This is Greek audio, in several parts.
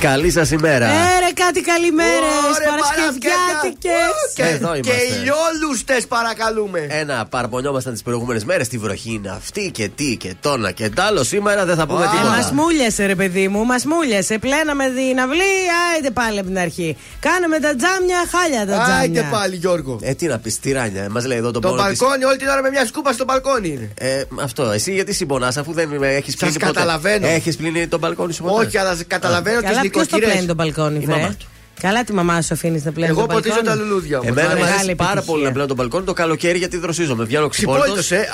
Καλή σας ημέρα. Έρε κάτι καλημέρες. Παρασκευιάτικες. Και, εδώ και ηλιόλουστες παρακαλούμε. Ένα παραπονιόμασταν τις προηγούμενες μέρες. Τι βροχή είναι αυτή και τι και τόνα και τ' άλλο. Σήμερα δεν θα πούμε ε, τίποτα. Μας μούλιασε, ρε παιδί μου, μας μούλιασε. Πλέναμε την αυλή, άιτε πάλι από την αρχή. Κάναμε τα τζάμια, χάλια τα τζάμια. Άιτε πάλι, Γιώργο. Ε, τι να πεις, τυράνια. Μας λέει εδώ το Το μπαλκόνι, όλη την ώρα με μια σκούπα στο μπαλκόνι είναι. Ε, αυτό. Εσύ γιατί συμπονάς, αφού δεν έχεις πλύνει. καταλαβαίνω. Έχεις πλύνει το μπαλκόνι σου Όχι, αλλά καταλαβαίνω τις Ποιος το πλένει το μπαλκόνι, βρε. Καλά τη μαμά σου αφήνεις να πλένει. Εγώ ποτίζω τα λουλούδια μου. Εμένα μου αρέσει πάρα πολύ να πλένω το μπαλκόνι το καλοκαίρι γιατί δροσίζομαι. Βγαίνω ξυπόλυτος. Ε.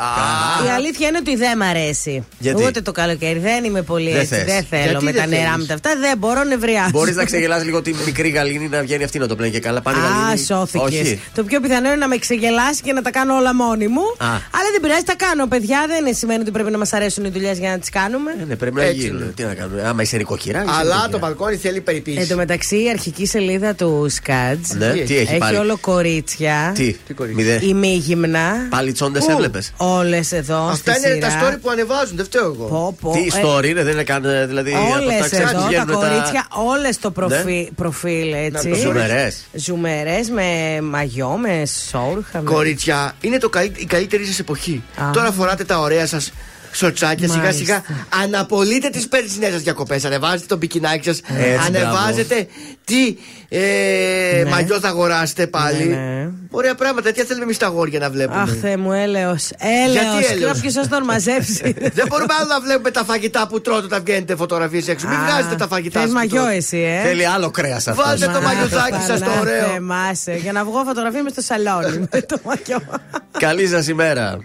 Η αλήθεια είναι ότι δεν μ' αρέσει. Γιατί; Ούτε το καλοκαίρι. Δεν είμαι πολύ Δεν έτσι. θες. Δεν θέλω Γιατί με δεν τα νερά θέλεις; μου τα αυτά. Δεν μπορώ νευριάσω. Μπορείς να ξεγελάσει λίγο τη μικρή γαλήνη να βγαίνει αυτή να το πλένει και καλά. Πάνε Α, γαλήνη. σώθηκες. Όχι. Το πιο πιθανό είναι να με ξεγελάσει και να τα κάνω όλα μόνη μου. Α. Αλλά δεν πειράζει, τα κάνω, παιδιά. Δεν σημαίνει ότι πρέπει να μας αρέσουν οι δουλειές για να τις κάνουμε. Ε, ναι, πρέπει να Έτσι γίνει. είναι. Τι να κάνουμε. Άμα είσαι νοικοκυρά. είσαι Αλλά νοικοκυρά. το μπαλκόνι θέλει Εν περιποίηση. τω μεταξύ, η αρχική σελίδα του Σκάτζ Ναι, τι έχει πάλι; όλο κορίτσια. Τι, Τι κορίτσια; μηδέ. Ημίγυμνα. Πάλι τσόντες Πού; έβλεπες; Όλες εδώ. Αυτά στη είναι τα σειρά. story που ανεβάζουν, δεν φταίω εγώ. Πω, πω. Τι Ε, story είναι, δεν είναι καν. ε, Δηλαδή, από Όλες τα ξένα εδώ τα βγαίνουν κορίτσια, όλες το προφι- προφίλ έτσι. το Ζουμερές. Ζουμερές με μαγιό, με σόρουχα. με- Κορίτσια, είναι το καλύ- η καλύτερη σας εποχή. Α. Τώρα φοράτε τα ωραία σας σοτσάκια σιγά Μάλιστα. σιγά. Αναπολύτε τις περσινέ σας διακοπές. Ανεβάζετε το μπικινάκι σας. Έτσι, Ανεβάζετε τι ε, Ναι. μαγιό θα αγοράσετε πάλι. Ναι, ναι. Ωραία πράγματα. Τι θέλουμε εμείς τα αγόρια να βλέπουμε; Αχ, Θεέ μου, έλεος. Έλεος. Γιατί έλεος; Κάποιο σας τον μαζέψει. Δεν μπορούμε άλλο να βλέπουμε τα φαγητά που τρώτε όταν βγαίνετε φωτογραφίες έξω. Μην βγάζετε τα φαγητά Θες σας που μαγιό τρώτε. εσύ, ε; Θέλει άλλο κρέας αυτός. Βάλτε το μαγιοζάκι σας το ωραίο. Θεμάσαι. Για να βγω φωτογραφία με στο σαλόνι με το μαγιό. Καλή σας ημέρα.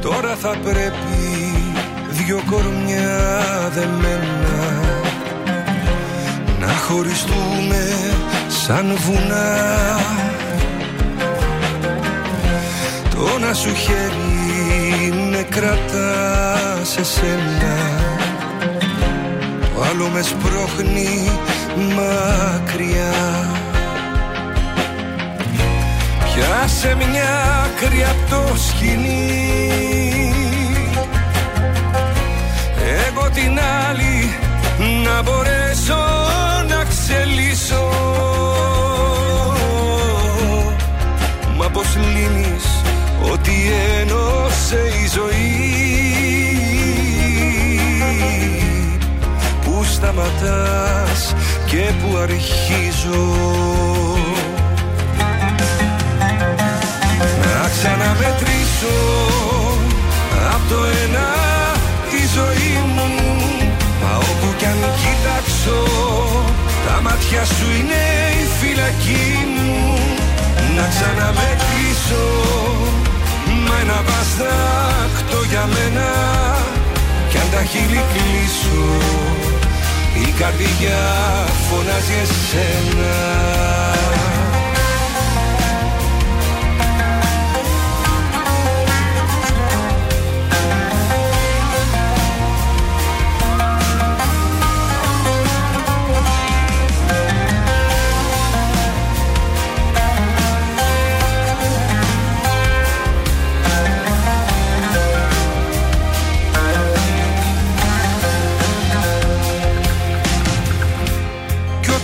Τώρα θα πρέπει δυο κορμιά δεμένα Να χωριστούμε σαν βουνά. Το να σου χέρι με κρατά σε σένα. Το άλλο με σπρώχνει μακριά Πιάσε μια άκρη απ' το σκηνή. Εγώ την άλλη να μπορέσω να ξελίσω. Μα πως λύνεις ότι ένωσε η ζωή. Πού σταματάς και πού αρχίζω ξαναμετρήσω. Απ' το ένα τη ζωή μου Μα όπου κι αν κοιτάξω Τα μάτια σου είναι η φυλακή μου. Να ξαναμετρήσω Μα ένα βαστάκτο για μένα Κι αν τα χείλη κλείσω Η καρδιά φωνάζει εσένα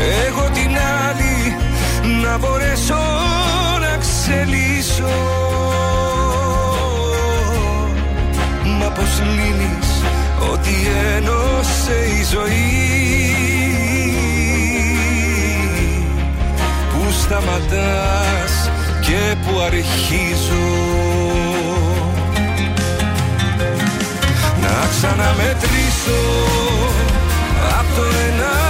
Εγώ την άλλη να μπορέσω να ξελίσω. Μα πως λύνεις ότι ένωσε η ζωή Πού σταματάς και πού αρχίζω. Να ξαναμετρήσω Απ' το ένα τη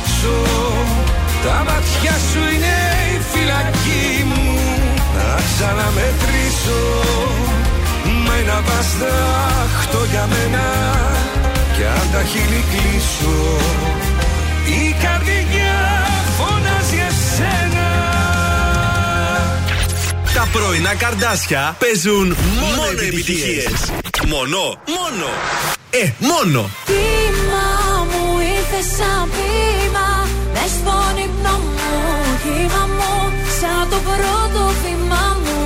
Τα μάτια σου είναι η φυλακή μου Να ξαναμετρήσω Με ένα βαστάχτο για μένα Κι αν τα χείλη κλείσω Η καρδιά φωνάζει εσένα Τα πρωινά καρδάσια παίζουν μόνο επιτυχίες. Μόνο, μόνο. Ε, μόνο. Κύμα μου ήρθες σαν βήμα Μες στον ύπνο μου Κύμα μου σαν το πρώτο βήμα μου.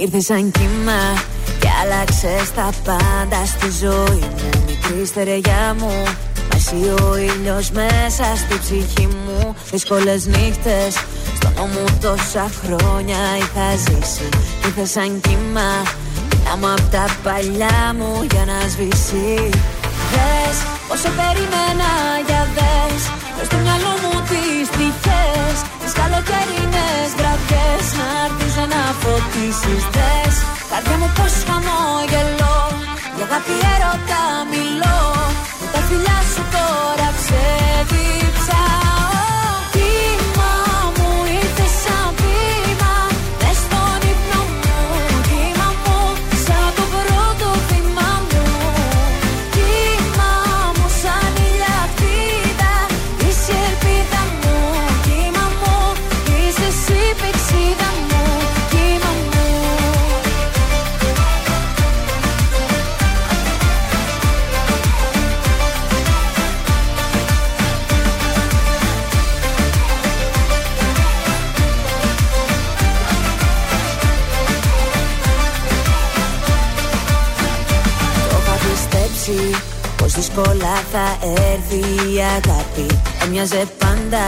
Ήρθες σαν κύμα και άλλαξες τα πάντα στη ζωή μου. Μικρή στερειά μου Μα εσύ ο ήλιος μέσα στη ψυχή μου. Δύσκολες νύχτες στον νόμο τόσα χρόνια είχα ζήσει. Ήρθες σαν κύμα Άμα απ' τα παλιά μου για να σβήσει Δες πόσο περιμένα για δες. Μες στο μυαλό μου τις τυχές Τις καλοκαιρινές βραδιές Να έρθεις να φωτίσεις Δες. Καρδιά μου πως χαμόγελο Για αγάπη έρωτα μιλώ. Με τα φιλιά δύσκολα θα έρθει η αγάπη. Έμοιαζε πάντα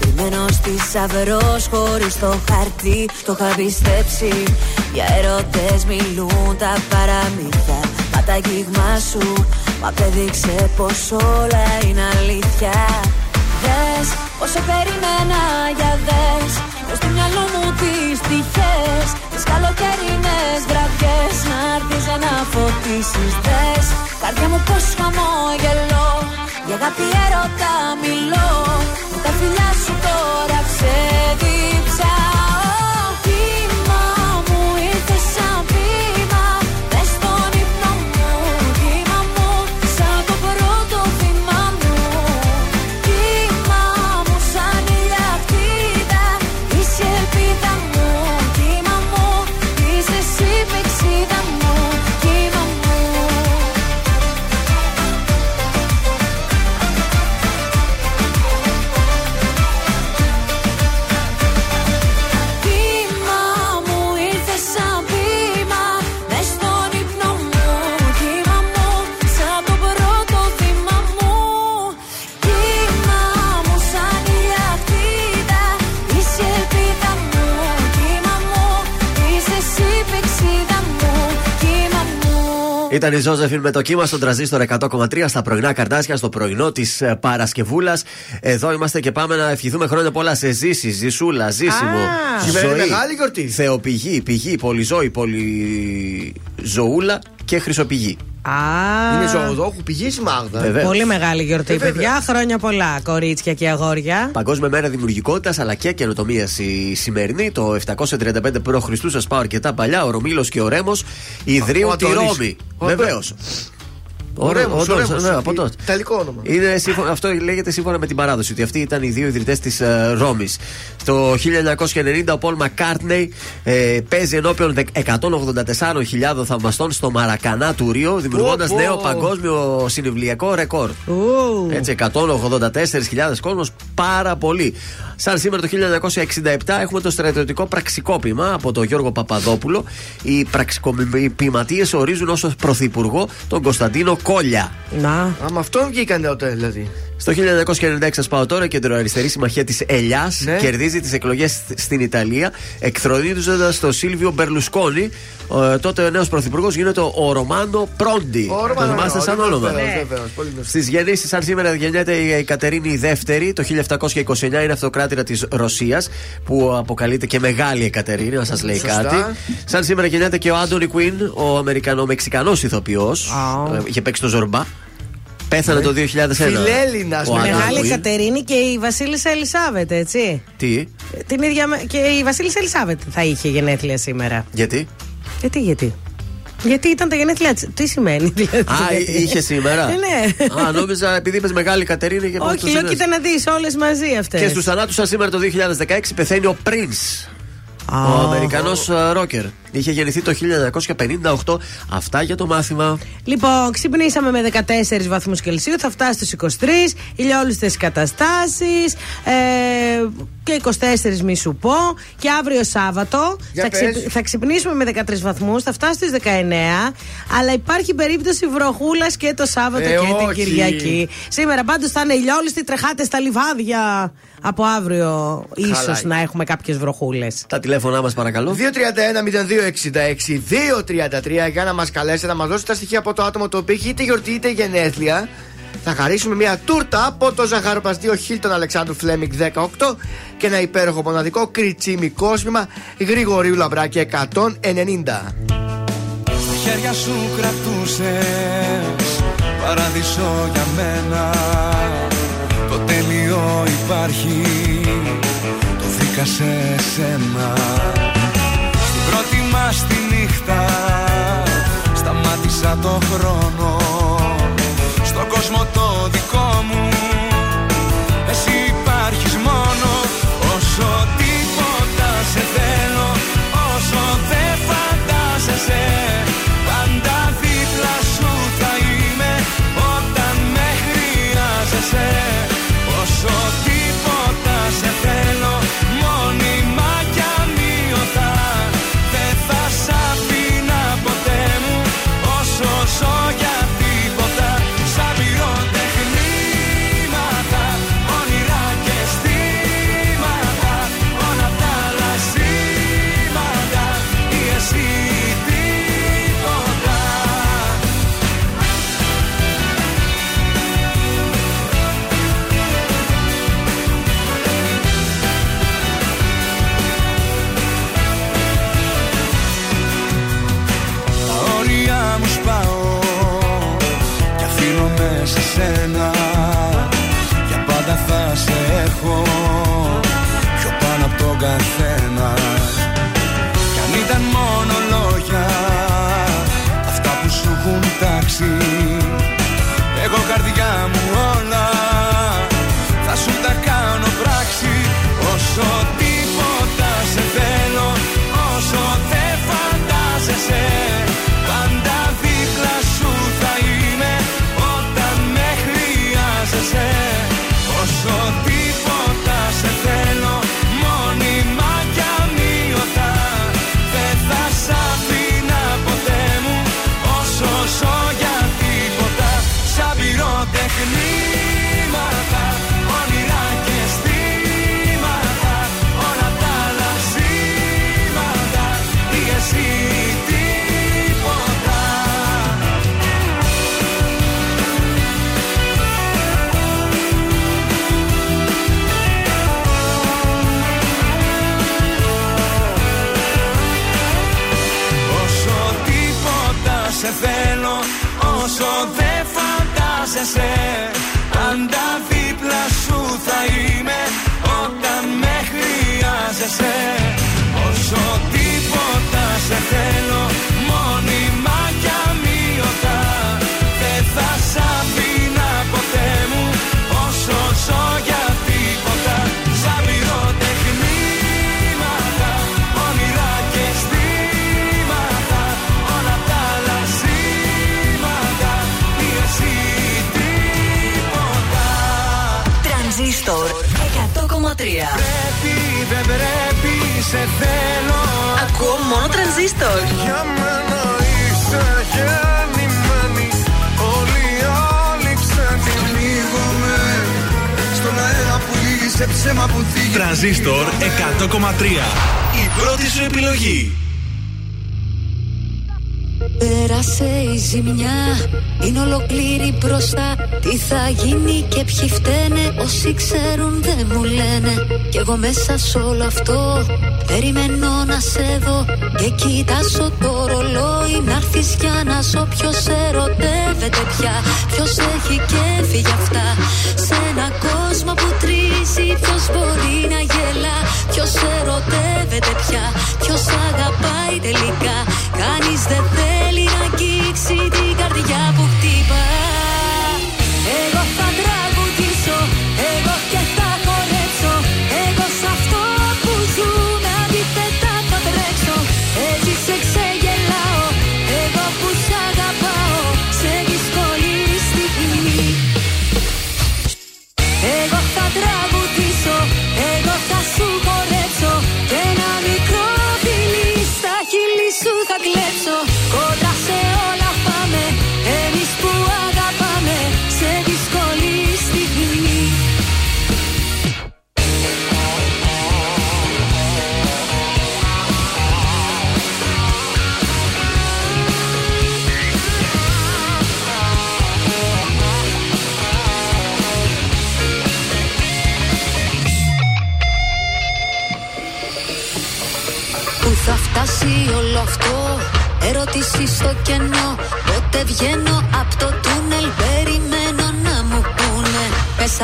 κρυμμένος θησαυρός χωρίς το χαρτί. Το είχα πιστέψει. Για ερωτές μιλούν τα παραμύθια. Μα τα αγγίγμα σου μ' απέδειξε πως όλα είναι αλήθεια. Δες πόσο περιμένα για δες. Μες στο μυαλό μου τις τυχές. Τις καλοκαιρινές βραδιές. Να έρθεις να φωτίσεις. Δες καρδιά μου πως χαμόγελο. Για αγάπη έρωτα μιλώ Ήταν η Ζώζεφιν με το κύμα στον τραζίστορ 100,3 στα πρωινά καρτάσια, στο πρωινό της Παρασκευούλας. Εδώ είμαστε και πάμε να ευχηθούμε χρόνια πολλά σε ζήσει, ζησούλα, ζήσιμο. Α. Σήμερα είναι μεγάλη γιορτή. Θεοπηγή, πηγή, πολυζώη, πολυζωούλα και χρυσοπηγή. Α, Είναι ζωοδόχου πηγής η Μάγδα. Βεβαίως. Πολύ μεγάλη γιορτή, Ε, βέβαια. παιδιά. Χρόνια πολλά, κορίτσια και αγόρια. Παγκόσμια μέρα δημιουργικότητας αλλά και καινοτομίας η σημερινή. Το 735 π.Χ. σας πάω αρκετά παλιά. Ο Ρωμήλος και ο Ρέμος ιδρύουν Ο τη Αντώνης. Ρώμη. Ο Βεβαίως. Ο Ρέμος, ο Ρέμος. Ναι, από τότε. Ιταλικό όνομα. Είναι, σύμφωνα- αυτό λέγεται σύμφωνα με την παράδοση ότι αυτοί ήταν οι δύο ιδρυτές της ε, Ρώμης. Το 1990 ο Πολ Μακκάρτνεϊ ε, παίζει ενώπιον δε- 184.000 θαυμαστών στο Μαρακανά του Ρίο, δημιουργώντας Πω, πω. νέο παγκόσμιο συνευλιακό ρεκόρ. Ου. Έτσι, 184.000 κόσμος, πάρα πολύ. Σαν σήμερα το 1967 έχουμε το στρατιωτικό πραξικόπημα από τον Γιώργο Παπαδόπουλο. Οι πραξικοπηματίε ορίζουν ως πρωθυπουργό τον Κωνσταντίνο Κόλια. Να. Α, με αυτόν βγήκανε τότε δηλαδή. Στο 1996 σας πάω τώρα, κεντροαριστερή συμμαχία της Ελιάς Ναι. κερδίζει τις εκλογές στην Ιταλία, εκθρονίζοντας τον Σίλβιο Μπερλουσκόνη. Ε, τότε ο νέος πρωθυπουργός γίνεται ο Ρωμάνο Πρόντι. Ο Το Ρωμάνο θυμάστε σαν Πρόντι, όνομα. βεβαίως, βεβαίως, πολύ γνωστός. Στις γεννήσεις, σαν σήμερα γεννιέται η Κατερίνη η Δεύτερη, το 1729 είναι αυτοκράτηρα της Ρωσίας, που αποκαλείται και Μεγάλη Εκατερίνη, να σας λέει Σωστά. κάτι. Σαν σήμερα γεννιέται και ο Άντωνι Κουίν, ο Αμερικανο-Μεξικανός ηθοποιός. Α. είχε παίξει το Ζορμπά. Πέθανε το 2001. Φιλέλληνας, Ο μεγάλη Άντωνι Μεγάλη Κουίν. Κατερίνη και η Βασίλισσα Ελισάβετ, έτσι. Τι, Την ίδια. με- Και η Βασίλισσα Ελισάβετ θα είχε γενέθλια σήμερα. γιατί; Ε, τι γιατί; Γιατί ήταν τα γενέθλιά της. Τι σημαίνει, δηλαδή. Α, γιατί; είχε σήμερα; Ε, ναι. Α, νόμιζα επειδή είπες Μεγάλη Κατερίνη και Όχι, λέω, κοίτα να δεις όλες μαζί αυτές. Και στους θανάτους σας σήμερα το 2016 πεθαίνει ο Prince. Ο Αμερικανός ρόκερ. Είχε γεννηθεί το 1958. Αυτά για το μάθημα. Λοιπόν, ξυπνήσαμε με 14 βαθμούς Κελσίου, θα φτάσει στους 23, ηλιόλουστες καταστάσεις ε, και 24 μη σου πω. Και αύριο Σάββατο Για θα, πες. θα ξυπνήσουμε με 13 βαθμούς, θα φτάσει στους 19, αλλά υπάρχει περίπτωση βροχούλας και το Σάββατο Ε, και την όχι. Κυριακή. Σήμερα πάντως θα είναι ηλιόλουστοι, τρεχάτε στα λιβάδια. Από αύριο ίσως Χαλάει. να έχουμε κάποιες βροχούλες. Τα τηλέφωνά μας παρακαλώ. 231-0266-233 για να μας καλέσετε να μας δώσετε τα στοιχεία από το άτομο το οποίο έχει είτε γιορτή είτε γενέθλια. Θα χαρίσουμε μια τούρτα από το ζαχαροπαστείο Χίλτον Αλεξάνδρου Φλέμιγκ 18 και ένα υπέροχο μοναδικό κριτσίμι κόσμημα Γρηγορίου Λαμπράκη 190. Στα χέρια σου κρατούσες Παράδεισο για μένα Το τέλειο υπάρχει Το βρήκα σε σένα Στην πρώτη μας τη νύχτα. Σταμάτησα το χρόνο. Στον κόσμο το δικό μου. Εσύ υπάρχεις μόνο. Όσο τίποτα σε θέλω Όσο δεν φαντάζεσαι Πάντα δίπλα σου θα είμαι. Όταν με χρειάζεσαι Όσο Όσο δεν φαντάζεσαι Πάντα δίπλα σου θα είμαι Όταν με χρειάζεσαι. Όσο τίποτα σε θέλω Μόνιμα Πρέπει δεν πρέπει σε θέλω. Ακούω μόνο τρανζίστορ. Για μένα είσαι γεννημένη. Όλοι οι άλλοι ξένοι Πνίγομαι σε ψέμα που θίγει. Τρανζίστορ 100,3 Η πρώτη σου επιλογή Πέρασε η ζημιά, είναι ολοκλήρη μπροστά. Τι θα γίνει και ποιοι φταίνε, όσοι ξέρουν δεν μου λένε. Κι εγώ μέσα σε όλο αυτό, περιμένω να σε δω. Και κοιτάζω το ρολόι, να έρθεις για να ζω. Ποιος ερωτεύεται πια, ποιος έχει κέφι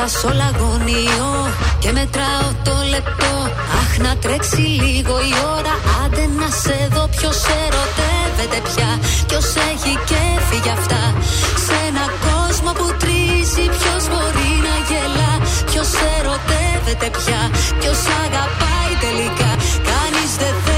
Μέσα σ' όλα αγωνιώ Και μετράω το λεπτό. Αχ να τρέξει λίγο η ώρα. Άντε να σε δω ποιος ερωτεύεται πια. Ποιος έχει κέφι γι' αυτά. Σε ένα κόσμο που τρίζει Ποιος μπορεί να γελά. Ποιος ερωτεύεται πια. Ποιος αγαπάει τελικά. Κανείς δεν θέλει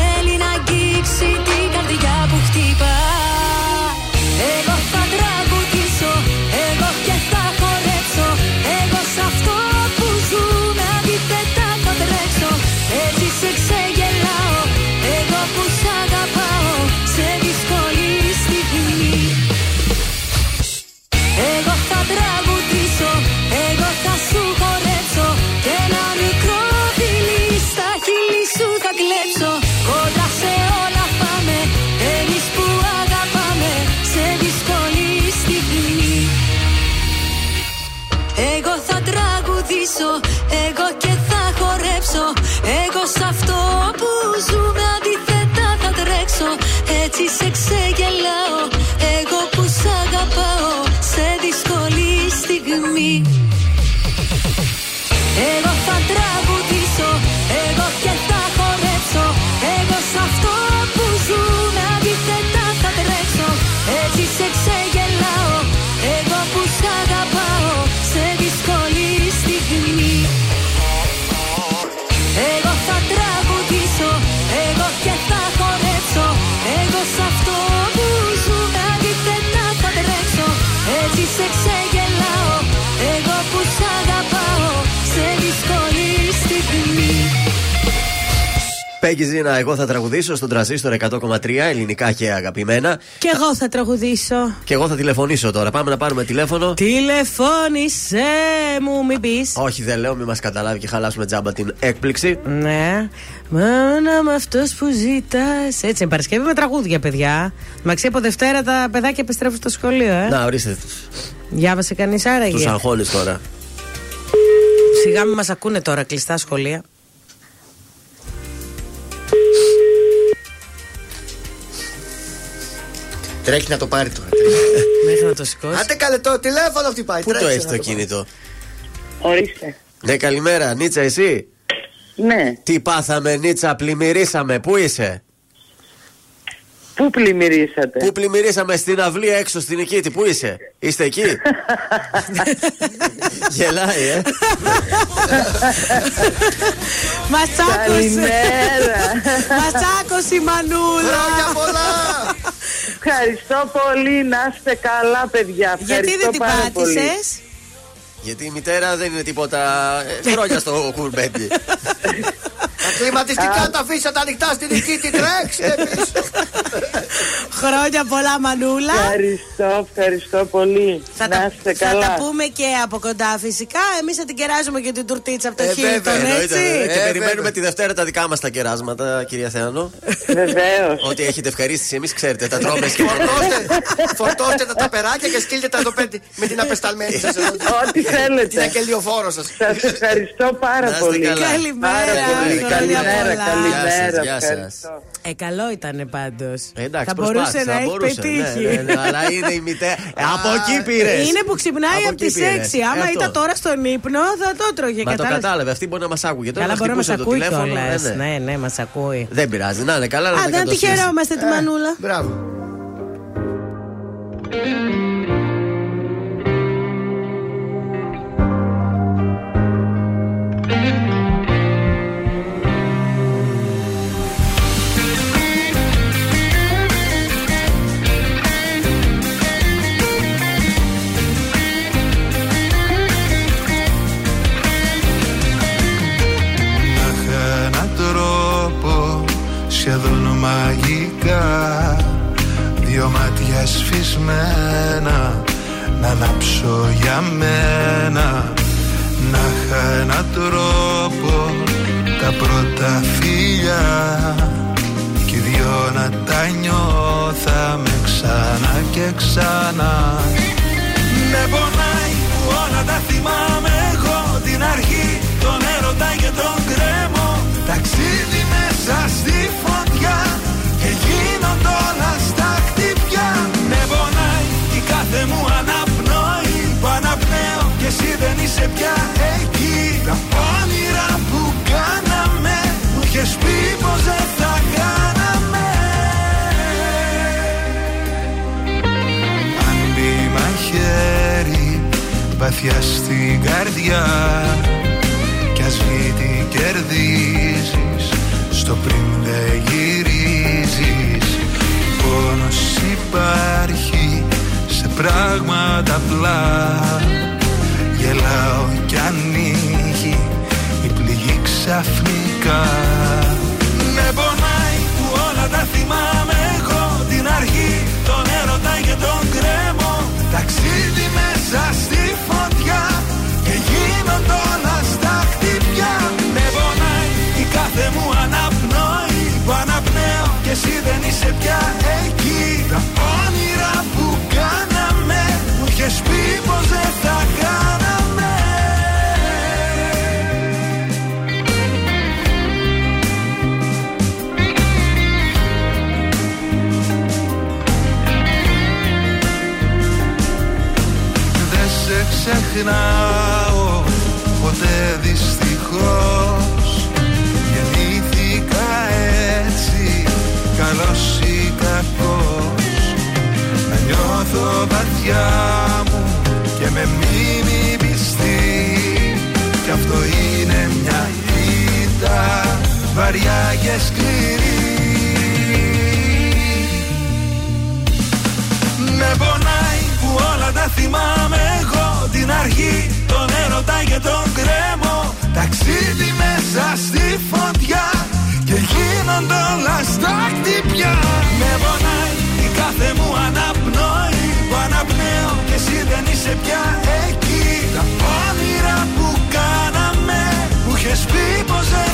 Πέγγι Ζήνα, εγώ θα τραγουδήσω στον τραζίστορ 100,3 ελληνικά και αγαπημένα. Και εγώ θα τραγουδήσω. Και εγώ θα τηλεφωνήσω τώρα. Πάμε να πάρουμε τηλέφωνο. Τηλεφώνησε μου, μην πεις. Όχι, δεν λέω, μην μας καταλάβει και χαλάσουμε τζάμπα την έκπληξη. Ναι. Μάνα με αυτός που ζητάς. Έτσι είναι Παρασκευή με τραγούδια, παιδιά. Μαξί από Δευτέρα τα παιδάκια επιστρέφουν στο σχολείο, ε. Να, ορίστε Διάβασε κανείς άραγε. τους αγχώνεις τώρα. Σιγά μην μας ακούνε τώρα κλειστά σχολεία. Τρέχει να το πάρει τώρα. Μέχρι να το σηκώσει. Άντε καλέ το τηλέφωνο χτυπάει. Πού το τρέξε έχει να το πάρει. κινητό; Ορίστε. Ναι, καλημέρα, Νίτσα, εσύ; Ναι. Τι πάθαμε, Νίτσα, πλημμυρίσαμε. Πού είσαι; Πού πλημμυρίσατε; Πού πλημμυρίσαμε στην αυλή έξω στην Νικήτη. Πού είσαι; Είστε εκεί; Γελάει, ε. Μας τσάκωσε. Καλημέρα. Μας τσάκωσε η μανούλα. Χρόνια πολλά! Ευχαριστώ πολύ. Να είστε καλά, παιδιά. Γιατί Ευχαριστώ δεν την πάρα πολύ. πάτησε. Γιατί η μητέρα δεν είναι τίποτα. ε, Χρόνια στο κουρμπέτι. Τα κλιματιστικά τα αφήσατε ανοιχτά στη δική τη τρέξτε πίσω. Χρόνια πολλά, Μανούλα. Ευχαριστώ, ευχαριστώ πολύ. Θα να τα, είστε θα καλά. τα πούμε και από κοντά φυσικά. Εμείς θα την κεράζουμε και την τουρτίτσα από το Ε, Χίλτον, βέβαια, έτσι. εννοείται. Και Ε, περιμένουμε βέβαια. τη Δευτέρα τα δικά μας τα κεράσματα, κυρία Θεάνο. Βεβαίως. Ότι έχετε ευχαρίστηση, εμείς ξέρετε, τα τρώμε και Φορτώστε, φορτώστε τα ταπεράκια και στείλτε τα εδώ πέντε με την απεσταλμένη σας. Ό,τι θέλετε. Την αγγελιοφόρο σας. Σας ευχαριστώ πάρα Να είστε πολύ. καλά. Καλημέρα, Πάρα πολύ. χρόνια Καλημέρα, πολλά. καλημέρα. Γεια σας, γεια ευχαριστώ. Ε, καλό ήταν πάντως. Ε, εντάξει, θα μπορούσε προσπάθησα, να έχει μπορούσε, πετύχει. Ναι, ναι, ναι, αλλά είναι η μητέρα. Από εκεί πήρες. Είναι που ξυπνάει από, τις 6. Άμα Ε, ήταν τώρα στον ύπνο, θα το τρώγε. Μα το κατάλαβες. κατάλαβε, αυτή μπορεί να μας άκουγε. Τώρα Καλά, μπορεί να μας χτυπούσε το ακούει τηλέφωνο, κιόλας. ε, ναι. Ναι, ναι, μας ακούει. Δεν πειράζει, να είναι καλά, να Α, τα δεν τη κατοσχίσει. χαιρόμαστε τη Μανούλα. Μπράβο. Σφισμένα να ανάψω για μένα Να είχα έναν τρόπο τα πρώτα φίλια Κι οι δυο να τα νιώθαμε ξανά και ξανά. Με πονάει που όλα τα θυμάμαι εγώ Την αρχή, τον έρωτα και τον κρέμο. Ταξίδι μέσα στη φωτιά κάθε μου αναπνοή Που αναπνέω και εσύ δεν είσαι πια εκεί. Τα όνειρα που κάναμε Μου είχες πει πως δεν θα κάναμε. Αν μπει μαχαίρι βαθιά στην καρδιά Κι ας βγει τι κερδίζεις Στο πριν δεν γυρίζεις. Πόνος υπάρχει σε πράγματα απλά. Γελάω κι ανοίγει η πληγή ξαφνικά. Με πονάει που όλα τα θυμάμαι. Εγώ Την αρχή, τον έρωτα και τον κρέμο Ταξίδι μέσα στη φωτιά Και γίνονται όλα στα χτυπιά. Με πονάει η κάθε μου αναπνοή. Που αναπνέω και εσύ δεν είσαι πια εκεί ξεχνάω ποτέ δυστυχώς. Γεννήθηκα έτσι καλός ή κακός. Να νιώθω βαθιά βαριά και σκληρή. Με πονάει που όλα τα θυμάμαι εγώ. Την αρχή, τον έρωτα και τον κρέμο. Ταξίδι μέσα στη φωτιά Και γίνονται όλα στα χτυπιά. Με πονάει η κάθε μου αναπνοή. Που αναπνέω και εσύ δεν είσαι πια εκεί. Τα όνειρα που κάναμε Που είχες πει πως δεν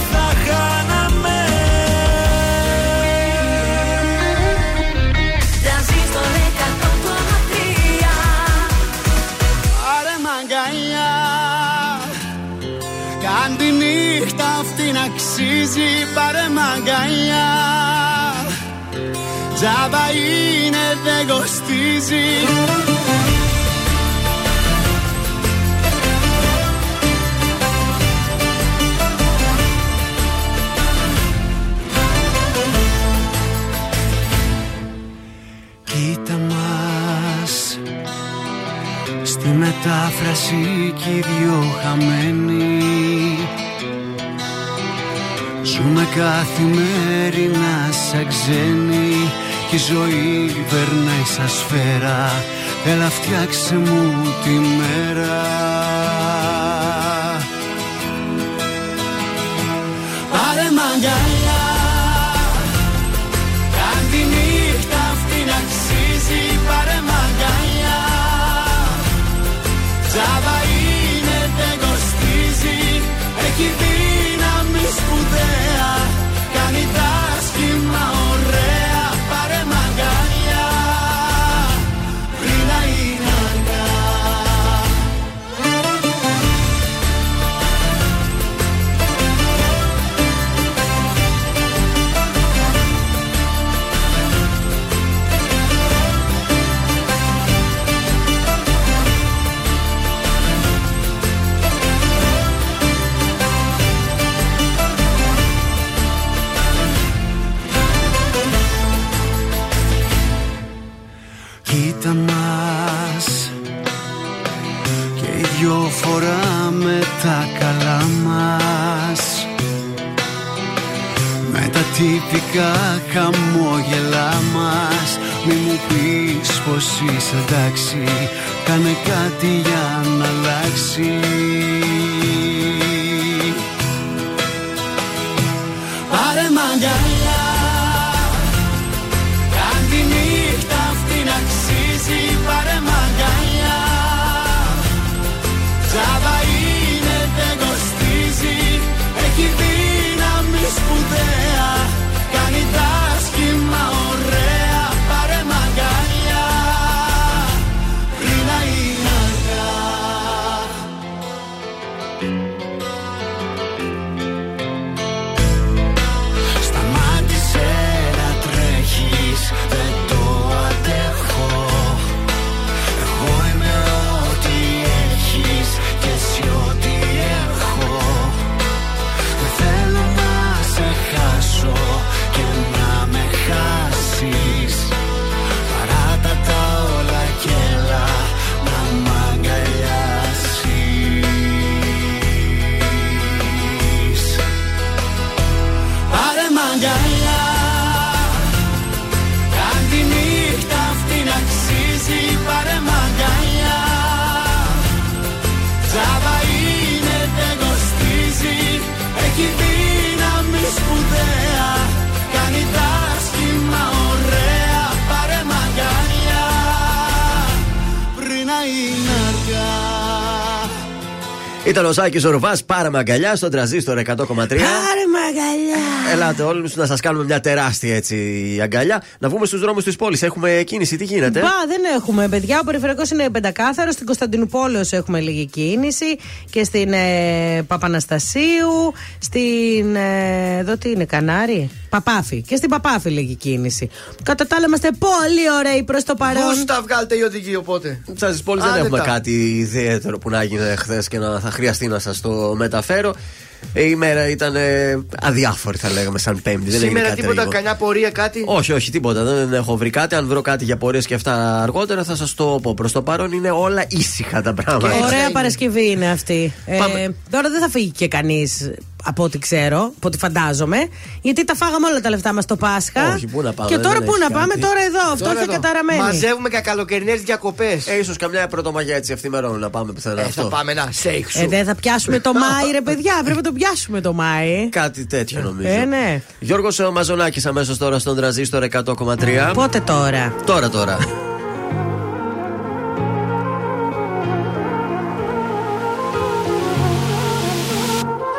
αξίζει Πάρε μαγκαλιά Τζάμπα είναι δεν κοστίζει Κοίτα μας. Στη μετάφραση κι οι δυο χαμένοι Ζούμε καθημερινά σαν ξένοι Κι η ζωή περνάει σαν σφαίρα. Έλα φτιάξε μου τη μέρα. Πάρε μαγκαλιά Κάν τη νύχτα αυτή να αξίζει Πάρε μαγκαλιά Τζάβα είναι δεν κοστίζει. Έχει φοράμε τα καλά μας. Με τα τυπικά χαμόγελά μας. Μη μου πεις πως είσαι εντάξει. Κάνε κάτι για να αλλάξει. Πάρε μαγκαλιά Ήταν ο Σάκης Ορβά, πάρα αγκαλιά στον τραζίστορ 100,3. Πάρε μαγκαλιά. Ελάτε όλοι να σας κάνουμε μια τεράστια έτσι αγκαλιά. Να βγούμε στους δρόμους της πόλης. Έχουμε κίνηση, τι γίνεται; Μπα, δεν έχουμε παιδιά. Ο περιφερειακός είναι πεντακάθαρος. Στην Κωνσταντινούπολεω έχουμε λίγη κίνηση. Και στην ε, Παπαναστασίου. Στην. Ε, εδώ τι είναι, Κανάρι; Παπάφη. Και στην Παπάφη λίγη κίνηση. Κατά τα άλλα είμαστε πολύ ωραίοι προς το παρόν. Πώς τα βγάλετε οι οδηγοί οπότε; Σα πόλη δεν Άντε έχουμε τα. κάτι ιδιαίτερο που να έγινε χθες και να θα χρειαστεί να σας το μεταφέρω. Ε, Η ημέρα ήταν ε, αδιάφορη, θα λέγαμε, σαν Πέμπτη. Δεν έγινε Σήμερα κάτι τίποτα, τραγικό. κανιά πορεία, κάτι; Όχι, όχι, τίποτα. Δεν έχω βρει κάτι. Αν βρω κάτι για πορείες και αυτά αργότερα, θα σας το πω. Προς το παρόν είναι όλα ήσυχα τα πράγματα. Ωραία Παρασκευή είναι αυτή. Ε, Πάμε. τώρα δεν θα φύγει και κανείς από ό,τι ξέρω, από ό,τι φαντάζομαι. Γιατί τα φάγαμε όλα τα λεφτά μας το Πάσχα. Όχι, πού να πάμε, Και δεν τώρα πού έχει να κάτι. πάμε, τώρα εδώ, αυτό Τώρα έχει εδώ. καταραμένη. Μαζεύουμε και καλοκαιρινές διακοπές. Ε, ίσως καμιά πρωτομαγιά έτσι ευθυμερών να πάμε πουθενά Ε, αυτό. θα πάμε να σέιχ σου. Ε, δεν θα πιάσουμε το Μάη, ρε παιδιά. Πρέπει να το πιάσουμε το Μάη. Κάτι τέτοιο νομίζω. Ε, ναι. Γιώργος ε, Μαζονάκης αμέσως τώρα στον τραζίστορ 100,3. Πότε τώρα; Τώρα τώρα.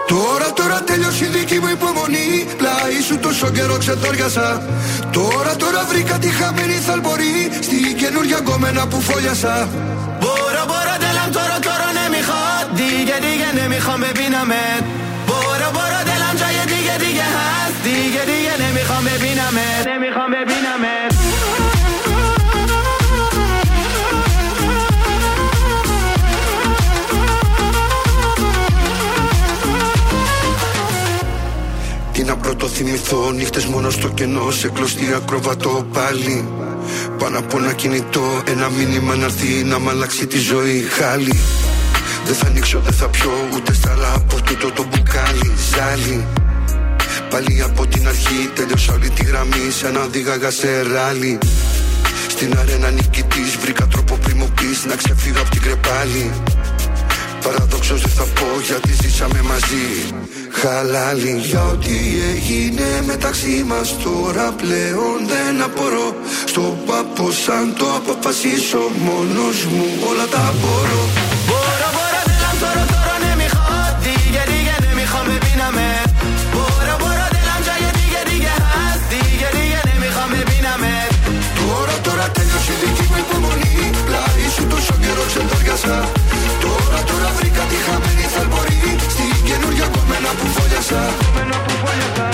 Τώρα, τώρα τέλειωσε η δική μου υπομονή. Πλάι σου τόσο καιρό ξετόριασα. Τώρα, τώρα βρήκα τη χαμένη θαλπορή. Στην καινούργια γκόμενα που φόλιασα. دیگه دیگه نمیخوام ببینمت برو برو دلم جای دیگه دیگه هست دیگه دیگه نمیخوام ببینمت نمیخوام ببینمت Τι να πρώτο θυμηθώ, νύχτες μόνο στο κενό. Σε κλωστή ακροβατό πάλι. Πάνω από ένα κινητό, ένα μήνυμα να έρθει να μ' αλλάξει τη ζωή. Χάλι. Δεν θα ανοίξω, δεν θα πιω, ούτε στάλα από τούτο το μπουκάλι. Ζάλι. Πάλι από την αρχή τέλειωσα όλη τη γραμμή σαν να οδήγαγα σε ράλι. Στην αρένα νικητής βρήκα τρόπο πριν μου πεις να ξεφύγω από την κρεπάλη. Παραδόξως δεν θα πω γιατί ζήσαμε μαζί Χαλάλι για ό,τι έγινε μεταξύ μας Τώρα πλέον δεν απορώ Στο πάπο σαν το αποφασίσω Μόνος μου όλα τα μπορώ برو برو دلم تو رو تو رو نمی‌خواد. دیگه دیگه نمی‌خوام ببینمت برو برو دلم جای دیگه دیگه هست. دیگه دیگه نمی‌خوام ببینمت تو رو تو رو تنشیدی که بمونی. لای su tu sogni roce in targasa Tora, tora, fricati, jameni, salvori Stighe, nurja, come na pufogliasa Come na pufogliasa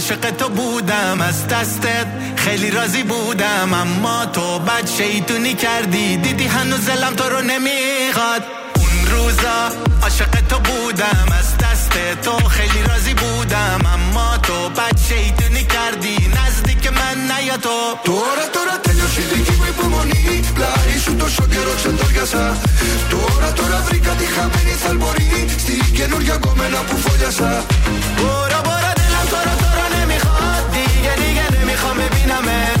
عاشق تو بودم از دستت خیلی راضی بودم اما تو بد شیطونی کردی دیدی هنوز دلم تو رو نمیخواد اون روزا عاشق تو بودم از دست تو خیلی راضی بودم اما تو بد شیطونی کردی نزدیک من نیا تو Τώρα τώρα τέλειωσε η δική μου υπομονή Πλάι σου τόσο καιρό ξεντόριασα Τώρα τώρα βρήκα τη χαμένη θαλπορή Στην καινούργια κομμένα που φόλιασα برو برو déjame, víname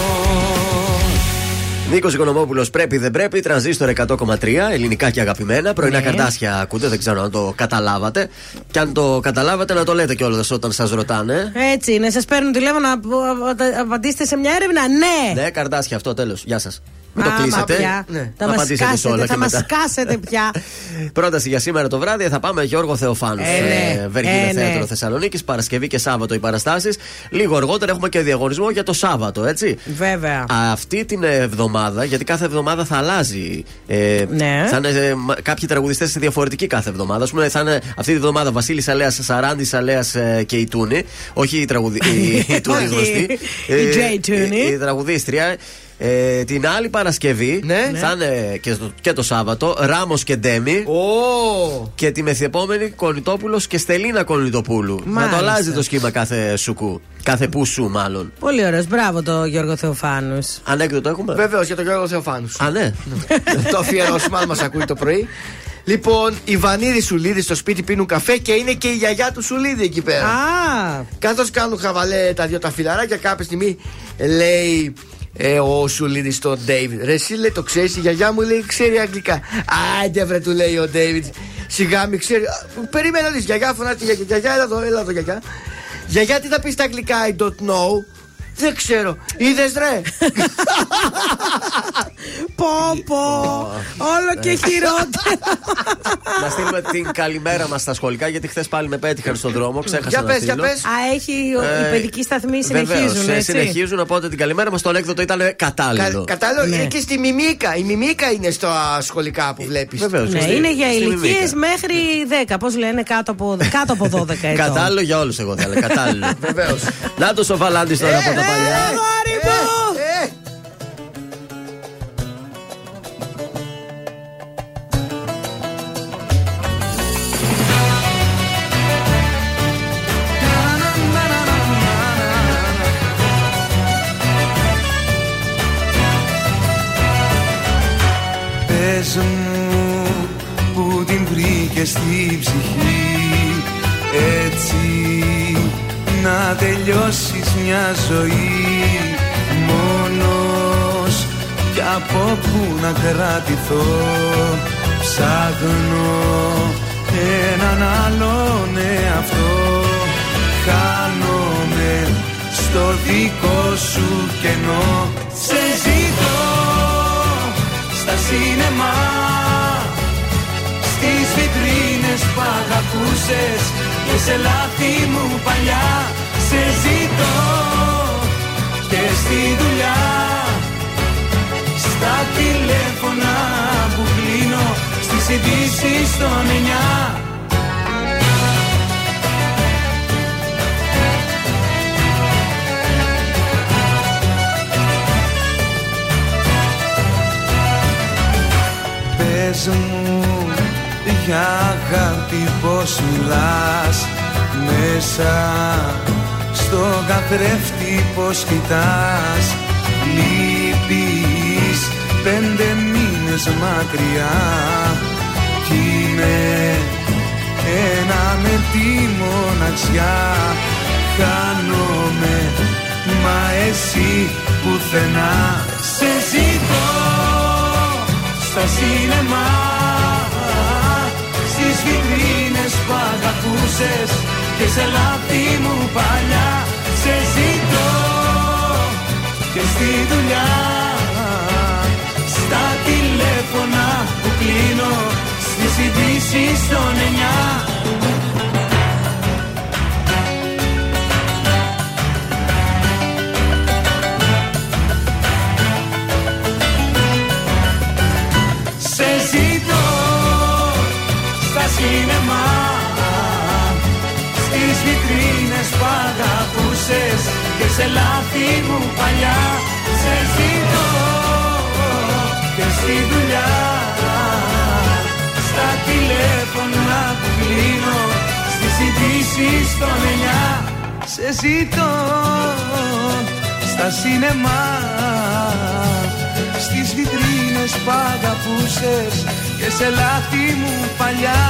Νίκος Οικονομόπουλος πρέπει δεν πρέπει, τρανζίστορ 100,3, ελληνικά και αγαπημένα. Πρωινά Ναι. καρτάσια ακούτε, δεν ξέρω αν το καταλάβατε. Και αν το καταλάβατε, να το λέτε κιόλας όταν σας ρωτάνε. Έτσι είναι, σας παίρνουν τηλέφωνο να απο- απαντήσετε σε μια έρευνα. Ναι! Ναι, καρτάσια αυτό, τέλος. Γεια σας. Μην το Άμα κλείσετε. πια. Ναι. Θα Να μας απαντήσετε σε όλα κάσετε, και θα μας μετά. κάσετε πια. Πρόταση για σήμερα το βράδυ θα πάμε Γιώργο Θεοφάνους. Ε, ναι. Βεργίνο Ε, ναι. Θέατρο Θεσσαλονίκης, Παρασκευή και Σάββατο οι παραστάσεις. Λίγο αργότερα έχουμε και διαγωνισμό για το Σάββατο, έτσι. Βέβαια. Αυτή την εβδομάδα, γιατί κάθε εβδομάδα θα αλλάζει. Ε, Ναι. Θα είναι ε, μα- κάποιοι τραγουδιστές διαφορετικοί κάθε εβδομάδα. Α πούμε, θα είναι αυτή τη εβδομάδα Βασίλης Αλέας, Σαράντης Αλέας και η Τούνη. Όχι η, τραγουδι... η, η Τούνη Όχι. γνωστή. Η Τζέι Τούνη. Η, η τραγουδίστρια. Ε, την άλλη Παρασκευή Ναι. θα είναι και, το, και το Σάββατο Ράμος και Ντέμι. Ω! Και τη μεθεπόμενη Κονιτόπουλος και Στελίνα Κονιτοπούλου. Να Μάλιστα. το αλλάζει το σχήμα κάθε σουκού. Κάθε πουσού, μάλλον. Πολύ ωραίος. Μπράβο το Γιώργο Θεοφάνους. Ανέκδοτο έχουμε; Βεβαίως για τον Γιώργο Θεοφάνους. Α, ναι. το αφιερώσουμε, αν μα ακούει το πρωί. Λοιπόν, οι Βανίδη Σουλίδη στο σπίτι πίνουν καφέ και είναι και η γιαγιά του Σουλίδη εκεί πέρα. Α! Καθώς κάνουν χαβαλέ τα δύο τα φιλαράκια, κάποια στιγμή λέει ε, ο Σουλίδης στον Ντέιβιντ. Ρε, εσύ λέει το ξέρεις, η γιαγιά μου λέει ξέρει αγγλικά. Άντε βρε, του λέει ο Ντέιβιντ. Σιγά μην ξέρει. Α, Περίμενα τη γιαγιά, φωνάζει τη γιαγιά. Γιαγιά, έλα εδώ, έλα εδώ, γιαγιά. Γιαγιά, τι θα πεις στα αγγλικά, I don't know. Δεν ξέρω. Είδες ρε; Πω, πω. Όλο και χειρότερο. να στείλουμε την καλημέρα μας στα σχολικά, γιατί χθες πάλι με πέτυχαν στον δρόμο. Ξέχασα Για να πες, για στείλω. πες. Α, έχει. ο- Οι Ε, παιδικοί σταθμοί συνεχίζουν, Βεβαίως, ε, έτσι. συνεχίζουν, οπότε την καλημέρα μας το ανέκδοτο ήταν κατάλληλο. Κα- Κατάλαβα, Ναι. είναι και στη μιμίκα. Η μιμίκα είναι στα σχολικά που βλέπεις. Βεβαίως, Ναι, στη- είναι για στη ηλικίες Μιμίκα. μέχρι 10. Πώς λένε, κάτω από, κάτω από 12 ετών. Κατάλληλο για όλους, εγώ θα έλεγα. Κατάλληλο. Βεβαίως. Να το σοφαλάντη τώρα από τα παλιά. Αγόρι μου! Ε, Πες μου που την βρήκες στη ψυχή Έτσι να τελειώσεις μια ζωή Μόνος. Κι από πού να κρατηθώ Ψάχνω έναν άλλον εαυτό. Χάνομαι στο δικό σου κενό. Σε ζητώ στα σίνεμα Στις βιτρίνες που αγαπούσες Και σε λάθη μου παλιά. Σε ζητώ Και στη δουλειά. Στα τηλέφωνα που κλείνω Στις ειδήσεις των εννιά. Πες μου για αγάπη πως μιλάς Μέσα στο καθρέφτη πως κοιτάς. Λείπεις πέντε μήνες μακριά Κι είναι ένα με τη μοναξιά. Χάνομαι μα εσύ πουθενά. Σε ζητώ στα σίνεμα Στις βιτρίνες που αγαπούσες Και σε λάθη μου παλιά Σε ζητώ Και στη δουλειά. Στα τηλέφωνα που κλείνω Στις ειδήσεις των εννιά στα σίνεμα Στις βιτρίνες βιτρίνες που αγαπούσες Και σε λάθη μου παλιά Σε ζητώ και στη δουλειά. Στα τηλέφωνα που κλείνω Στις ειδήσεις των εννιά Σε ζητώ. Στα σινεμά Στις βιτρίνες που αγαπούσες Και σε λάθη μου παλιά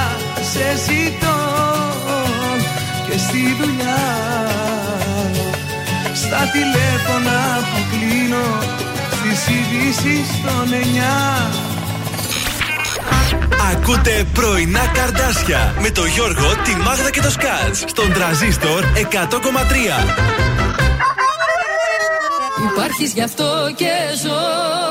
Σε ζητώ. Και στη δουλειά Στα τηλέφωνα που κλείνω Στις ειδήσεις των εννιά. Ακούτε πρωινά καρδάσια με το Γιώργο, τη Μάγδα και το Σκάτς στον τραζίστορ 100,3. Υπάρχεις γι' αυτό και ζω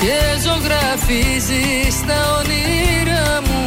και ζωγραφίζεις τα όνειρά μου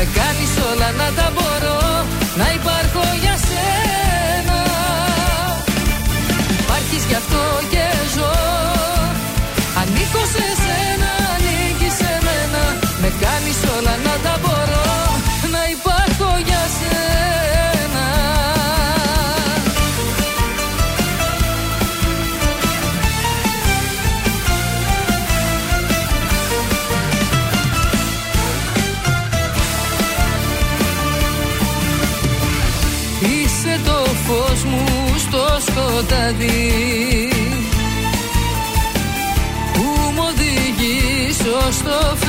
Με κάνεις όλα να τα μπορώ Να υπάρχω για σένα. Υπάρχεις γι' αυτό και σκοτάδι Που μου οδηγείς ως το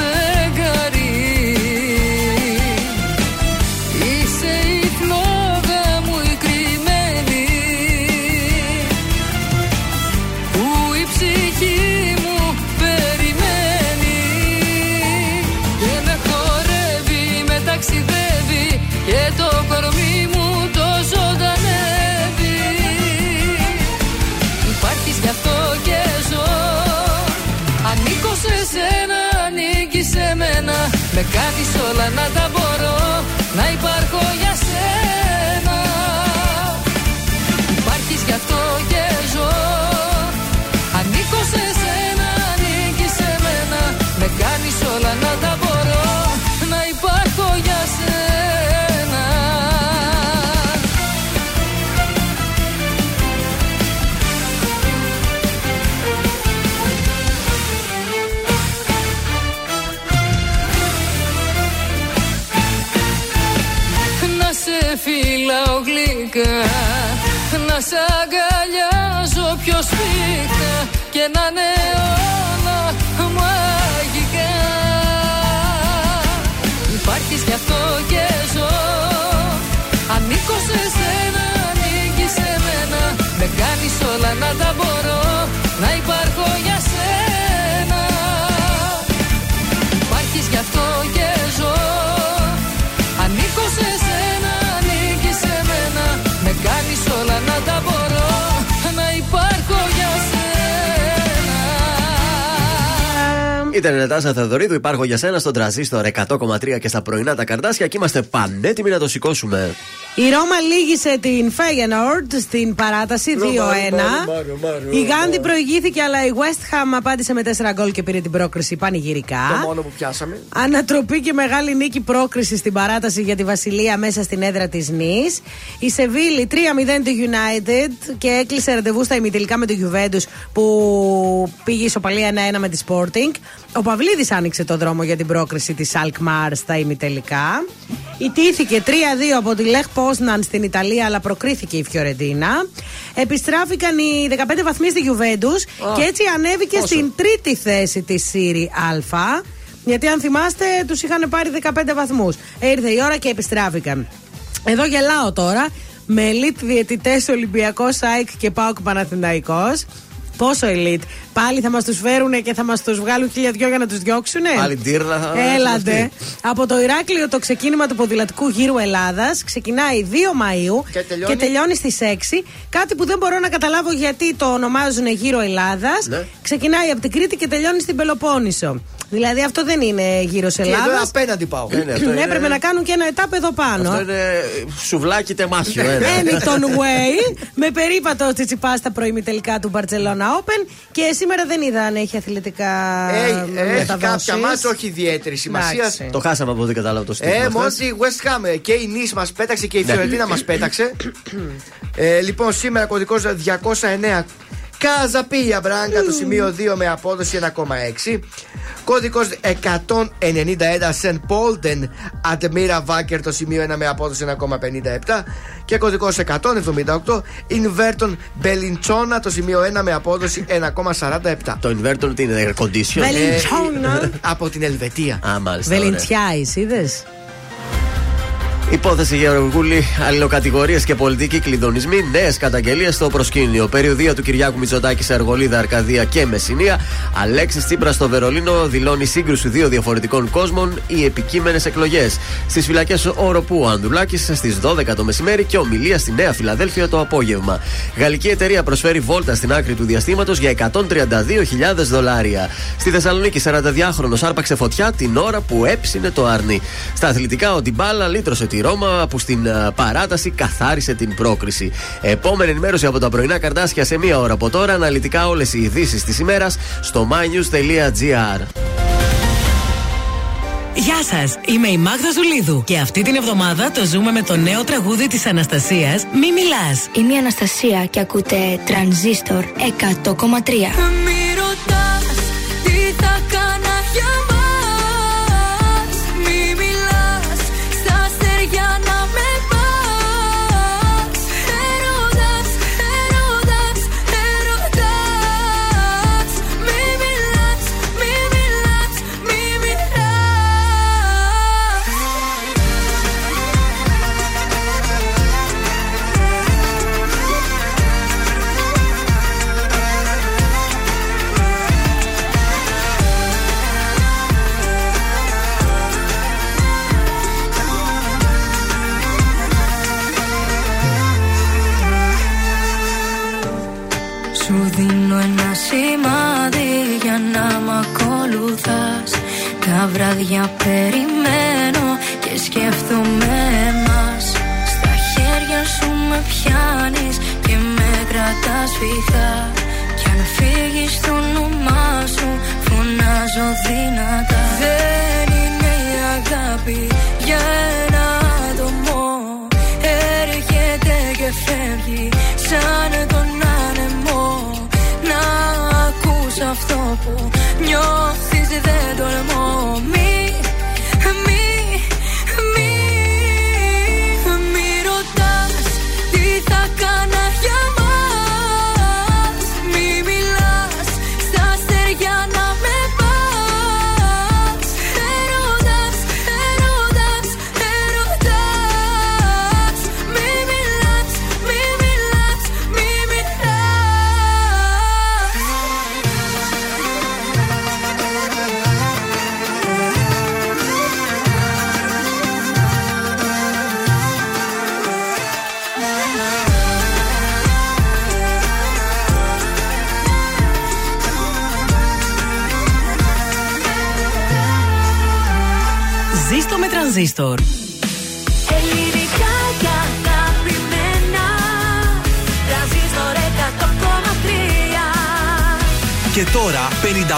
κάνεις γλυκά Να σ' αγκαλιάζω πιο σφίχτα Και να είναι όλα μαγικά. Υπάρχεις γι' αυτό και ζω. Ανήκω σε σένα, ανήκεις σε μένα. Με κάνεις όλα να τα μπορώ Να υπάρχω για σένα. Υπάρχεις γι' αυτό και Ήταν η Νατάσα Θεοδωρίδου, υπάρχω για σένα στον τραζίστορ 100,3 και στα πρωινά τα καρδάσια και είμαστε πανέτοιμοι να το σηκώσουμε. Η Ρώμα λύγησε την Φέγενορντ στην παράταση 2-1. Η Γάντι προηγήθηκε, αλλά η West Ham απάντησε με 4 γκολ και πήρε την πρόκριση πανηγυρικά. Το μόνο που πιάσαμε. Ανατροπή και μεγάλη νίκη πρόκριση στην παράταση για τη Βασιλεία μέσα στην έδρα της Νης. Η Σεβίλη 3-0 τη United και έκλεισε ραντεβού στα ημιτελικά με το Juventus που πήγε ισοπαλία 1-1 με τη Sporting. Ο Παυλίδης άνοιξε το δρόμο για την πρόκριση της Αλκμάρ στα ημιτελικά. Ιτήθηκε 3-2 από τη Λεχ Πόσναν στην Ιταλία, αλλά προκρίθηκε η Φιωρεντίνα. Επιστράφηκαν οι 15 βαθμοί στη Γιουβέντους και έτσι ανέβηκε Πόσο; στην τρίτη θέση της Σύρι Α. Γιατί αν θυμάστε, τους είχαν πάρει 15 βαθμούς. Ήρθε η ώρα και επιστράφηκαν. Εδώ γελάω τώρα με elite διαιτητές Ολυμπιακός ΑΕΚ και ΠΑΟΚ Παναθηναϊκός. Πόσο elite. Πάλι θα μας τους φέρουν και θα μας τους βγάλουν χίλια δυο για να τους διώξουν. Πάλι ντύρλα θα Έλατε. αυτή. Από το Ηράκλειο το ξεκίνημα του ποδηλατικού γύρου Ελλάδας ξεκινάει 2 Μαου Και τελειώνει; στις 6. Κάτι που δεν μπορώ να καταλάβω γιατί το ονομάζουν γύρο Ελλάδας. Ναι. Ξεκινάει από την Κρήτη και τελειώνει στην Πελοπόννησο. Δηλαδή αυτό δεν είναι γύρος Και εδώ Ελλάδας. απέναντι πάω. Ναι, ναι, αυτό είναι- Έπρεπε να κάνουν και ένα ετάπ εδώ πάνω. Αυτό είναι σουβλάκι τεμάχιο. ένα. Hamilton Way με περίπατο τσιτσιπά στα προημιτελικά του Barcelona Open και σήμερα δεν είδα αν έχει αθλητικά Ε, έχει μεταδόσεις. κάποια μάτσα όχι ιδιαίτερη σημασία. Εντάξει. Το χάσαμε από ό,τι κατάλαβα το στίχημα. Ε, χθες. μόνο η West Ham ε, και η Nice μας πέταξε και η Ναι. Φιωρεντίνα μας πέταξε. ε, λοιπόν, σήμερα κωδικός 209. Καζαπίλια Μπράγκα το σημείο 2 με απόδοση 1,6. Κωδικό 191 Σεν Πόλτεν Ατμίρα Βάκερ το σημείο 1 με απόδοση 1,57. Και κωδικό 178 Ινβέρτον Μπελιντσόνα το σημείο 1 με απόδοση 1,47. Το inverter τι είναι, air condition. Βελιντσόνα. από την Ελβετία. Α, μάλιστα. ωραία. Βελιντσιάη, είδες; Υπόθεση Γεωργούλη, αλληλοκατηγορίες και πολιτικοί κλειδονισμοί, νέες καταγγελίες στο προσκήνιο. Περιοδία του Κυριάκου Μητσοτάκη σε Αργολίδα, Αρκαδία και Μεσσηνία. Αλέξης Τσίπρας στο Βερολίνο δηλώνει σύγκρουση δύο διαφορετικών κόσμων οι επικείμενες εκλογές. Στις φυλακές Οροπού ο Ανδουλάκη στις 12 το μεσημέρι και ομιλία στη Νέα Φιλαδέλφια το απόγευμα. Γαλλική εταιρεία προσφέρει βόλτα στην άκρη του διαστήματος για 132.000 δολάρια. Στη Θεσσαλονίκη, 42χρονο άρπαξε φωτιά την ώρα που έψινε το αρνί. Στα αθλητικά, ο Ντιμπάλα λύτρωσε τη Ρώμα που στην α, παράταση καθάρισε την πρόκριση. Επόμενη ενημέρωση από τα πρωινά καρτάσια σε μία ώρα από τώρα. Αναλυτικά όλες οι ειδήσεις της ημέρας στο mynews.gr. Γεια σας, είμαι η Μάγδα Ζουλίδου και αυτή την εβδομάδα το ζούμε με το νέο τραγούδι της Αναστασίας Μη Μιλάς. Είμαι η Αναστασία και ακούτε Τρανζίστορ 100,3. Μη ρωτάς τι θα κάνα Τα βράδια περιμένω και σκέφτομαι εμάς. Στα χέρια σου με πιάνεις και με κρατάς φυγά Κι αν φύγεις το όνομά σου φωνάζω δυνατά. Δεν είναι η αγάπη για ένα άτομο. Έρχεται και φεύγει σαν τον άνεμο. Να ακούς αυτό που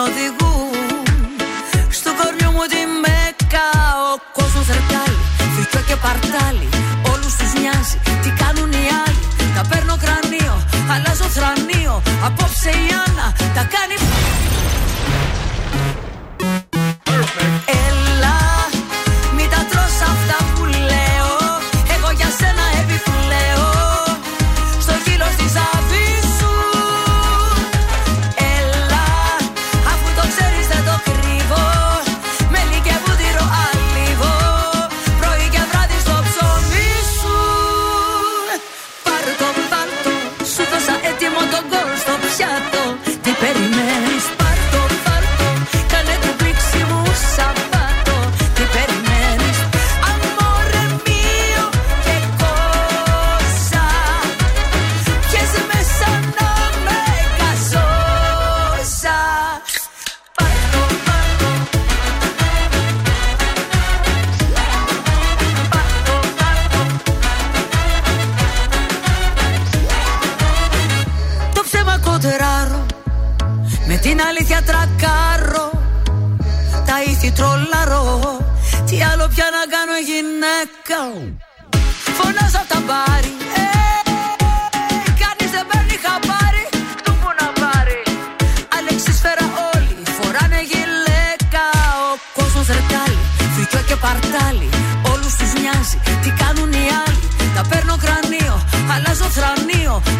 nos dejó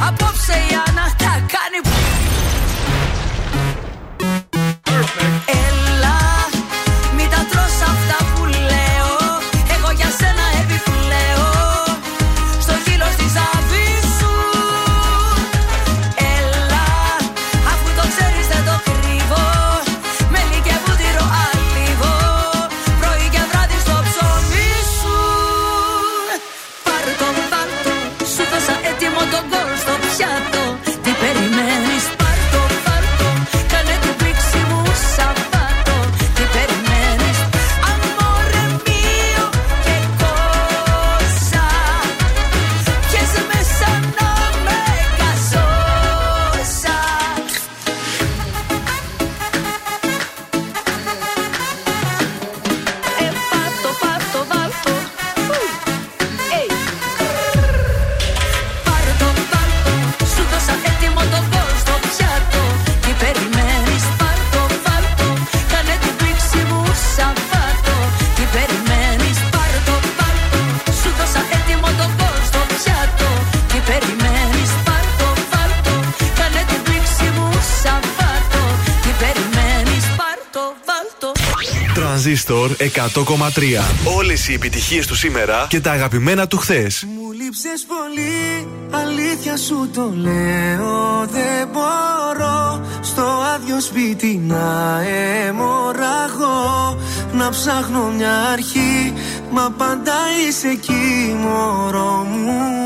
Απόψε η αναχτή 100,3. Όλες οι επιτυχίες του σήμερα και τα αγαπημένα του χθες. Μου λείψες πολύ, αλήθεια σου το λέω. Δεν μπορώ στο άδειο σπίτι να εμοραγώ. Να ψάχνω μια αρχή, μα πάντα είσαι εκεί, μωρό μου.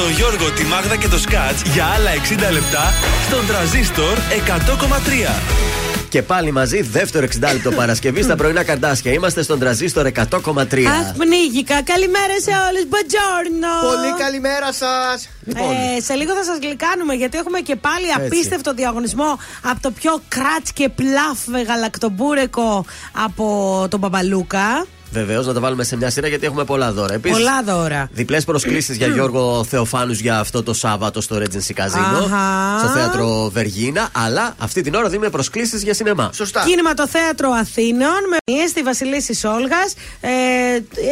Τον Γιώργο, τη Μάγδα και το Σκάτς για άλλα 60 λεπτά στον τραζίστορ 100,3. Και πάλι μαζί, δεύτερο 60 λεπτό Παρασκευή στα πρωινά καρδάσια. Είμαστε στον τραζίστορ 100,3. Αχ, πνίγηκα. Καλημέρα σε όλους. Μπατζόρνο. Πολύ καλημέρα σας. Ε, σε λίγο θα σας γλυκάνουμε γιατί έχουμε και πάλι Έτσι. απίστευτο διαγωνισμό από το πιο κράτ και πλάφ γαλακτομπούρεκο από τον Μπαμπαλούκα. Βεβαίως, να τα βάλουμε σε μια σειρά γιατί έχουμε πολλά δώρα. Επίσης, Πολλά δώρα. Διπλές προσκλήσεις για Γιώργο Θεοφάνους για αυτό το Σάββατο στο Regency Casino. Αχα. Στο θέατρο Βεργίνα. Αλλά αυτή την ώρα δίνουμε προσκλήσεις για σινεμά. Σωστά. Κινηματοθέατρο Αθήνεων με μία στη Βασιλίση Σόλγας. Ε,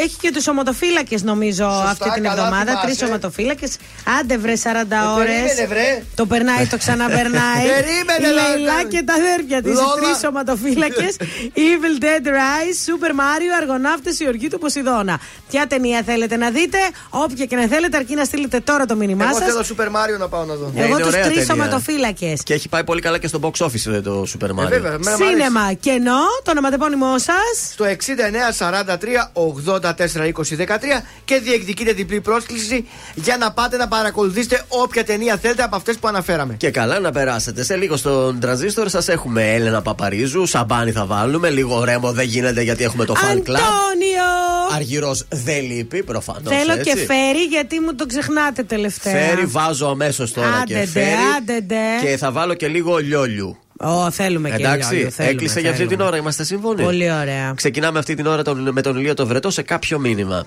έχει και τους ομοτοφύλακες νομίζω αυτή την καλά εβδομάδα. θυμάσαι. Τρεις ομοτοφύλακες. Άντε βρε 40 ώρες. περίμενε, βρε. Το περνάει, το ξαναπερνάει. Περίμενε, Η Λόλα. Λαϊλά και τα αδέρφια της. Οι Λόλα. τρεις ομοτοφύλακες. Evil Dead Rise, Super Mario, Αργοναύτε, η οργή του Ποσειδώνα. Ποια ταινία θέλετε να δείτε, όποια και να θέλετε, αρκεί να στείλετε τώρα το μήνυμά Εγώ σας. θέλω Super Mario να πάω να δω. Ναι, Εγώ είναι τους ωραία τρεις ταινία. ομοτοφύλακε. Και έχει πάει πολύ καλά και στο box office ε, το Super Mario. Ε, βέβαια, εμένα μ' αρέσει. Σίνεμα κενό, το ονοματεπώνυμό σας. Στο 69 43 84 20 13 και διεκδικείτε διπλή πρόσκληση για να πάτε να παρακολουθήσετε όποια ταινία θέλετε από αυτές που αναφέραμε. Και καλά να περάσετε. Σε λίγο στον τρανζίστορ σας έχουμε Έλενα Παπαρίζου. Σαμπάνι θα βάλουμε. Λίγο ρέμο δεν γίνεται γιατί έχουμε το fan club. Αντώνιο! Αργυρός δεν λείπει προφανώς. Θέλω και φέρι γιατί μου το ξεχνάτε τελευταία. Φέρι βάζω αμέσως τώρα Άντε και ντε, φέρι. άντε ντε. Και θα βάλω και λίγο λιόλιου. Ω, θέλουμε και Εντάξει, λιόλιο, θέλουμε, έκλεισε για αυτή θέλουμε. την ώρα. Είμαστε σύμφωνοι; Πολύ ωραία. Ξεκινάμε αυτή την ώρα τον- με τον Ηλία το Βρετό σε κάποιο μήνυμα.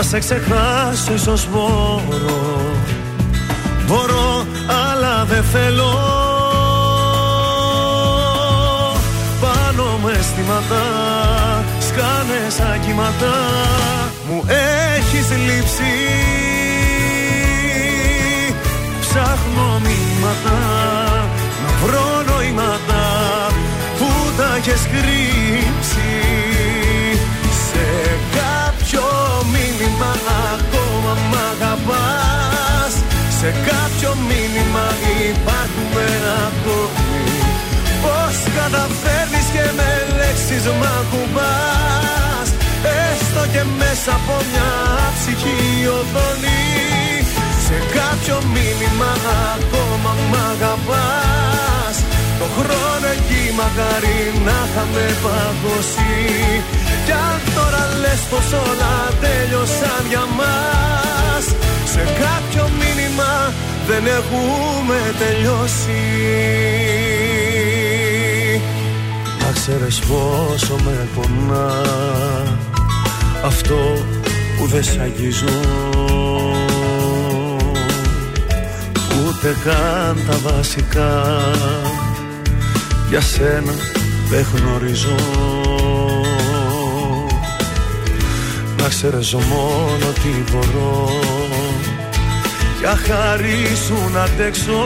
να σε ξεχάσω ίσως μπορώ. Μπορώ αλλά δεν θέλω. Πάνω με αισθήματα σκάνε σαν κύματα. Μου έχεις λείψει. Ψάχνω μηνύματα Να βρω νοήματα Που τα έχεις κρύψει. Σε κάποιο μήνυμα ακόμα μ' αγαπάς. Σε κάποιο μήνυμα υπάρχουμε ακόμη. Πώς καταφέρνεις και με λέξεις μ' ακουμπάς. Έστω και μέσα από μια ψυχή οδόνη Σε κάποιο μήνυμα ακόμα μ' αγαπάς. Το χρόνο εκεί μακάρι να είχαμε παγώσει Κι αν τώρα λες πως όλα τέλειωσαν για μας Σε κάποιο μήνυμα δεν έχουμε τελειώσει. Να ξέρεις πόσο με πονά Αυτό που δεν σ' αγγίζω. Ούτε καν τα βασικά Για σένα δεν γνωρίζω Να ξέρεις μόνο τι μπορώ. Για χάρη σου να αντέξω.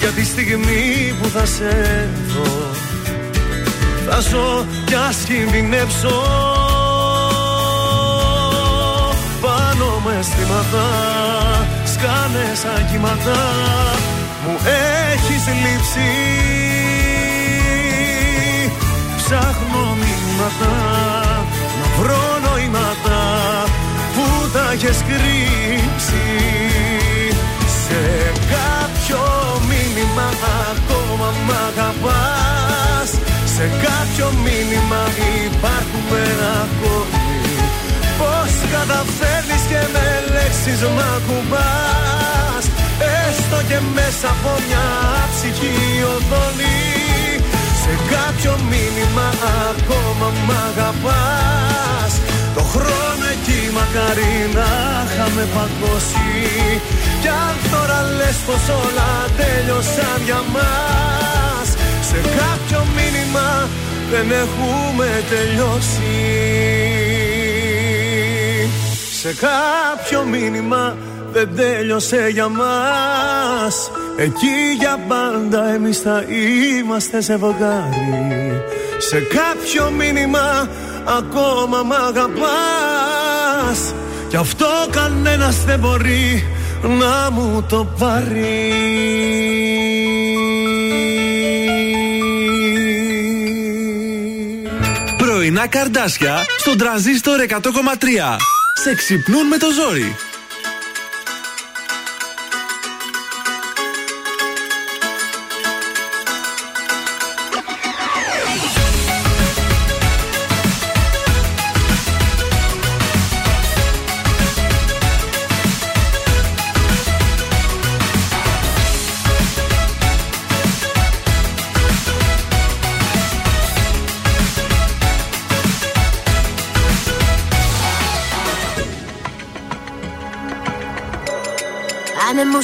Για τη στιγμή που θα σε δω Θα ζω κι ας κινδυνεύσω Πάνω με αισθήματα Σκάνε σαν κύματα Μου έχεις λείψει. Ψάχνω μηνύματα Να βρω νοήματα Που τα έχεις κρύψει. Σε κάποιο μήνυμα ακόμα μ' αγαπάς. Σε κάποιο μήνυμα υπάρχουμε ακόμη. Πώς καταφέρνεις και με λέξεις μ' ακουμπάς. Έστω και μέσα από μια ψυχή οδόνη Σε κάποιο μήνυμα ακόμα μ' αγαπάς. Το χρόνο εκεί μακάρι να είχαμε παγώσει. Κι αν τώρα λες πως όλα τέλειωσαν για μας Σε κάποιο μήνυμα δεν έχουμε τελειώσει Σε κάποιο μήνυμα δεν τέλειωσε για μας. Εκεί για πάντα εμείς θα είμαστε ζευγάρι Σε κάποιο μήνυμα ακόμα μ' αγαπάς. Κι αυτό κανένας δεν μπορεί να μου το πάρει. Πρωινά καρδάσια στον τραζίστορ 100,3. Σε ξυπνούν με το ζόρι.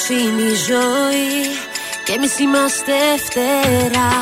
Είναι η ζωή και εμείς είμαστε φτερά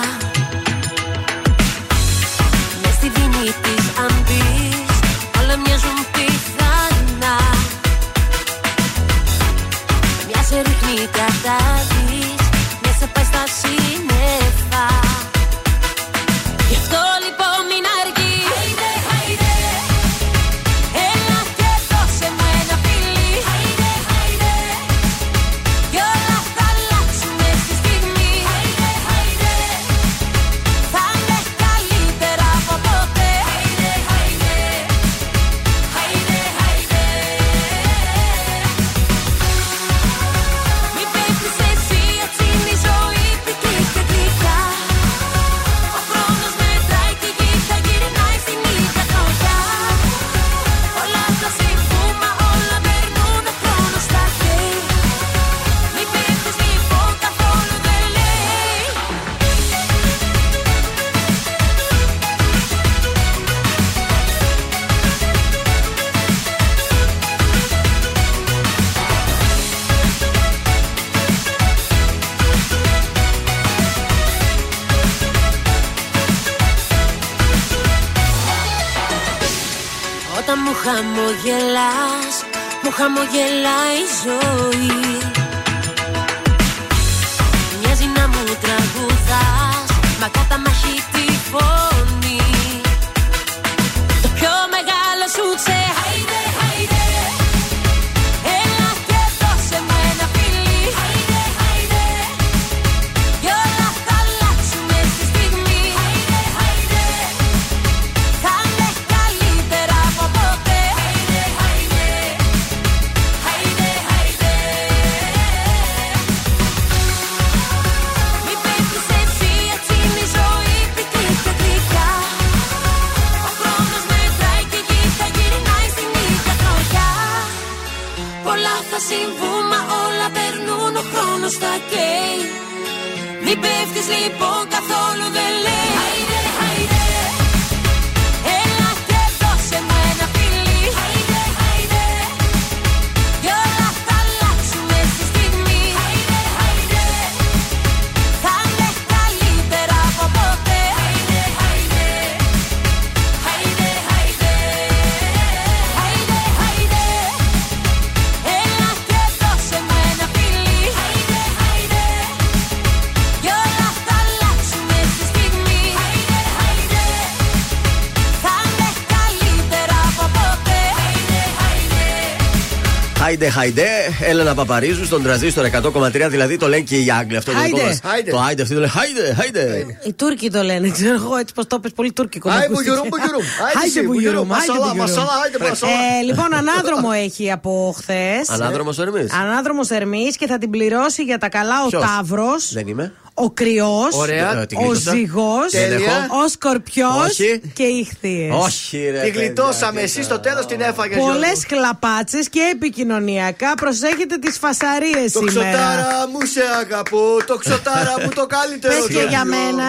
Χάιντε, χάιντε, Έλενα Παπαρίζου στον τραζίστορ 100,3 δηλαδή το λένε και οι Άγγλοι. Αυτό το Χάιντε. δικό μας. Χάιντε. Το χάιντε, αυτοί το λένε χάιντε, χάιντε. Οι Τούρκοι το λένε, ξέρω εγώ, έτσι πως το πες πολύ τουρκικό. Άι, μου ακούστηκε. μπουγιουρούμ, μπουγιουρούμ. Άιντε, Άιντε, εσύ, μπουγιουρούμ, μπουγιουρούμ. άιντε, Μασαλά, μπουγιουρούμ. μασαλά, άιντε, μασαλά. Ε, Λοιπόν, ανάδρομο έχει από χθες. Ανάδρομος Ερμής. Ανάδρομος Ερμής και θα την πληρώσει για τα καλά ο Ποιος; Ταύρος. Δεν είμαι. Ο κρυός, Ωραία. Ε, την ο γλίτωσα. ζυγό, Τέλεια. ο σκορπιός Όχι. και οι ηχθείες. Όχι, ρε. Τη παιδιά, γλιτώσαμε, τι εσύ θα- στο τέλος την έφαγες. Πολλές χλαπάτσες και επικοινωνιακά. Προσέχετε τις φασαρίες Το σήμερα. ξωτάρα μου σε αγαπώ, το ξωτάρα μου το καλύτερο. Πες και δώρο. για μένα.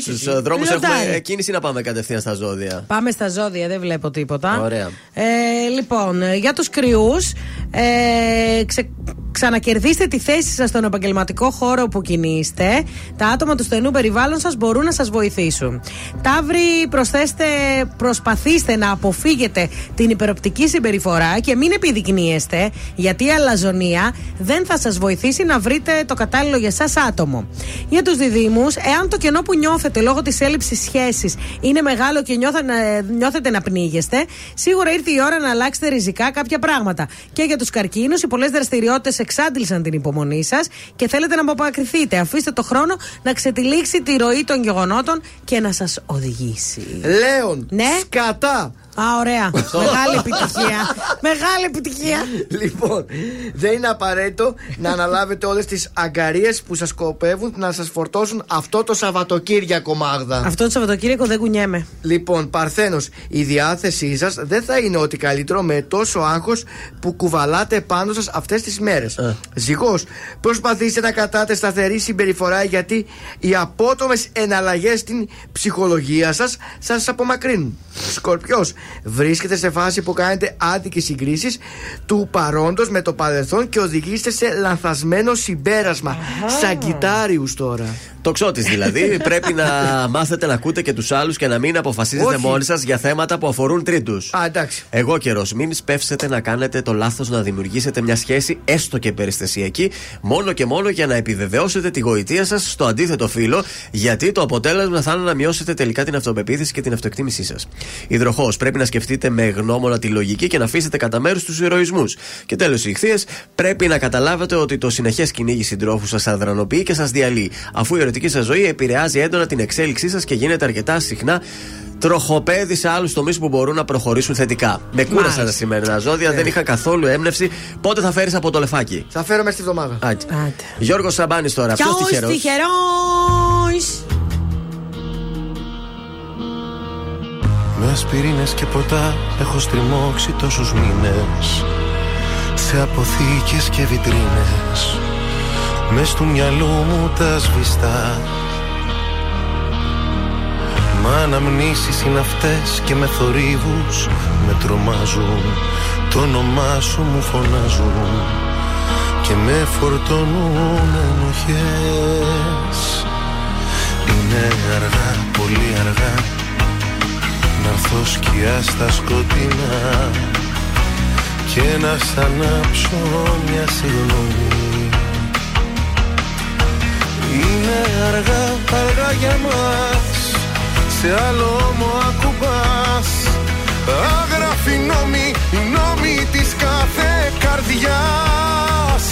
Στους δρόμους Λιοντάρι. έχουμε κίνηση να πάμε κατευθείαν στα ζώδια. Πάμε στα ζώδια, δεν βλέπω τίποτα. Ωραία. Ε, λοιπόν, ε, για τους κρυούς, ε, ξε, ξανακερδίστε τη θέση σας στον επαγγελματικό χώρο που κινείστε. Τα άτομα του στενού περιβάλλον σας μπορούν να σας βοηθήσουν. Ταύροι, προσθέστε, προσπαθήστε να αποφύγετε την υπεροπτική συμπεριφορά και μην επιδεικνύεστε, γιατί η αλαζονία δεν θα σας βοηθήσει να βρείτε το κατάλληλο για εσά άτομο. Για τους διδήμου, εάν το κενό που νιώθετε λόγω της έλλειψης σχέσης είναι μεγάλο και νιώθε- να- νιώθετε να πνίγεστε, σίγουρα ήρθε η ώρα να αλλάξετε ριζικά κάποια πράγματα. Και για τους καρκίνους, οι πολλές δραστηριότητες εξάντλησαν την υπομονή σας και θέλετε να απομακρυνθείτε. Αφήστε το χρόνο να ξετυλίξει τη ροή των γεγονότων και να σας οδηγήσει. Λέων, Ναι. σκατά. Α, ωραία. Μεγάλη επιτυχία. Μεγάλη επιτυχία. Λοιπόν, δεν είναι απαραίτητο να αναλάβετε όλες τις αγκαρίες που σας σκοπεύουν να σας φορτώσουν αυτό το Σαββατοκύριακο, Μάγδα. Αυτό το Σαββατοκύριακο δεν κουνιέμαι. Λοιπόν, Παρθένος, η διάθεσή σας δεν θα είναι ό,τι καλύτερο με τόσο άγχος που κουβαλάτε πάνω σας αυτές τις μέρες. Ε. Ζυγός, προσπαθήστε να κρατάτε σταθερή συμπεριφορά γιατί οι απότομες εναλλαγές στην ψυχολογία σας θα σας απομακρύνουν. Σκορπιός, βρίσκεται σε φάση που κάνετε άδικε συγκρίσεις του παρόντος με το παρελθόν και οδηγείστε σε λανθασμένο συμπέρασμα. Σαγκιτάριου τώρα. Το ξώτη δηλαδή. Πρέπει να μάθετε να ακούτε και τους άλλους και να μην αποφασίζετε Όχι. μόνοι σας για θέματα που αφορούν τρίτους. Α, εντάξει. Εγώ καιρός. Μην σπεύσετε να κάνετε το λάθος να δημιουργήσετε μια σχέση έστω και περιστασιακή, μόνο και μόνο για να επιβεβαιώσετε τη γοητεία σας στο αντίθετο φύλλο, γιατί το αποτέλεσμα θα είναι να μειώσετε τελικά την αυτοπεποίθηση και την αυτοεκτίμησή σας. Υδροχό. Πρέπει να σκεφτείτε με γνώμονα τη λογική και να αφήσετε κατά μέρους τους ηρωισμούς. Και τέλος, οι ηχθείες. Πρέπει να καταλάβετε ότι το συνεχές κυνήγι συντρόφου σας αδρανοποιεί και σας διαλύει, αφού η ερωτική σας ζωή επηρεάζει έντονα την εξέλιξή σας και γίνεται αρκετά συχνά τροχοπέδι σε άλλους τομείς που μπορούν να προχωρήσουν θετικά. Με κούρασαν τα Μάλιστα. σημερινά ζώδια, δεν είχα καθόλου έμπνευση. Πότε θα φέρεις από το λεφάκι; Θα φέρω μέσα στη βδομάδα. Άντε. Γιώργος Σαμπάνης τώρα, ποιος Ποιος τυχερός; τυχερός Με ασπιρίνες και ποτά έχω στριμώξει τόσους μήνες Σε αποθήκες και βιτρίνες Μες του μυαλού μου τα σβηστά. Μα αναμνήσεις είναι αυτές και με θορύβους με τρομάζουν. Το όνομά σου μου φωνάζουν και με φορτώνουν ενοχές. Είναι αργά, πολύ αργά να έρθω σκιά στα σκοτεινά και να σ' ανάψω μια συγγνώμη Είναι αργά, αργά για μας. Σε άλλο μου ακουμπάς. Άγραφοι νόμοι, οι νόμοι της κάθε καρδιάς.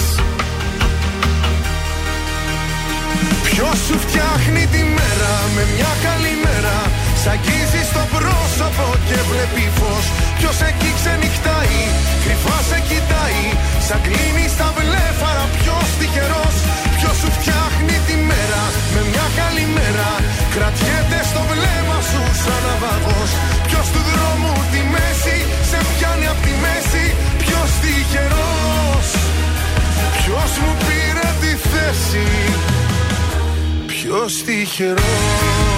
Ποιος σου φτιάχνει τη μέρα με μια καλή μέρα; Σ' αγγίζει στο πρόσωπο και βλέπει φως. Ποιος εκεί ξενυχτάει, κρυφά σε κοιτάει. Σαν κλείνει στα βλέφαρα ποιος τυχερός Ποιος σου φτιάχνει τη μέρα. Με μια καλή μέρα Κρατιέται στο βλέμμα σου σαν ναυαγός Ποιος του δρόμου τη μέση σε πιάνει απ' τη μέση. Ποιος τυχερός Ποιος μου πήρε τη θέση. Ποιος τυχερός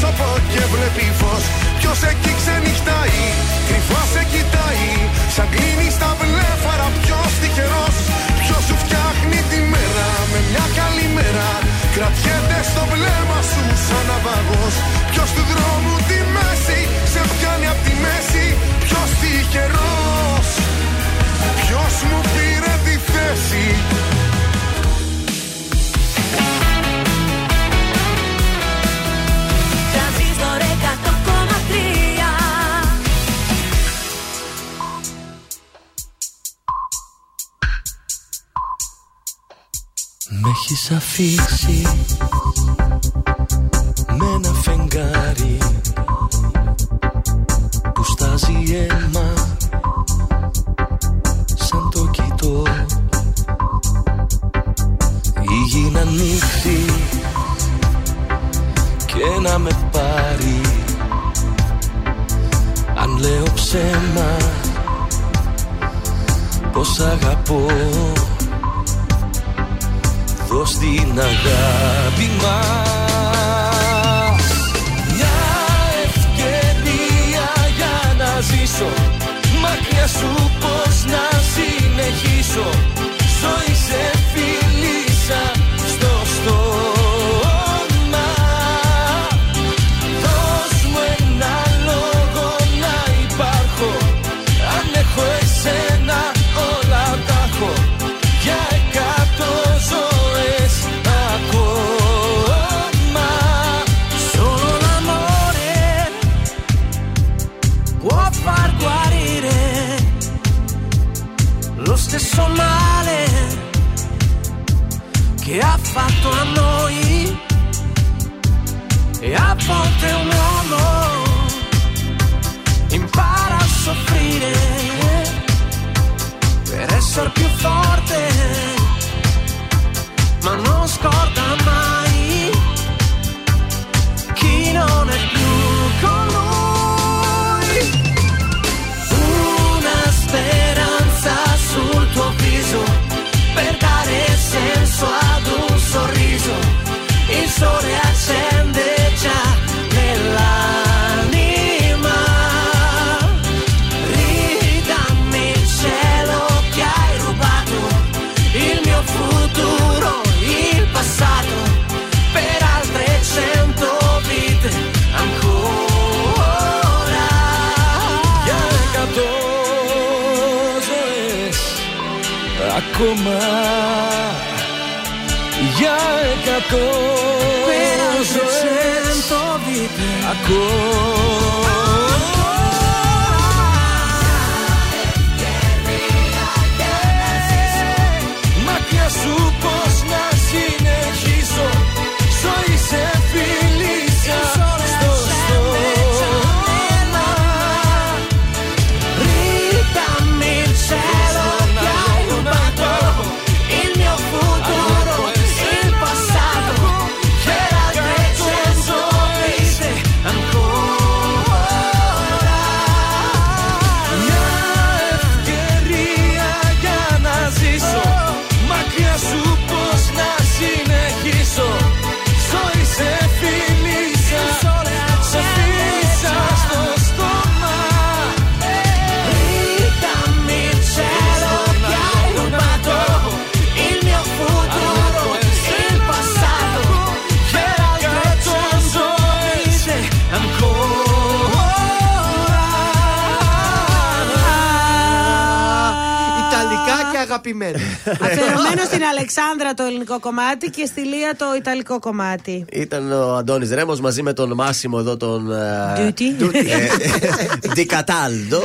πρόσωπο και βλέπει φως. Ποιος εκεί ξενυχτάει, κρυφά σε κοιτάει. Σαν κλείνει στα βλέφαρα Με έχεις αφήσει με ένα φεγγάρι που στάζει αίμα σαν το κοιτώ. Η γη να ανοίξει και να με πάρει. Αν λέω ψέμα πως αγαπώ δώσ' την αγάπη μας. Μια ευκαιρία για να ζήσω. Μακριά σου πως να συνεχίσω. Ζωή σε for a ακόμα Για εκατό Per altre ζωές. cento vite ακόμα και αγαπημένα. Αφιερωμένο στην Αλεξάνδρα το ελληνικό κομμάτι και στη Λία το ιταλικό κομμάτι. Ήταν ο Αντώνης Ρέμος μαζί με τον Μάσιμο εδώ τον. ε, Duty. Ντικατάλντο.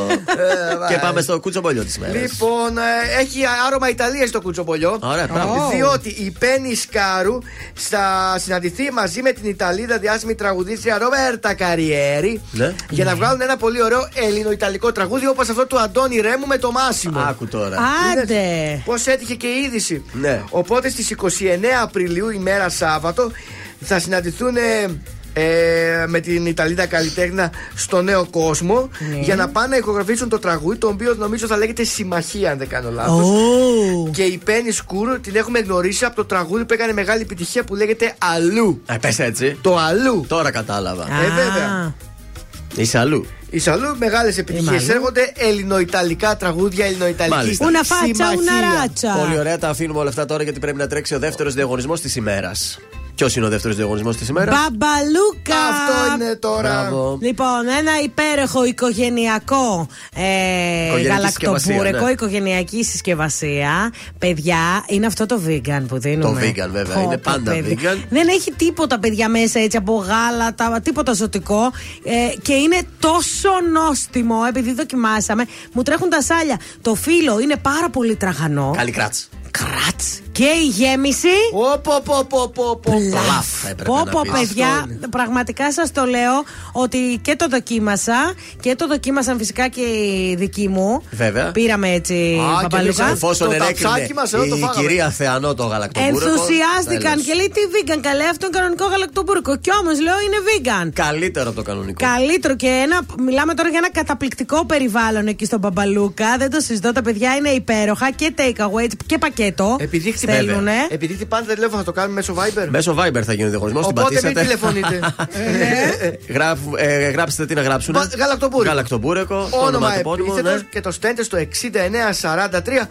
Και πάμε στο κουτσομπολιό της μέρας. Λοιπόν, ε, έχει άρωμα Ιταλίας στο κουτσομπολιό. Ωραία, μπράβο. Διότι η Πέννη Σκάρου θα συναντηθεί μαζί με την Ιταλίδα διάσημη τραγουδίστρια Ρόμπερτα Καριέρη Ναι. για να βγάλουν ένα πολύ ωραίο ελληνο-ιταλικό τραγούδι όπως αυτό του Αντώνη Ρέμου με το Μάσιμο. Άκου τώρα. Άντε. Πώς έτυχε και η είδηση. Ναι. Οπότε στις 29 Απριλίου, ημέρα Σάββατο, θα συναντηθούν. ε, ε, με την Ιταλίδα καλλιτέχνα στο νέο κόσμο Ναι. για να πάνε να ηχογραφήσουν το τραγούδι το οποίο νομίζω θα λέγεται Συμμαχία αν δεν κάνω λάθος Ω. και η Πέννη Σκούρ την έχουμε γνωρίσει από το τραγούδι που έκανε μεγάλη επιτυχία που λέγεται Αλλού Ε, πες έτσι. το Αλλού Τώρα κατάλαβα. Ε, βέβαια. Είσαι αλλού. Οι Σαλού μεγάλες επιτυχίες. Είμαι αλλού. Έρχονται ελληνοϊταλικά τραγούδια, ελληνοϊταλική Μάλιστα. Ούνα φάτσα, συμμαχία. ούνα ράτσα. Πολύ ωραία, τα αφήνουμε όλα αυτά τώρα γιατί πρέπει να τρέξει ο δεύτερος διαγωνισμός της ημέρας. Ποιος είναι ο δεύτερος διαγωνισμός της ημέρας; Μπαμπαλούκα! Αυτό είναι τώρα. Μπράβο. Λοιπόν, ένα υπέροχο οικογενειακό ε, Οικογενειακή γαλακτοπούρεκο, συσκευασία, ναι. οικογενειακή συσκευασία. Παιδιά, είναι αυτό το vegan που δίνουμε. Το vegan, βέβαια, είναι πάντα παιδιά. vegan. Δεν έχει τίποτα, παιδιά, μέσα έτσι από γάλατα, τίποτα ζωτικό. Ε, και είναι τόσο νόστιμο, επειδή δοκιμάσαμε. Μου τρέχουν τα σάλια. Το φύλλο είναι πάρα πολύ τραγανό. Καλή κράτς. Κράτς. Και η γέμιση. Πω, πω, πω, πω, πω. Λαφ έπρεπε Πω να πω πεις. παιδιά, Αυτό είναι. πραγματικά σας το λέω ότι και το δοκίμασα και το δοκίμασαν φυσικά και οι δικοί μου. Βέβαια. Πήραμε έτσι Α, και παπαλούκα. εμείς Εφόσον Το ενέκρινε ταψάκι μας, εδώ το η φάγαμε. κυρία Θεανό το γαλακτοπούρεκο. Ενθουσιάστηκαν τέλος. και λέει τι vegan, καλέ αυτό είναι κανονικό γαλακτοπούρικο. Κι όμως λέω είναι vegan. Καλύτερο από το κανονικό. Καλύτερο και ένα, μιλάμε τώρα για ένα καταπληκτικό περιβάλλον εκεί στον Μπαμπαλούκα. Δεν το συζητώ, τα παιδιά είναι υπέροχα και take away και πακέτο. Επειδή στέλνουνε. Επειδή χτυπάνε τα τηλέφωνα, θα το κάνουμε μέσω Viber. Μέσω Viber θα γίνει ο διαγωνισμό. Την Οπότε μην πατήσατε. τηλεφωνείτε. Γράφ, ε, γράψτε τι να γράψουν. Πα- γαλακτοπούρεκο. Γαλακτοπούρεκο. το Όνομα τεπώνυμο, επίθετος ναι. και το στέλνετε στο 6943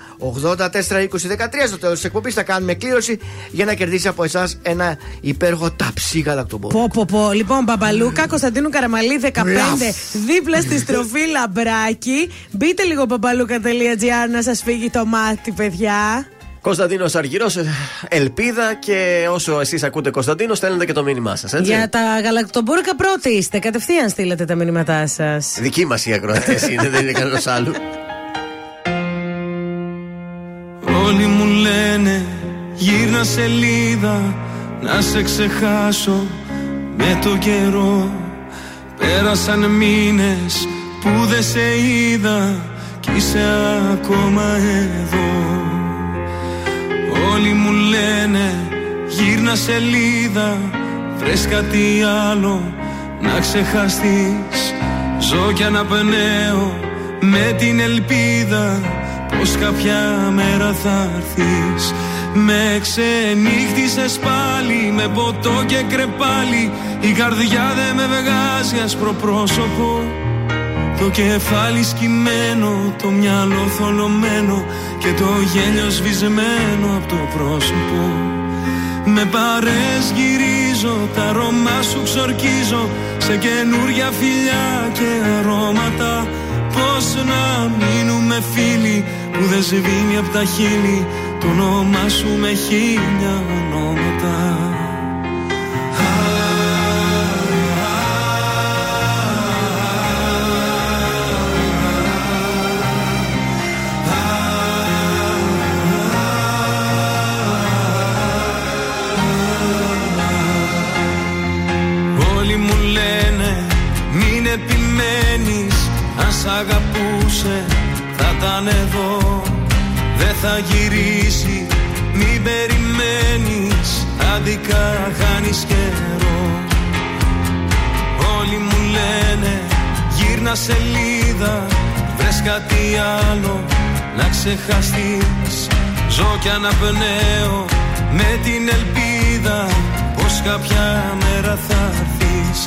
84 20 13. Στο τέλος της εκπομπής θα κάνουμε κλήρωση για να κερδίσει από εσάς ένα υπέροχο ταψί γαλακτοπούρεκο. Πω, πω, πω. Λοιπόν, Μπαμπαλούκα, Κωνσταντίνου Καραμαλή 15, δίπλα στη στροφή Λαμπράκι. Μπείτε λίγο μπαμπαλούκα.gr να σας φύγει το μάτι, παιδιά. Κωνσταντίνος Αργυρός, ελπίδα και όσο εσείς ακούτε Κωνσταντίνο, στέλνετε και το μήνυμά σας. Για τα γαλακτομπούρικα πρώτοι είστε. Κατευθείαν στείλετε τα μηνύματά σας. Δική μας οι ακροατές είναι, δεν είναι κανένας άλλος. Όλοι μου λένε γύρνα σελίδα να σε ξεχάσω με το καιρό Πέρασαν μήνες που δεν σε είδα κι είσαι ακόμα εδώ Όλοι μου λένε γύρνα σελίδα βρες κάτι άλλο να ξεχαστείς. Ζω κι αναπνέω με την ελπίδα πως κάποια μέρα θα έρθεις. Με ξενύχτησες πάλι με ποτό και κρεπάλι Η καρδιά δεν με βγάζει άσπρο πρόσωπο το κεφάλι σκυμμένο, το μυαλό θολωμένο και το γέλιο σβησμένο από το πρόσωπο. Με παρές γυρίζω, τα αρώμα σου ξορκίζω σε καινούρια φιλιά και αρώματα. Πώς να μείνουμε φίλοι που δεν σβήνει από τα χείλη το όνομά σου με χίλια σ' αγαπούσε θα ήταν εδώ. Δεν θα γυρίσει μην περιμένεις. Αντικά χάνεις καιρό. Όλοι μου λένε γύρνα σελίδα. Βρες κάτι άλλο να ξεχαστείς. Ζω κι αναπνέω με την ελπίδα Πως κάποια μέρα θα έρθεις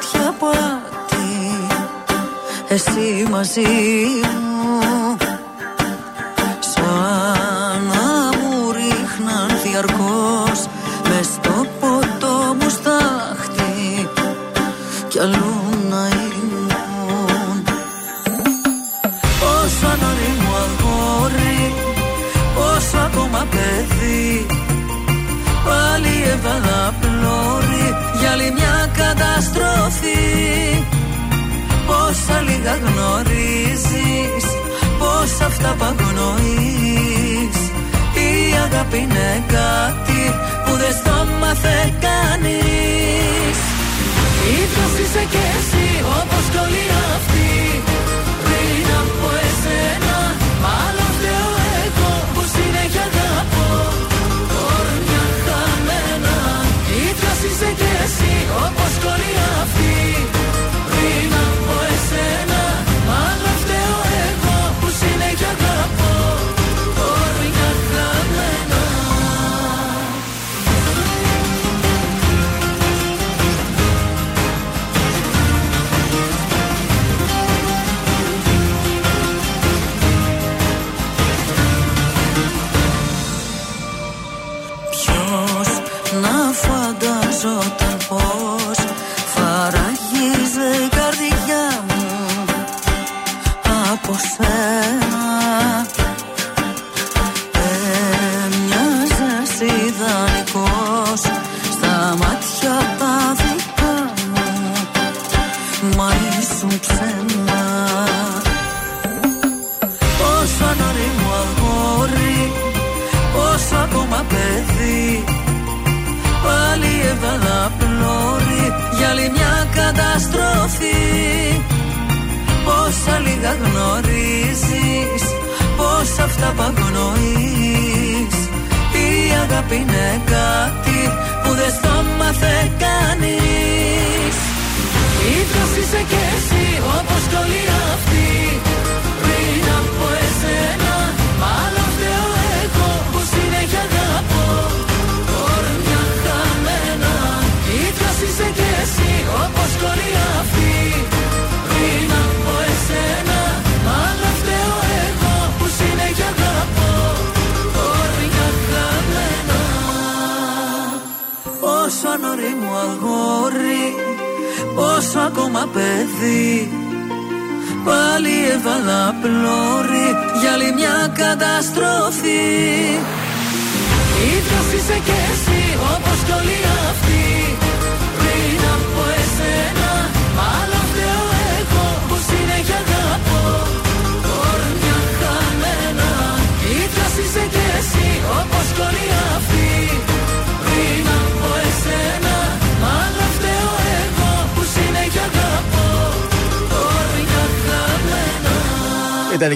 ήσουν τέτοια πάτη εσύ μαζί μου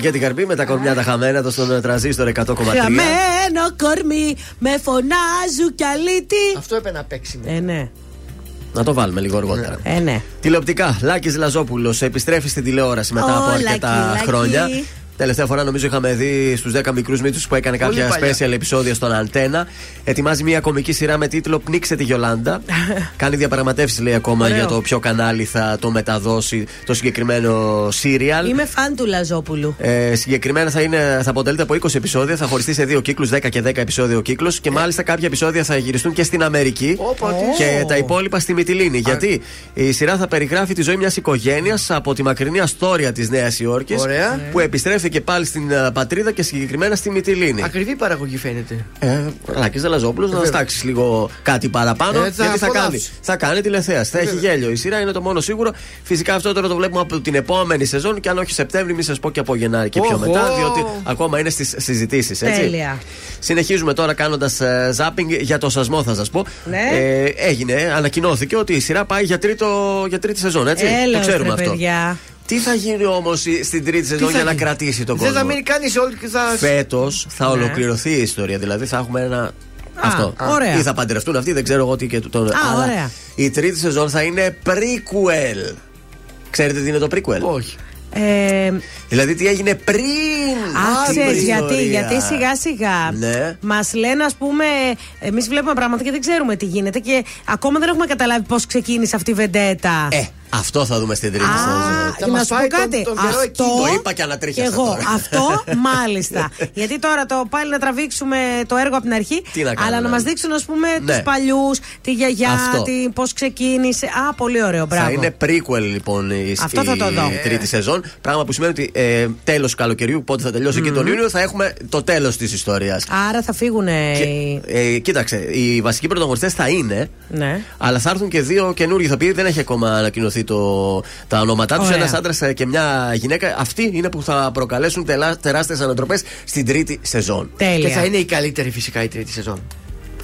Ήταν και την καρπή με τα κορμιά τα χαμένα το στον τραζίστορ 100,3. Χαμένο κορμί, με φωνάζουν κι αλήτη. Αυτό έπαιρνε να παίξει. Ε, ναι. Να το βάλουμε λίγο αργότερα. Ε, ναι. Τηλεοπτικά, Λάκης Λαζόπουλος επιστρέφει στην τηλεόραση μετά από Ω, αρκετά Λάκη, Λάκη. χρόνια. Τελευταία φορά νομίζω είχαμε δει στους 10 μικρούς μύτου που έκανε Πολύ κάποια παλιά. special επεισόδια στον Αντένα. Ετοιμάζει μια κομική σειρά με τίτλο Πνίξε τη Γιολάντα. κάνει διαπραγματεύσεις λέει ακόμα Ωραίο. για το ποιο κανάλι θα το μεταδώσει το συγκεκριμένο serial. Είμαι φαν του Λαζόπουλου. Ε, συγκεκριμένα θα, είναι, θα αποτελείται από 20 επεισόδια, θα χωριστεί σε δύο κύκλους, 10 και 10 επεισόδιο ο κύκλο. Και μάλιστα κάποια επεισόδια θα γυριστούν και στην Αμερική. τι και σου. τα υπόλοιπα στη Μυτιλίνη. Γιατί η σειρά θα περιγράφει τη ζωή μιας οικογένειας από τη μακρινή Αστόρια της Νέας Υόρκης. Ωραία. Που επιστρέφει και πάλι στην ε, πατρίδα και συγκεκριμένα στη Μυτιλίνη. Ακριβή παραγωγή φαίνεται. Ε, Ράκη Δελαζόπουλο, να Βέβαια. στάξεις λίγο κάτι παραπάνω. Ε, θα γιατί θα απολαύσει. κάνει. Θα κάνει τηλεθέαση. Θα έχει Βέβαια. γέλιο. Η σειρά είναι το μόνο σίγουρο. Φυσικά αυτό τώρα το βλέπουμε από την επόμενη σεζόν και αν όχι Σεπτέμβρη, μη σας πω και από Γενάρη και πιο Οχο. μετά, διότι ακόμα είναι στις συζητήσεις. Τέλεια. Συνεχίζουμε τώρα κάνοντας ζάπινγκ για το σασμό, θα σας πω. Ναι. Ε, έγινε, ανακοινώθηκε ότι η σειρά πάει για, τρίτο, για τρίτη σεζόν, έτσι. Έλεος, το ξέρουμε ρε, αυτό. παιδιά. Τι θα γίνει όμως στην τρίτη σεζόν θα για να γίνει; κρατήσει τον Δεν κόσμο; θα μείνει κανείς όλη και θα. Φέτος θα Ναι. ολοκληρωθεί η ιστορία. Δηλαδή θα έχουμε ένα. Αυτό. ωραία. Ή θα παντρευτούν αυτοί, δεν ξέρω εγώ τι και τον. Α, αλλά ωραία. Η τρίτη σεζόν θα είναι prequel. Ξέρετε τι είναι το prequel; Όχι. Ε, Δηλαδή τι έγινε πριν. Α, την ξέρεις γιατί, ιστορία. γιατί σιγά σιγά Ναι. μας λένε, ας πούμε, εμείς βλέπουμε πράγματα και δεν ξέρουμε τι γίνεται και ακόμα δεν έχουμε καταλάβει πώς ξεκίνησε αυτή η βεντέτα. Ε, αυτό θα δούμε στην τρίτη Α, σεζόν. για να σου πω πάει τον- κάτι. τον καιρό εκεί. αυτό. Το είπα και ανατρίχιασα εγώ. τώρα. Αυτό μάλιστα. Γιατί τώρα το πάλι να τραβήξουμε το έργο από την αρχή. Τι να κάνουμε, αλλά να μας ναι. δείξουν, ας πούμε, Ναι. τους παλιούς, τη γιαγιά, Αυτό. τη, πώς ξεκίνησε. Α, πολύ ωραίο, μπράβο. Θα είναι prequel λοιπόν η, Αυτό θα το η δω. τρίτη σεζόν. Πράγμα που σημαίνει ότι ε, τέλος καλοκαιριού, πότε θα τελειώσει και τον Ιούνιο, θα έχουμε το τέλος της ιστορίας. Άρα θα φύγουν. Ε, κοίταξε, οι βασικοί πρωταγωνιστές θα είναι, Ναι. αλλά θα έρθουν και δύο καινούργιοι ηθοποιοί. Δεν έχει ακόμα ανακοινωθεί το, τα ονόματά τους. Ωραία. Ένας άντρας και μια γυναίκα. Αυτοί είναι που θα προκαλέσουν τεράστιες ανατροπές στην τρίτη σεζόν. Τέλεια. Και θα είναι η καλύτερη φυσικά η τρίτη σεζόν.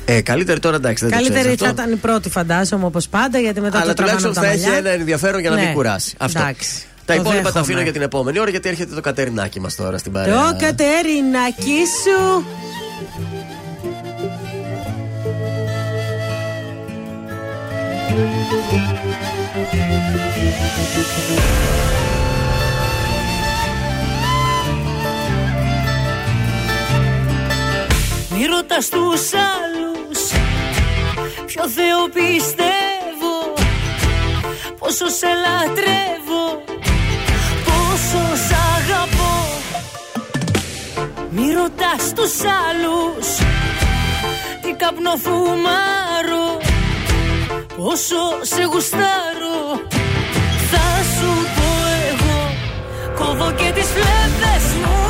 Ε, καλύτερη τώρα εντάξει, δεν το Καλύτερη ξέρεις θα αυτό. ήταν η πρώτη, φαντάζομαι, όπως πάντα, γιατί μετά Αλλά το τραβάνε τουλάχιστον από τα θα έχει μαλλιά. ένα ενδιαφέρον για να Ναι. μην κουράσει. Αυτό. Εντάξει. Τα Το υπόλοιπα τα δέχομαι. αφήνω για την επόμενη ώρα γιατί έρχεται το κατερινάκι μας τώρα στην παρέα. Το Κατερινάκι σου. Μη ρωτάς τους άλλους Ποιο Θεό πιστεύω Πόσο σε λατρεύω Πόσο σ' αγαπώ. Μη ρωτάς τους άλλους Τι καπνό φουμάρω Πόσο σε γουστάρω Θα σου πω εγώ Κόβω και τις φλέβες μου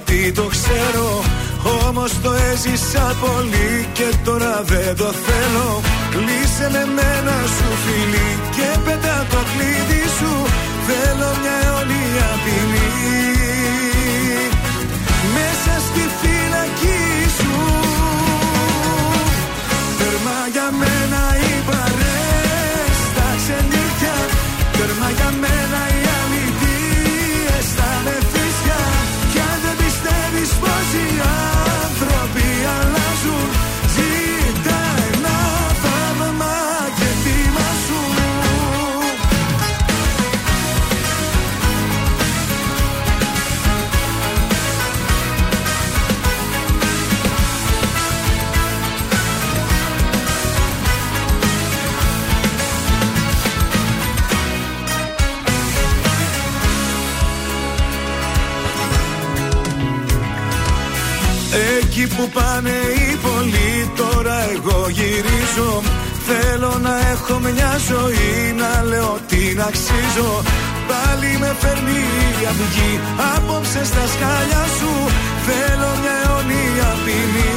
είχα πει το ξέρω Όμως το έζησα πολύ Και τώρα δεν το θέλω. Κλείσε με μένα σου φίλη Και πέτα το κλειδί σου. Θέλω μια αιώνια ποινή ζωή να λέω την αξίζω. Πάλι με φέρνει η αυγή απόψε στα σκάλια σου. Θέλω μια αιώνια ποινή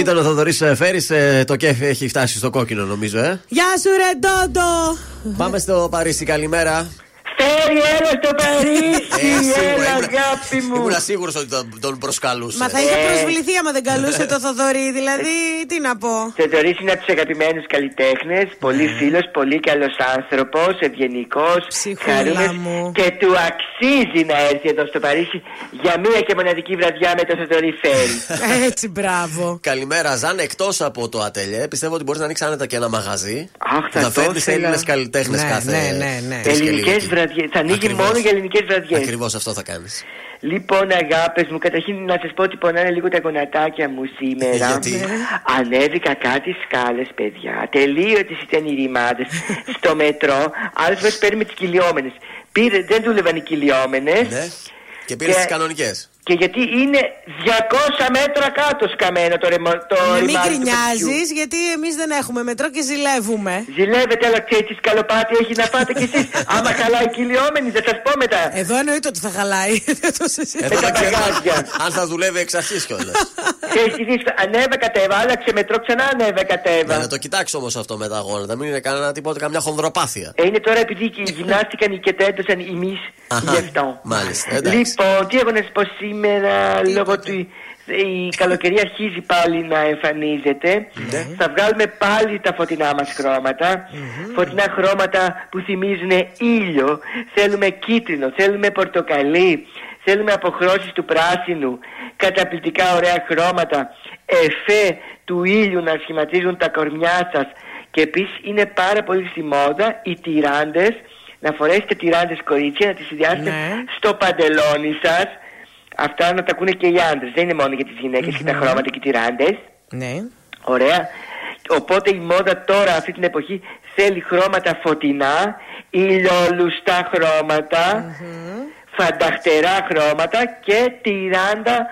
Ήταν ο Θοδωρή Φέρη. Το κέφι έχει φτάσει στο κόκκινο, νομίζω, ε. Γεια σου, ρε Ντόντο! Πάμε στο Παρίσι, καλημέρα. Φέρει, έλα στο Παρίσι, Ε, σίγουρα, έλα ήμουνα- αγάπη μου. Ήμουν σίγουρος ότι τον, τον προσκαλούσε. Μα θα είχε προσβληθεί άμα δεν καλούσε το Θοδωρή, δηλαδή τι να πω. Θεοδωρής είναι από τους αγαπημένους καλλιτέχνες. Πολύ Ναι. φίλος, πολύ καλός άνθρωπος, ευγενικός, χαρούμενος. μου. Και του αξίζει να έρθει εδώ στο Παρίσι για μία και μοναδική βραδιά με το Θεοδωρή Φέρι. Έτσι, μπράβο. Καλημέρα, Ζαν. Εκτός από το ατελιέ, πιστεύω ότι μπορείς να ανοίξεις άνετα και ένα μαγαζί. Αχ, που θα θα το φέρνεις ήθελα. Έλληνες καλλιτέχνες Ναι, κάθε. ναι, ναι, ναι. τρεις και Ελληνικές λίγη. βραδιές. Θα ανοίγει Ακριβώς. μόνο για ελληνικές βραδιές. Ακριβώς αυτό θα κάνεις. Λοιπόν, αγάπες μου, καταρχήν να σας πω ότι πονάνε λίγο τα γονατάκια μου σήμερα. Γιατί; Ανέβηκα κάτι σκάλες, παιδιά. Τελείωτες ήταν οι ρημάδες. Στο μετρό, άλλε φορέ παίρνουμε τις κυλιόμενες. Πήρε, δεν δούλευαν οι κυλιόμενες. Ναι. Και πήρε τις κανονικές. Και γιατί είναι 200 μέτρα κάτω σκαμμένο το, ρεμο, το Ναι, μην ρημάδι του γκρινιάζεις, παιδιού. γιατί εμείς δεν έχουμε μετρό και ζηλεύουμε. Ζηλεύετε, αλλά ξέρει τι σκαλοπάτι έχει να φάτε κι εσείς. Άμα χαλάει κυλιόμενη, θα σας πω μετά. Εδώ εννοείται ότι θα χαλάει. Δεν το συζητάμε. Εδώ δεν ξέρω αν θα δουλεύει εξ αρχής κιόλας. Ξέρεις τι δύσκολο. Ανέβα κατέβα, άλλαξε μετρό, ξανά ανέβα κατέβα. Ναι, να το κοιτάξει όμως αυτό με τα γόνατα. Μην είναι κανένα τίποτα, καμιά χονδροπάθεια. Ε, Είναι τώρα επειδή και γυμνάστηκαν και το έντοσαν οι μυς Αχα, γι' αυτό. Μάλιστα. Εντάξει. Λοιπόν, τι έχω να σα πως σήμερα, λόγω του. Η καλοκαιρία αρχίζει πάλι να εμφανίζεται. Ναι. Θα βγάλουμε πάλι τα φωτεινά μας χρώματα. Φωτεινά χρώματα που θυμίζουν ήλιο. Θέλουμε κίτρινο, θέλουμε πορτοκαλί. Θέλουμε αποχρώσεις του πράσινου. Καταπληκτικά ωραία χρώματα. Εφέ του ήλιου να σχηματίζουν τα κορμιά σας. Και επίσης είναι πάρα πολύ στη μόδα οι τυράντες. Να φορέσετε τυράντες κορίτσια, να τις συνδυάσετε στο παντελόνι σας. Αυτά να τα ακούνε και οι άντρες. Δεν είναι μόνο για τις γυναίκες και τα χρώματα και οι τυράντες. Ναι. Ωραία. Οπότε η μόδα τώρα αυτή την εποχή θέλει χρώματα φωτεινά, ηλιολουστά χρώματα, φανταχτερά χρώματα και τυράντα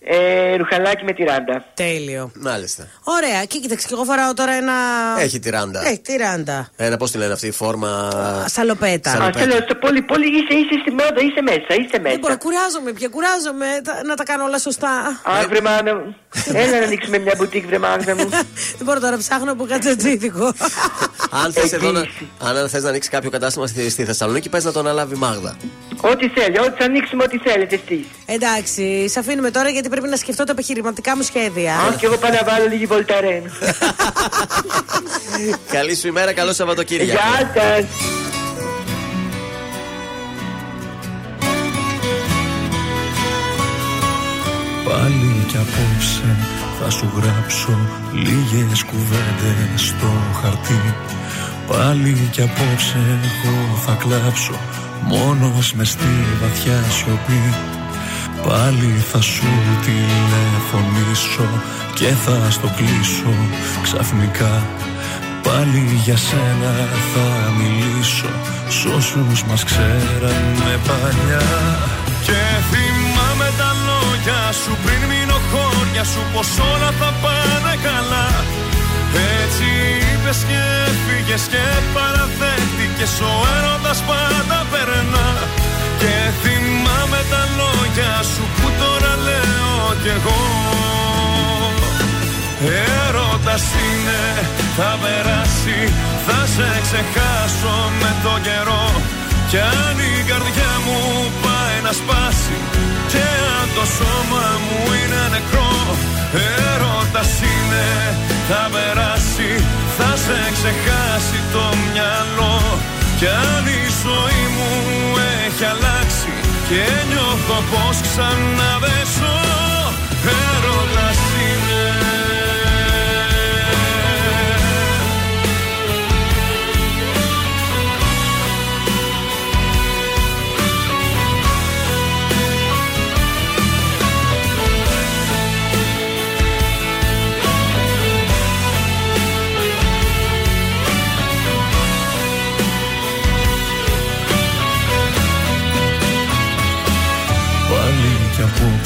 Ε, ρουχαλάκι με τυράντα. Τέλειο. Μάλιστα. Ωραία. Και κοίταξε, και εγώ φοράω τώρα ένα. Έχει τυράντα. Έχει τυράντα. Ένα, πώς τη λένε αυτή η φόρμα. Σαλοπέτα. Α, Σαλοπέτα. θέλω στο πολύ, πολύ είσαι, είσαι στη μόδα, είσαι μέσα, είσαι μέσα. Δεν μπορώ, κουράζομαι πια, κουράζομαι τα- να τα κάνω όλα σωστά. Αχ, βρε μάνα μου. Έλα να ανοίξουμε μια μπουτίκ, βρε μάγδα μου. Δεν μπορώ τώρα ψάχνω από κατσατζίδικο. Αν θες εδώ να, αν θες να ανοίξεις κάποιο κατάστημα στη, στη Θεσσαλονίκη, πες να τον αναλάβει η Μάγδα. Ό,τι θέλει, ό,τι θα ανοίξουμε, ό,τι θέλετε εσείς. Εντάξει, σε αφήνουμε τώρα γιατί πρέπει να σκεφτώ τα επιχειρηματικά μου σχέδια. Αχ, και εγώ πάω να βάλω λίγη βολταρέν. Καλή σου ημέρα, καλό Σαββατοκύριακο. Γεια σας. Πάλι κι απόψε θα σου γράψω λίγες κουβέντες στο χαρτί Πάλι κι απόψε εγώ θα κλάψω μόνος μες στη βαθιά σιωπή Πάλι θα σου τηλεφωνήσω και θα στο κλείσω ξαφνικά. Πάλι για σένα θα μιλήσω σ' όσους μας ξέρανε παλιά. Και θυμάμαι τα λόγια σου πριν μείνω χώρια σου πως όλα θα πάνε καλά. Έτσι είπες και έφυγες και παραδέχτηκες ο έρωτας πάντα περνά Και θυμάμαι τα λόγια σου που τώρα λέω κι εγώ. Έρωτας είναι, θα περάσει, θα σε ξεχάσω με το καιρό. Κι αν η καρδιά μου πάει να σπάσει Και αν το σώμα μου είναι νεκρό. Έρωτας είναι, θα περάσει, θα σε ξεχάσει το μυαλό Κι αν η ζωή μου έχει αλλάξει Και νιώθω πως ξανά δεν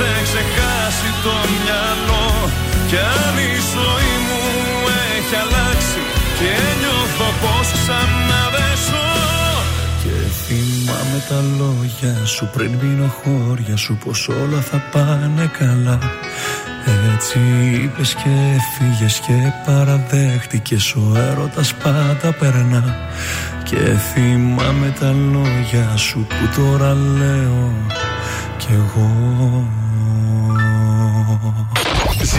σε ξεχάσει το μυαλό. Κι αν η ζωή μου έχει αλλάξει και νιώθω πως ξανά δεν ζω Και θυμάμαι τα λόγια σου πριν μείνω χώρια σου πως όλα θα πάνε καλά. Έτσι είπες και έφυγες και παραδέχτηκες ο έρωτας πάντα περνά. Και θυμάμαι τα λόγια σου που τώρα λέω κι εγώ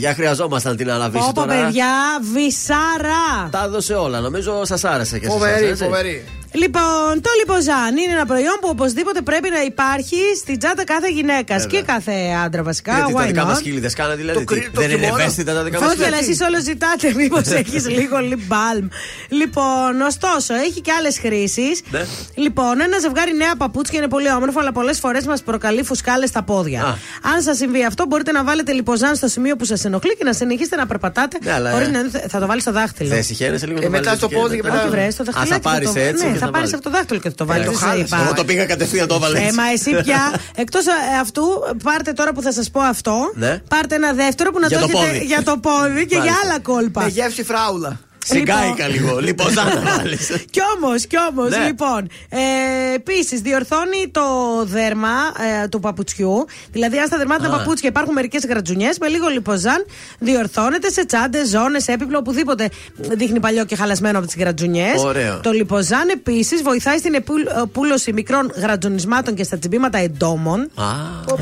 Παιδιά, χρειαζόμασταν την αναβίση Πω πω τώρα. παιδιά, βυσάρα. Τα έδωσε όλα. Νομίζω σας άρεσε και Φοβερή, εσάς, έτσι. φοβερή. Λοιπόν, το λιποζάν είναι ένα προϊόν που οπωσδήποτε πρέπει να υπάρχει στην τσάντα κάθε γυναίκας Βέβαια. και κάθε άντρα βασικά. Γιατί τα why δικά not? μας χείλη δεν σκάνε δηλαδή. Το τι, κρύ- το δεν είναι χειμώνα. ευαίσθητα τα δικά μας Όχι, αλλά εσείς όλο ζητάτε, μήπως έχεις λίγο lip balm. Λοιπόν, ωστόσο, έχει και άλλες χρήσεις. Ναι. Λοιπόν, ένα ζευγάρι νέα παπούτσια είναι πολύ όμορφο, αλλά πολλές φορές μας προκαλεί φουσκάλες στα πόδια. Α. Αν σας συμβεί αυτό, μπορείτε να βάλετε λιποζάν στο σημείο που σας ενοχλεί και να συνεχίσετε να περπατάτε. Ναι, αλλά, χωρίς ε, να- θα το βάλεις στο δάχτυλο. Δεν συχαίνεσαι λίγο Ε, να μετά βάλεις στο και πόδι και μετά. μετά- Όχι, βρες, στο Α, θα δαχτυλάκι. πάρει το- έτσι. Ναι, και θα πάρεις βάλεις. από το δάχτυλο και θα το βάλεις. Ε, Δεν το σε χάλασε. είπα. Εγώ το πήγα κατευθείαν το έβαλες Ε, έτσι. μα εσύ πια, εκτός αυτού, πάρτε τώρα που θα σας πω αυτό. Ναι. Πάρτε ένα δεύτερο που να Για το το έχετε πόδι. για το πόδι και για Μάλιστα. άλλα κόλπα. Με γεύση φράουλα. Συγκάικα λίγο. Λοιπόν, σαν να βάλεις. Κι όμως, κι όμως, Ναι. λοιπόν. Ε, Επίσης, διορθώνει το δέρμα ε, του παπουτσιού. Δηλαδή, αν στα δερμάτινα Α. παπούτσια υπάρχουν μερικές γρατζουνιές, με λίγο λιποζάν διορθώνεται σε τσάντες, ζώνες, έπιπλο, οπουδήποτε δείχνει παλιό και χαλασμένο από τις γρατζουνιές. Ωραίο. Το λιποζάν επίσης βοηθάει στην επούλωση μικρών γρατζουνισμάτων και στα τσιμπήματα εντόμων. Α,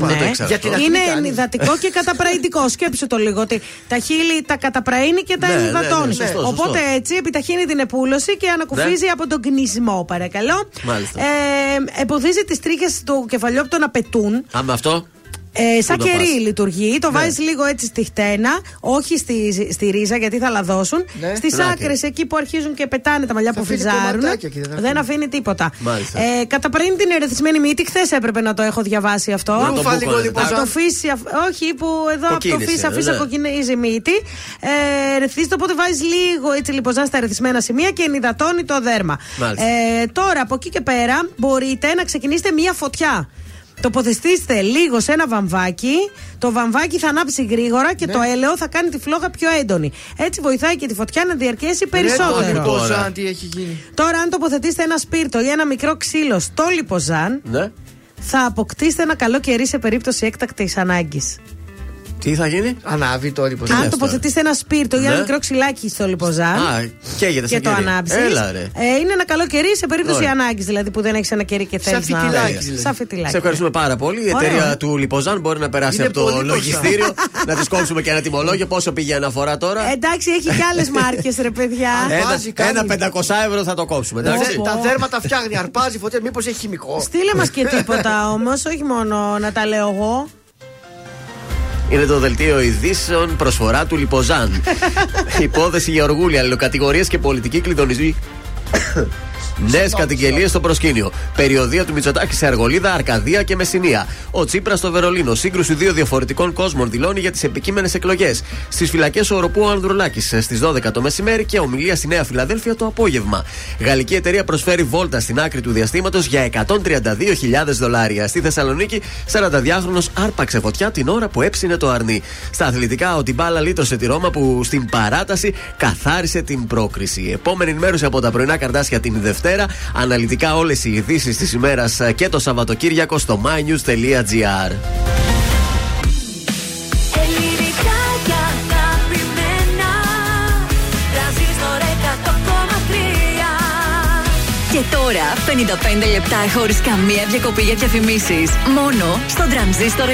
δεν το ήξερα. Για την αυτό. ακτινή Είναι κάνει. ενυδατικό και καταπραϊντικό. Σκέψου το λίγο ότι τα χείλη τα καταπραίνει και τα Ναι, ναι, ναι, ενυδατώνει. σωστό, σωστό. Οπότε έτσι επιταχύνει την επούλωση και ανακουφίζει από τον κνισμό, παρακαλώ. Μάλιστα. Ε, εμποδίζει τις τρίχες του κεφαλιού από το να πετούν. Α, με αυτό. Ε, σαν Πού το κερί πας; λειτουργεί. Το Ναι. βάζεις λίγο έτσι στη χτένα, όχι στη, στη ρίζα γιατί θα λαδώσουν. Ναι. Στις Στην άκρες, εκεί που αρχίζουν και πετάνε τα μαλλιά Θα που αφήνει φυζάρουν. κομματάκια εκεί, δεν θα Δεν αφήνει τίποτα. Μάλιστα. Ε, καταπραίνει την ερεθισμένη μύτη. Χθες έπρεπε να το έχω διαβάσει αυτό. Να το Ρούφα λίγο μπούκωνε. λοιπόν. Από το φύση, αφ- όχι που εδώ από το Κοκκίνησε, φύση αφήσα ναι. κοκκινίζει η μύτη. Ε, ρεθίζεται, οπότε βάζεις λίγο έτσι λιποζάν στα ερεθισμένα σημεία και ενυδατώνει το δέρμα. Μάλιστα. Ε, τώρα από εκεί και πέρα μπορείτε να ξεκινήσετε μία φωτιά. Τοποθετήστε λίγο σε ένα βαμβάκι. Το βαμβάκι θα ανάψει γρήγορα και το έλαιο θα κάνει τη φλόγα πιο έντονη. Έτσι βοηθάει και τη φωτιά να διαρκέσει περισσότερο. Ρε, το Τώρα. λιποζάν, τι έχει γίνει. Τώρα, αν τοποθετήσετε ένα σπίρτο ή ένα μικρό ξύλο στο λιποζάν, Ναι. θα αποκτήσετε ένα καλό κερί σε περίπτωση έκτακτης ανάγκης. Τι θα γίνει; Ανάβει το λιποζάν. Αν λες τοποθετήσετε ένα σπίρτο ή ένα Ναι. μικρό ξυλάκι στο λιποζάν Α, καίγεται και σαν το κερί. ανάψεις. Έλα, ρε. Ε, είναι ένα καλό κερί σε περίπτωση Ωραία. ανάγκης. Δηλαδή που δεν έχεις ένα κερί και θέλεις να. φιτιλάκι, δηλαδή. Σαν φιτιλάκι. Σε ευχαριστούμε πάρα πολύ. Η Ωραίο. εταιρεία του Λιποζάν μπορεί να περάσει Είναι από το πολύ μπροστά. λογιστήριο, να τη κόψουμε και ένα τιμολόγιο. Πόσο πήγε αναφορά τώρα; Εντάξει, έχει και άλλες μάρκες, ρε παιδιά. βάζει, κάνει. ένα, ένα 500 ευρώ θα το κόψουμε. εντάξει. Πω, πω. Τα δέρματα φτιάχνει, αρπάζει φωτιά, μήπως έχει χημικό. Στείλε μας και τίποτα όμως, όχι μόνο να τα λέω εγώ. Είναι το δελτίο ειδήσεων προσφορά του Λιποζάν. Υπόθεση για οργούλια, αλληλοκατηγορίες και πολιτική κλειδονισμή. Νέες καταγγελίες στο προσκήνιο. Περιοδία του Μητσοτάκη σε Αργολίδα, Αρκαδία και Μεσσηνία. Ο Τσίπρας στο Βερολίνο. Σύγκρουση δύο διαφορετικών κόσμων δηλώνει για τις επικείμενες εκλογές. Στις φυλακές ο Οροπού ο Ανδρουλάκης στις 12 το μεσημέρι και ομιλία στη Νέα Φιλαδέλφια το απόγευμα. Γαλλική εταιρεία προσφέρει βόλτα στην άκρη του διαστήματος για 132.000 δολάρια. Στη Θεσσαλονίκη, 42χρονο άρπαξε φωτιά την ώρα που έψινε το αρνί. Στα αθλητικά, ο Τιμπάλα λύτρωσε τη Ρώμα που στην παράταση καθάρισε την πρόκριση. Επόμενη ενημέρωση από τα πρωινά καρτάσια την Δευτέρα. Αναλυτικά όλες οι ειδήσεις της ημέρας και το Σαββατοκύριακο στο mynews.gr. Ελληνικά και αγαπημένα Τρανζίστορ 100,3 Και τώρα 55 λεπτά χωρίς καμία διακοπή για διαφημίσεις. Μόνο στο τρανζίστορ 100,3.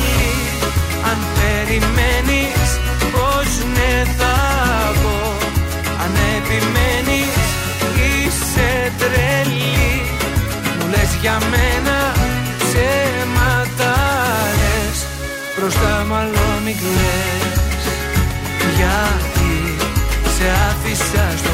αν περιμένεις πως ναι θα πω. Αν επιμένεις είσαι τρελή. Μου λες για μένα ψέματα λες Μπροστά μάλλον μην κλαις Γιατί σε άφησα στο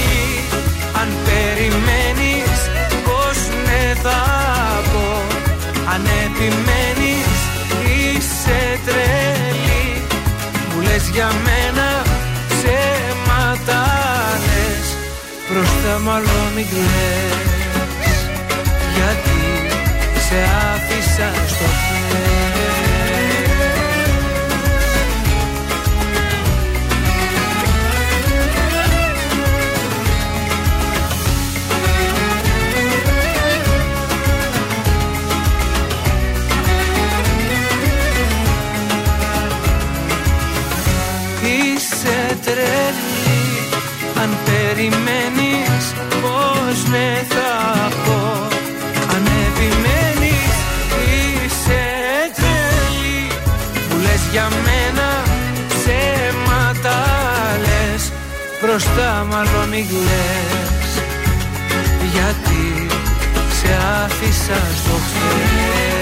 αν περιμένεις πως ναι θα πω. Αν επιμένεις είσαι τρελή. Μου λες για μένα ψέματα λες. Μπροστά μάλλον μην κλαις. Γιατί σε άφησα στο χέρι περιμένεις πως ναι θα πω. Αν επιμένεις είσαι τρελή Μου λες για μένα ψέματα λες. Μπροστά μάλλον μην κλαις. Γιατί σε άφησα στο χέρι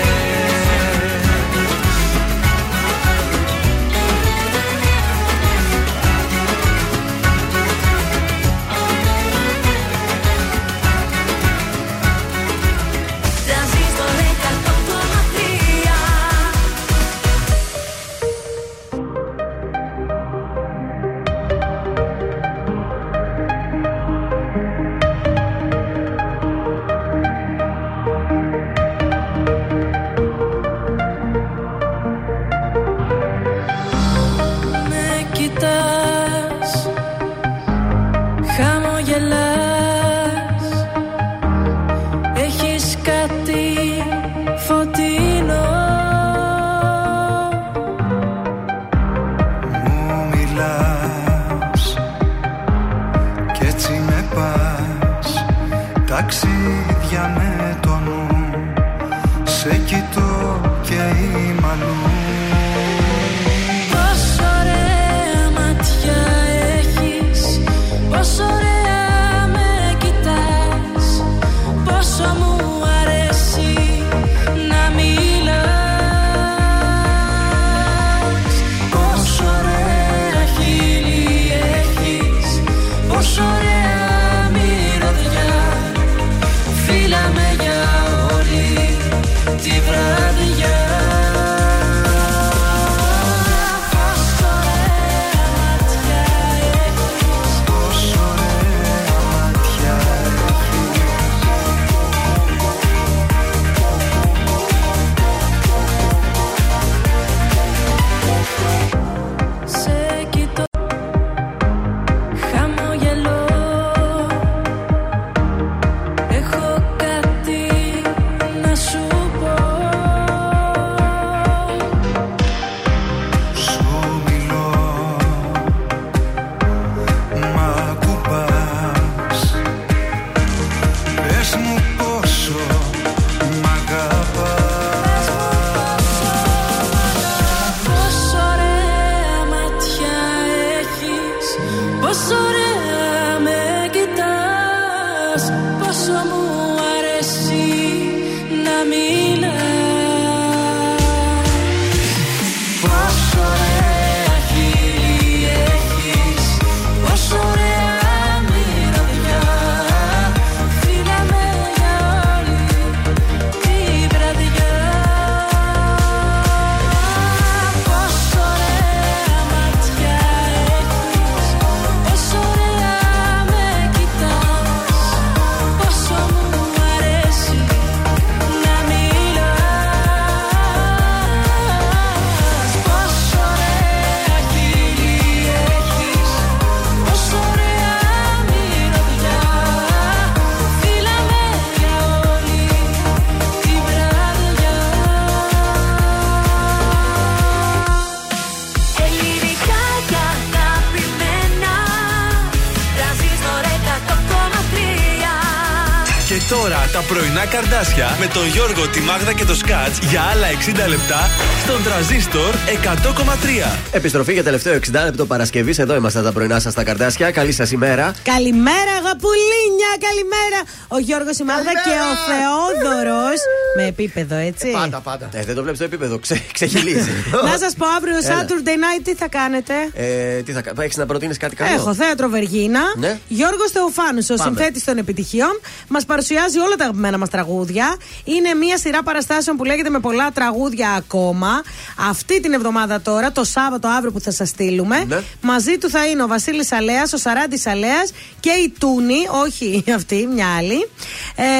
καρδάσια με τον Γιώργο, τη Μάγδα και το Σκάτς για άλλα 60 λεπτά στον τραζίστορ 100,3. Επιστροφή για τελευταίο 60 λεπτό Παρασκευής. Εδώ είμαστε τα πρωινά σας τα καρδάσια. Καλή σας ημέρα. Καλημέρα, αγαπουλίνια, καλημέρα. Ο Γιώργος η Μάγδα και ο Θεόδωρος. Με επίπεδο, έτσι. Πάντα, πάντα. Ε, δεν το βλέπεις το επίπεδο. Ξε, ξεχυλίζει. Να σας πω αύριο Έλα. Saturday night τι θα κάνετε; ε, τι θα κάνει, έχεις να προτείνεις κάτι καλό; Έχω θέατρο Βεργίνα. Ναι. Γιώργος Θεοφάνους, ο Πάμε. συνθέτης των επιτυχιών, μας παρουσιάζει όλα τα αγαπημένα μας τραγούδια. Είναι μια σειρά παραστάσεων που λέγεται με πολλά τραγούδια ακόμα. Αυτή την εβδομάδα τώρα, το Σάββατο αύριο που θα σας στείλουμε. Ναι. Μαζί του θα είναι ο Βασίλης Αλέας, ο Σαράντης Αλέας και η Τούνη, όχι αυτή, μια άλλη.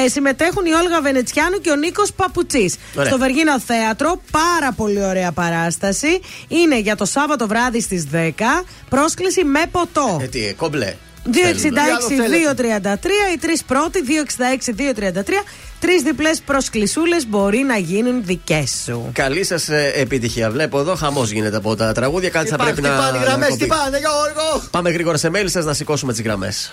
Ε, συμμετέχουν η Όλγα Βενετσιάνου και ο Νίκος Παπουτσής. Ωραία. Στο Βεργίνα Θέατρο, πάρα πολύ ωραία παράσταση. Είναι για το Σάββατο βράδυ στις 10. Πρόσκληση με ποτό. Ε, τι, ε, κομπλέ. 266-233, οι τρεις πρώτοι, 266-233. Τρεις διπλές προσκλησούλες μπορεί να γίνουν δικές σου. Καλή σας επιτυχία. Βλέπω εδώ χαμός γίνεται από τα τραγούδια. Κάτι θα Υπάρχει, πρέπει τι να. πάνε οι να γραμμές, κοπεί. τι πάνε, Γιώργο. Πάμε γρήγορα σε mail σας να σηκώσουμε τις γραμμές.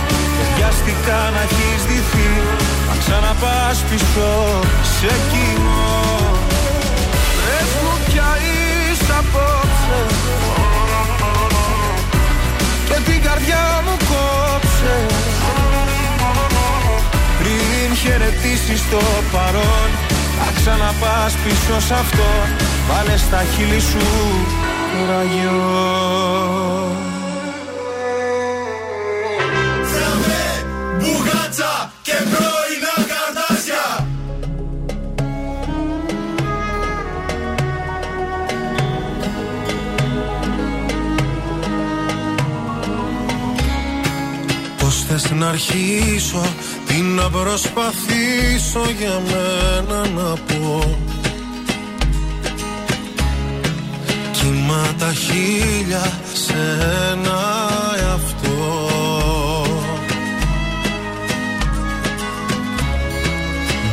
Και βιαστικά να έχεις δυθεί Θα ξαναπάς πίσω σε εκείνο Πες μου πια είσαι απόψε. Και την καρδιά μου κόψε. Πριν χαιρετήσεις το παρόν Θα ξαναπάς πίσω σ' αυτό. Βάλε στα χείλη σου ραγιό Πώς θες να αρχίσω Τι να προσπαθήσω για μένα να πω. Κύμα τα χίλια σε ένα εαυτό.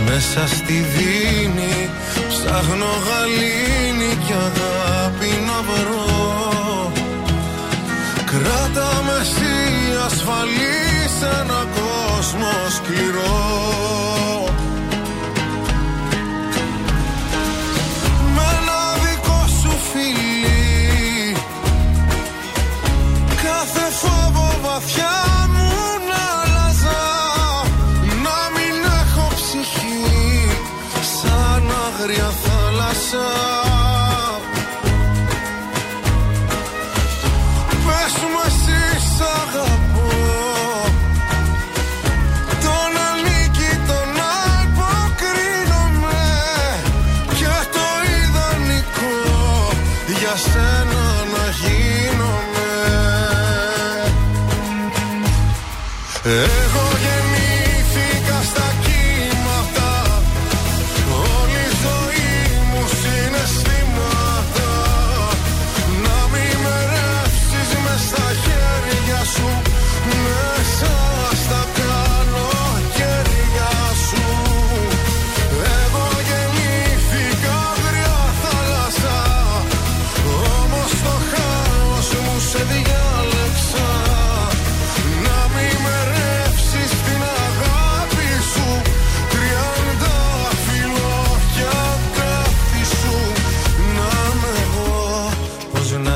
Μέσα στη δίνη ψάχνω γαλήνη και αγάπη να βρω. Κράτα με εσύ ασφαλή σε ένα κόσμο σκληρό Με ένα δικό σου φιλί Κάθε φόβο βαθιά μου να άλλαζα Να μην έχω ψυχή. Σαν άγρια θάλασσα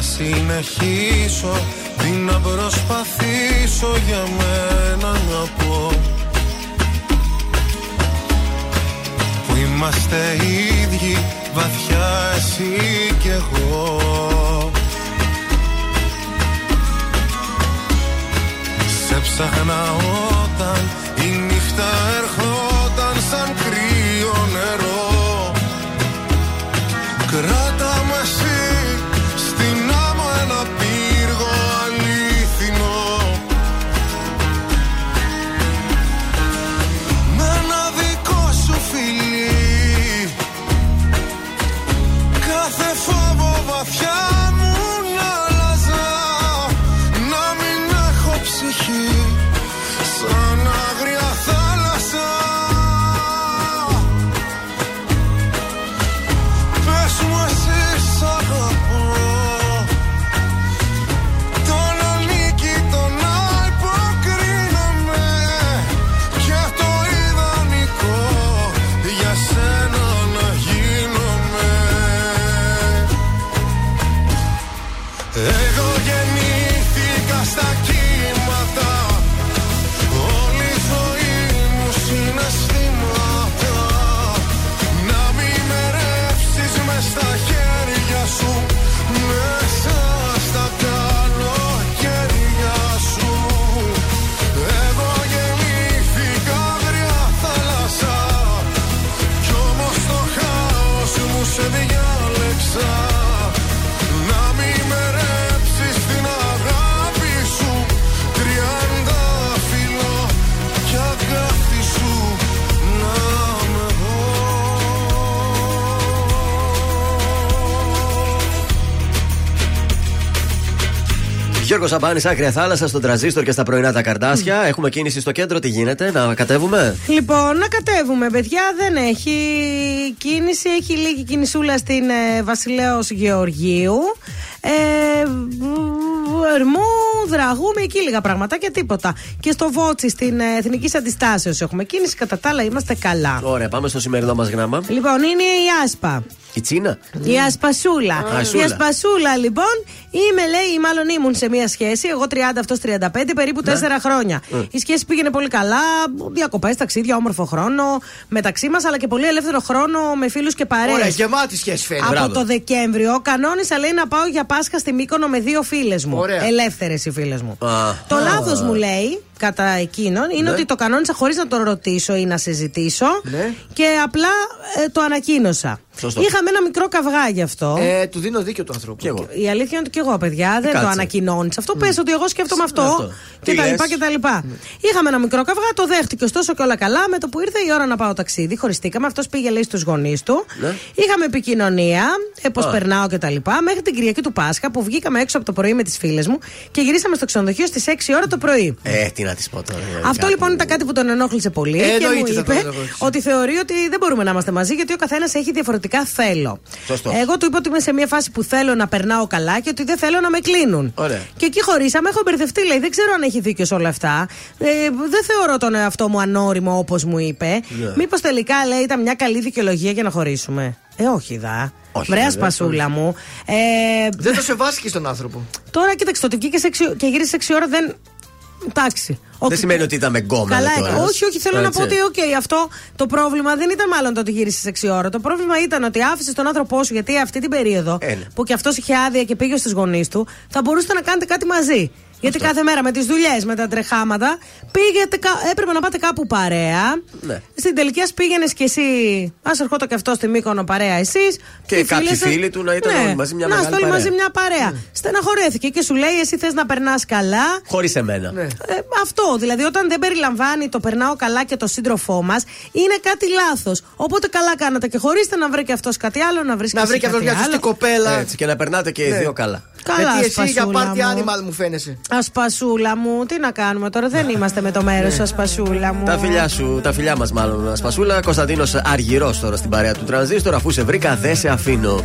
συνεχίσω Τι να προσπαθήσω για μένα να πω. Που είμαστε ίδιοι βαθιά εσύ κι εγώ. Σε ψάχνα όταν η νύχτα ερχόταν σαν κρύο νερό Γιώργος Σαμπάνης, άκρια θάλασσα, στον τραζίστορ και στα πρωινά τα καρδάσια. Έχουμε κίνηση στο κέντρο, τι γίνεται, να κατέβουμε; Λοιπόν, να κατέβουμε, παιδιά. Δεν έχει κίνηση. Έχει λίγη κινησούλα στην ε, Βασιλέως Γεωργίου. Ε, Ερμού, Δραγούμε, εκεί λίγα πράγματα και τίποτα. Και στο Βότσι, στην ε, Εθνική Αντιστάσεως έχουμε κίνηση. Κατά τα άλλα, είμαστε καλά. Ωραία, πάμε στο σημερινό μας γράμμα. Λοιπόν, είναι η Άσπα. Η Τσίνα; Η Ασπασούλα. Ασούλα. Η Ασπασούλα, λοιπόν, είμαι, λέει, ή μάλλον ήμουν σε μία σχέση. Εγώ 30, αυτός 35, περίπου 4 χρόνια. Ε. Η σχέση πήγαινε πολύ καλά. Διακοπές, ταξίδια, όμορφο χρόνο μεταξύ μας, αλλά και πολύ ελεύθερο χρόνο με φίλους και παρέες. Ωραία, γεμάτη σχέση φαίνεται. Από το Δεκέμβριο κανόνισα λέει να πάω για Πάσχα στη Μύκονο με δύο φίλες μου. Ωραία. Ελεύθερες οι φίλες μου. Α. Το λάθος μου λέει, κατά εκείνον, είναι Ναι. ότι το κανόνισα χωρίς να τον ρωτήσω ή να συζητήσω Ναι. και απλά ε, το ανακοίνωσα. Σωστό. Είχαμε ένα μικρό καυγά γι' αυτό. Ε, του δίνω δίκιο του ανθρώπου. Κι εγώ. Η αλήθεια είναι ότι και εγώ, παιδιά, δεν κάτσε. το ανακοινώνεις. Αυτό πες ότι εγώ σκέφτομαι αυτό. Αυτό. Και Τι τα λοιπά λες; και τα λοιπά. Είχαμε ένα μικρό καυγά, το δέχτηκε ωστόσο και όλα καλά. Με το που ήρθε η ώρα να πάω ταξίδι, χωριστήκαμε. Αυτός πήγε λέει στους γονείς του. Ναι. Είχαμε επικοινωνία, ε, πώς Α. περνάω και τα λοιπά. Μέχρι την Κυριακή του Πάσχα που βγήκαμε έξω από το πρωί με τις φίλες μου και γυρίσαμε στο ξενοδοχείο στις 6 ώρα το πρωί. Ε, τι να της πω τώρα. ε, Αυτό κάτι. λοιπόν ήταν κάτι που τον ενόχλησε πολύ Ε, και μου εννοείται θα είπε τον ενοχλήσει. ότι θεωρεί ότι δεν μπορούμε να είμαστε μαζί γιατί ο καθένας έχει διαφορετικά θέλω. Σωστό. Εγώ του είπα ότι είμαι σε μια φάση που θέλω να περνάω καλά και ότι δεν θέλω να με κλείνουν. Ωραία. Και εκεί χωρίσαμε, έχω μπερδευτεί, λέει. Δεν ξέρω αν έχει δίκιο σε όλα αυτά. Ε, δεν θεωρώ τον εαυτό μου ανώριμο όπως μου είπε. Ναι. Μήπως τελικά λέει ήταν μια καλή δικαιολογία για να χωρίσουμε. Ε, όχι δα. Όχι, βρε βέβαια, σπασούλα μου. Ε, Δεν το σεβάστηκες στον άνθρωπο. Τώρα κοίταξε, το ότι βγήκες σε έξι- και γύρισες 6 ώρα δεν. Εντάξει. Δεν Οκ. σημαίνει ότι ήταν με γκόμενα Καλά κιόλας. έκανε. Όχι, όχι, θέλω να Έτσι. πω ότι οκ, αυτό το πρόβλημα δεν ήταν μάλλον το ότι γύρισες 6 ώρα. Το πρόβλημα ήταν ότι άφησες τον άνθρωπό σου γιατί αυτή την περίοδο Ε, ναι. που κι αυτός είχε άδεια και πήγε στους γονείς του, θα μπορούσατε να κάνετε κάτι μαζί. Γιατί κάθε μέρα με τις δουλειές, με τα τρεχάματα, πήγετε, κα- έπρεπε να πάτε κάπου παρέα. Ναι. Στην τελική ας πήγαινες κι εσύ, ας ερχόταν και αυτό στη Μύκονο παρέα εσείς. Και κάποιοι φίλοι του να ήταν όλοι μαζί μια Να μεγάλη είστε όλοι παρέα. μαζί μια παρέα. Στεναχωρέθηκε και σου λέει, εσύ θες να περνάς καλά. Χωρίς εμένα. Ναι. Ε, αυτό. Δηλαδή, όταν δεν περιλαμβάνει το περνάω καλά και το σύντροφό μας, είναι κάτι λάθος. Οπότε καλά κάνατε και χωρίστε να βρει και αυτός κάτι άλλο, να βρει και Να εσύ βρει και αυτός κάτι μια σωστή άλλο. κοπέλα. Έτσι, και να περνάτε και οι Ναι. δύο καλά. Καλά, Γιατί εσύ για ασπασούλα πάρτι μου. animal μου φαίνεσαι. Ασπασούλα μου, τι να κάνουμε τώρα, δεν είμαστε με το μέρο σου, ασπασούλα μου. Τα φιλιά σου, τα φιλιά μα μάλλον, Σπασούλα. Κωνσταντίνο Αργυρό τώρα στην παρέα του τρανζίστορ. Αφού σε βρήκα, δεν σε αφήνω.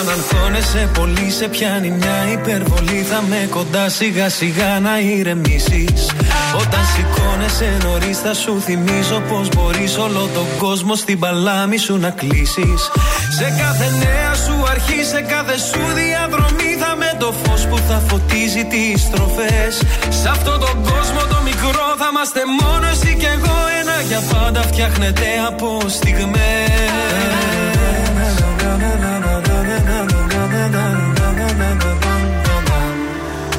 Όταν αγχώνεσαι πολύ σε πιάνει μια υπερβολή. Θα με κοντά σιγά σιγά να ηρεμήσεις. Όταν σηκώνεσαι νωρίς θα σου θυμίζω Πως μπορείς όλο τον κόσμο στην παλάμη σου να κλείσεις. Σε κάθε νέα σου αρχή, σε κάθε σου διαδρομή Θα με το φως που θα φωτίζει τις στροφές. Σε αυτόν τον κόσμο το μικρό θα είμαστε μόνος εσύ και εγώ Ένα. Για πάντα φτιάχνεται από στιγμές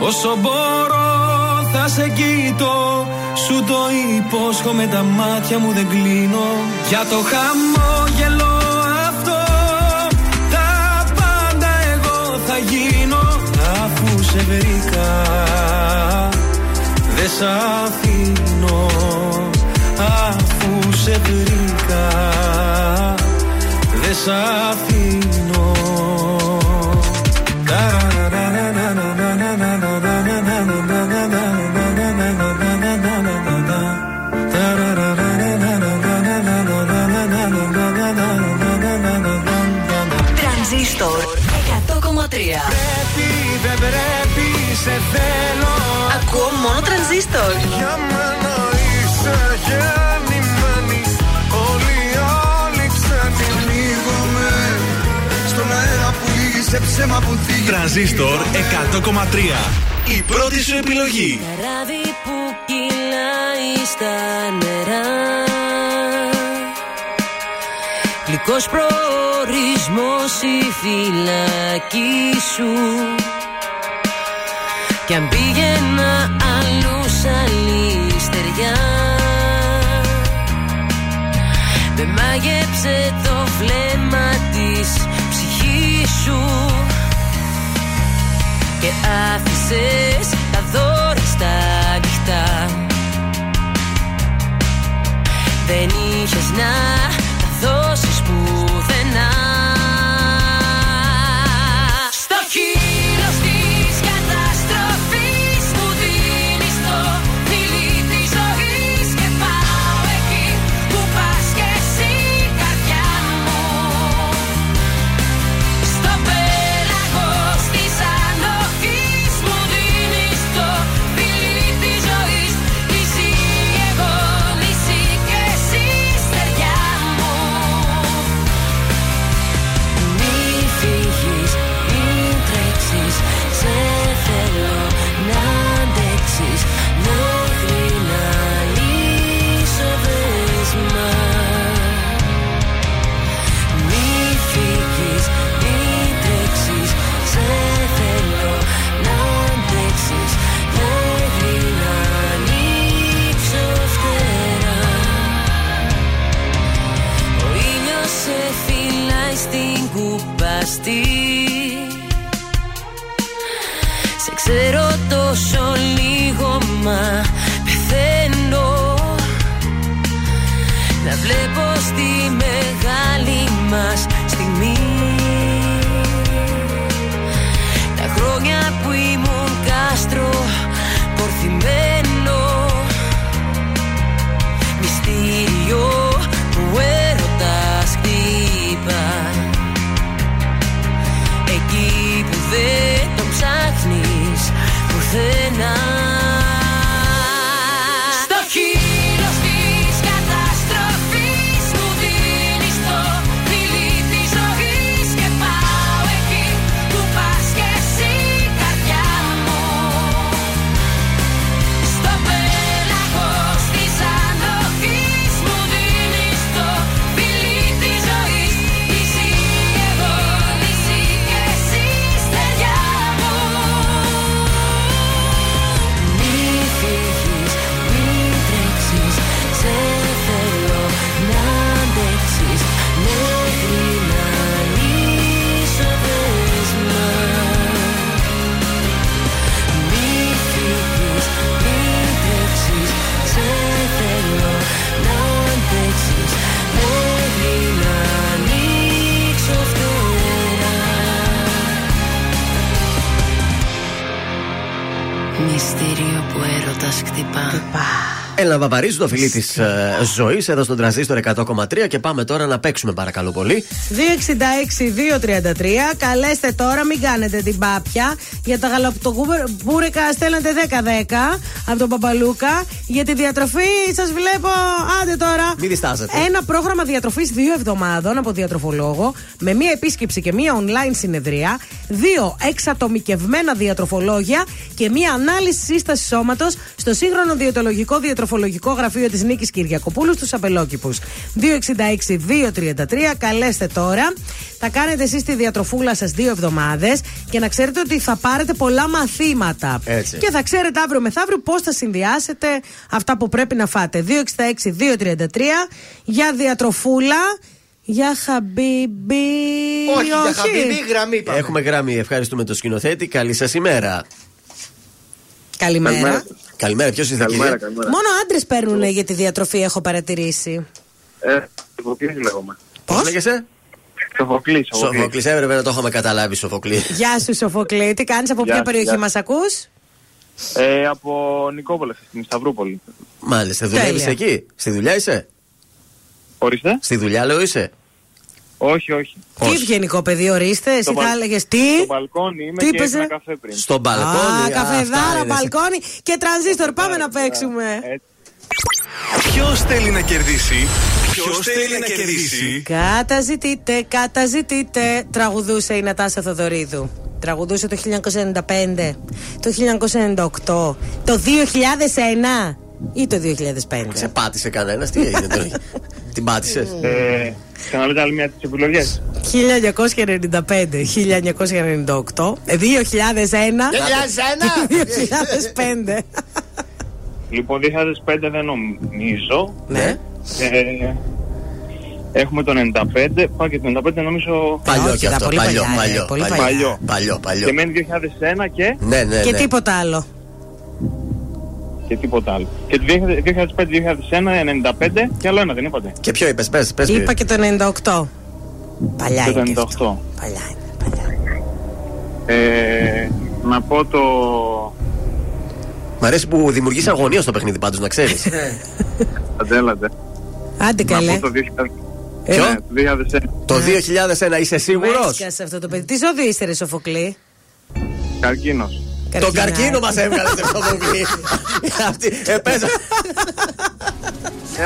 Όσο μπορώ θα σε κοιτώ. Σου το υπόσχομαι τα μάτια μου δεν κλείνω. Για το χαμόγελο αυτό Τα πάντα εγώ θα γίνω. Αφού σε βρήκα Δεν σ' αφήνω. Αφού σε βρήκα Δεν σ' αφήνω Τρανζίστορ 100,3 Πρέπει, δεν πρέπει, σε θέλω. Ακούω μόνο τρανζίστορ. Για μένα είσαι γεννημένη. Όλοι οι άλλοι ξένοι Πνίγομαι Στον αέρα που λύγει σε ψέμα που θίγει Τρανζίστορ 100,3. Η πρώτη σου επιλογή. Ράδι που κυλάει στα νερά. Γλυκός προορισμός η φυλακή σου. Κι αν πήγαινα αλλού σ' άλλη στεριά Με μάγεψε το βλέμμα της ψυχής σου. Και άφησες τα δώρα στα ανοιχτά Δεν είχες να κουπαστή Σε ξέρω τόσο λίγο μα πεθαίνω. Να βλέπω στη μεγάλη μας στιγμή Μυστήριο που έρωτας χτυπά Έλα Βαβαρίζου, το φιλί της ε, ζωής, εδώ στον τραζίστορ 100,3 και πάμε τώρα να παίξουμε παρακαλώ πολύ. 266-233. Καλέστε τώρα, μην κάνετε την πάπια. Για τα γαλακτοκούμπουρεκα στέλνετε 10-10 από τον Παπαλούκα. Για τη διατροφή σας βλέπω. Άντε τώρα. Μην διστάζετε. Ένα πρόγραμμα διατροφής δύο εβδομάδων από διατροφολόγο με μία επίσκεψη και μία online συνεδρία. Δύο εξατομικευμένα διατροφολόγια και μία ανάλυση σύστασης σώματος στο σύγχρονο διαιτολογικό διατροφολογικό γραφείο της Νίκης Κυριακοπούλου στους Απελόκηπους. 266-233. Καλέστε τώρα. Θα κάνετε εσείς τη διατροφούλα σας δύο εβδομάδες και να ξέρετε ότι θα πάρετε πολλά μαθήματα. Έτσι. Και θα ξέρετε αύριο μεθαύριο πώς θα συνδυάσετε αυτά που πρέπει να φάτε. 266-233 για διατροφούλα. Για χαμπίμπι. Όχι, για χαμπίμπι, γραμμή πάμε. Έχουμε γραμμή. Ευχαριστούμε τον σκηνοθέτη. Καλή σας ημέρα. Καλημέρα. Καλημέρα, ποιος είστε, Καλημέρα, κύριε; καλημέρα. Μόνο άντρες παίρνουν για τη διατροφή, έχω παρατηρήσει. Ε, Σοφοκλής λέγομαι. Πώς; Λέγεσαι; Σοφοκλής, Σοφοκλής. Σοφοκλή, έπρεπε να το είχαμε καταλάβει, Σοφοκλή. Γεια σου, Σοφοκλή. Τι κάνεις, από Γεια ποια σου, περιοχή γεια μας σου. ακούς; Ε, από Νικόπολα, στην Σταυρούπολη. Μάλιστα, δουλεύεις Τέλεια. εκεί; Στη δουλειά είσαι; Ορίστε. Στη δουλειά, λέω είσαι; Όχι, όχι. Τι ευγενικό παιδί, ορίστε. Εσύ Στο θα μπαλ- έλεγες τι; Στο μπαλκόνι είμαι Τι και είπες, ένα ε; καφέ πριν. Στο μπαλκόνι. Α, καφεδάρα, αυτά είναι. μπαλκόνι και τρανζίστορ. Πάμε να παίξουμε. Ποιος θέλει να κερδίσει, Ποιος θέλει να κερδίσει; Καταζητείτε, καταζητείτε. Τραγουδούσε η Νατάσα Θοδωρίδου. Τραγουδούσε το 1995, το 1998, το 2001 ή το 2005. Σε πάτησε κανένας, τι έγινε τώρα; Την πάτησες. Ε, Ξαναλέτε άλλη μια τις επιλογές. 1995, 1998, 2001 και 2005. Λοιπόν, 2005 δεν νομίζω. Ναι. Ε, έχουμε το 95. Πάω και το 95 νομίζω. Παλιό κι αυτό. πολύ Παλιό, παλιά, παλιό. ε, πολύ παλιό. παλιά. Παλιό, παλιό. Και μένει 2001 και, Ναι, ναι, Και ναι. τίποτα άλλο. Και τίποτα άλλο. Και το 2005-2001, 95 και άλλο ένα δεν είπατε. Και ποιο είπες, πες, πες. Είπα και το 98. Παλιά Και το είναι. και 98. αυτό. Παλιά είναι. Ε, να πω το. Μ' αρέσει που δημιουργείς αγωνία στο παιχνίδι πάντως, να ξέρεις. Αντέλατε. Άντε Να καλέ. πω το 2000. Ποιο; Ναι, το 2001. Το 2001 είσαι σίγουρος; Μέσκασε αυτό το παιδί. Τι ζώδιο είστε, ρε Σοφοκλή; Καρκίνος. Τον καρκίνο μας έβγαλε το Σοφοκλή. Αυτή, ε, πες. Ε,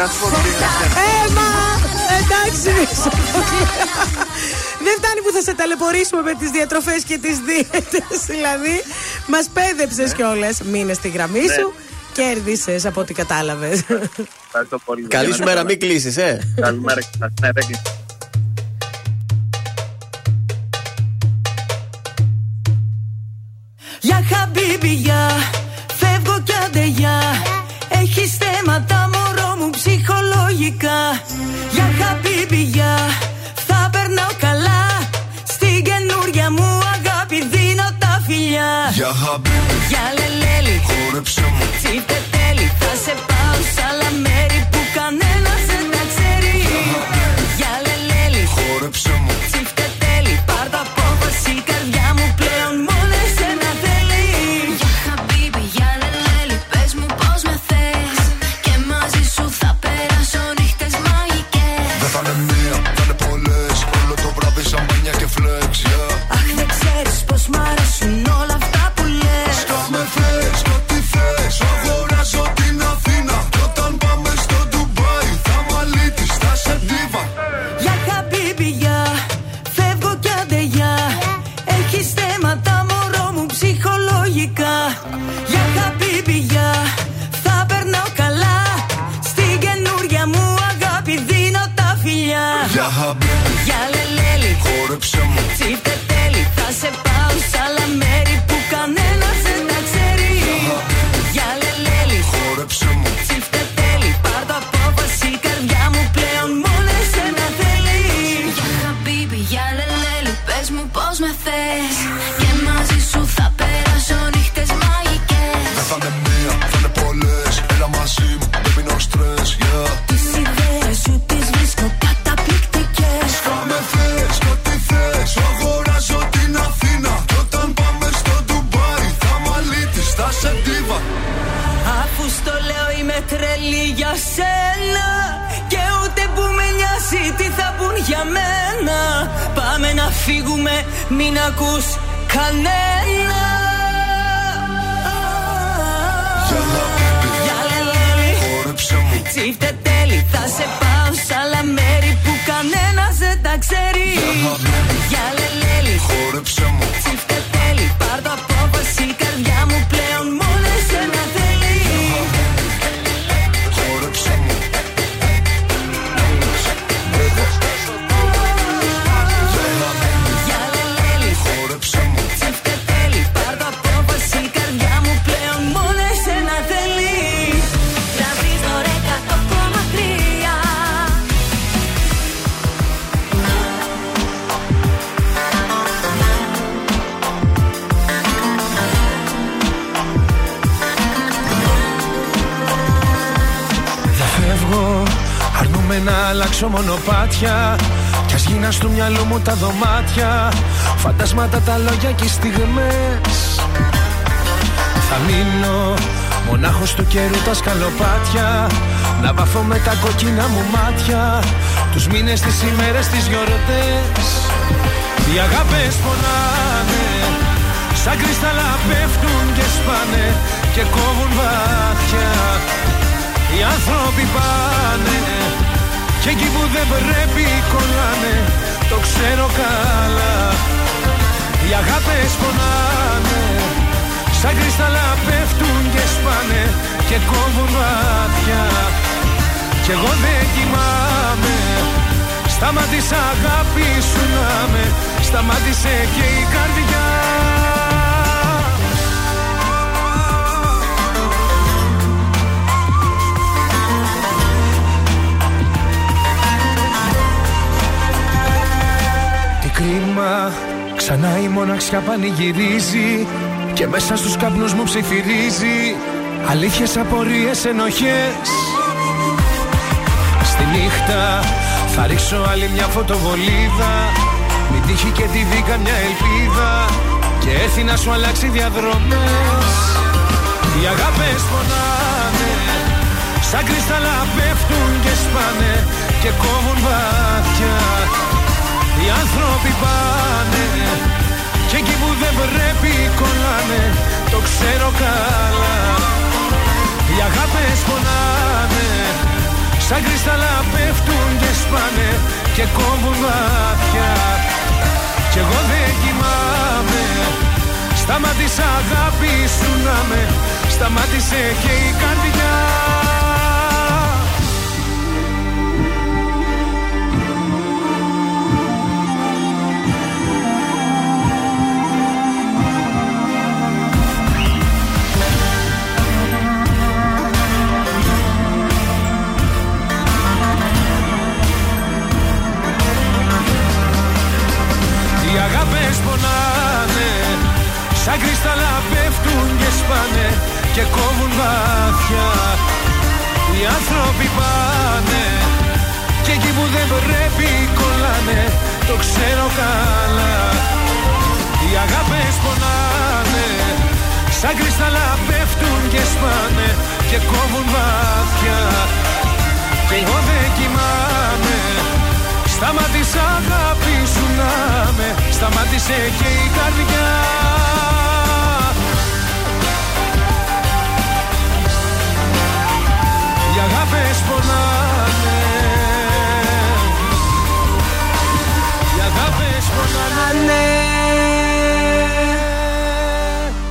ας πω το 2001. Έμα! Εντάξει, ρε Σοφοκλή. Δεν φτάνει που θα σε ταλαιπωρήσουμε με τις διατροφές και τις δίαιτες. Δηλαδή, μας πέδεψες κιόλας. Μείνες στη γραμμή σου. Κέρδισες από ό,τι κατάλαβες. Ευχαριστώ πολύ. Καλή σου μέρα, μην κλείσεις, ε. Καλημέρα και σας. Ναι, δεν κλείσω. Για χαμπίμπι, για. Φεύγω κι άντε για. Έχει θέματα μωρό μου ψυχολογικά. Για χαμπίμπι, για. Θα περνάω καλά. Στην καινούρια μου αγάπη δίνω τα φιλιά. Για χαμπίμπι, Για λελέλη, χόρεψε μου. Τσίφτε τέλει Θα σε Αλήθειες, απορίες, ενοχές. Στη νύχτα θα ρίξω άλλη μια φωτοβολίδα. Μην τύχει και τη δει μια ελπίδα. Και έρθει να σου αλλάξει διαδρομές. Οι αγάπες πονάνε Σαν κρυσταλλά πέφτουν και σπάνε Και κόβουν βαθιά. Οι άνθρωποι πάνε Και εκεί που δεν πρέπει κολλάνε Το ξέρω καλά Οι αγάπες πονάνε Σαν κρυσταλλά πέφτουν και σπάνε Και κόβουν βαθιά. Κι εγώ δεν κοιμάμαι Σταμάτησα αγάπης σου να με Σταμάτησε και η καρδιά Σαν κρυσταλλά πέφτουν και σπάνε Και κόβουν βαθιά. Οι άνθρωποι πάνε Και εκεί που δεν πρέπει κολλάνε Το ξέρω καλά. Οι αγάπες πονάνε Σαν κρυσταλλά πέφτουν και σπάνε Και κόβουν βαθιά. Και εγώ δεν κοιμάμαι Σταμάτησα αγάπη σου να με Σταμάτησε και η καρδιά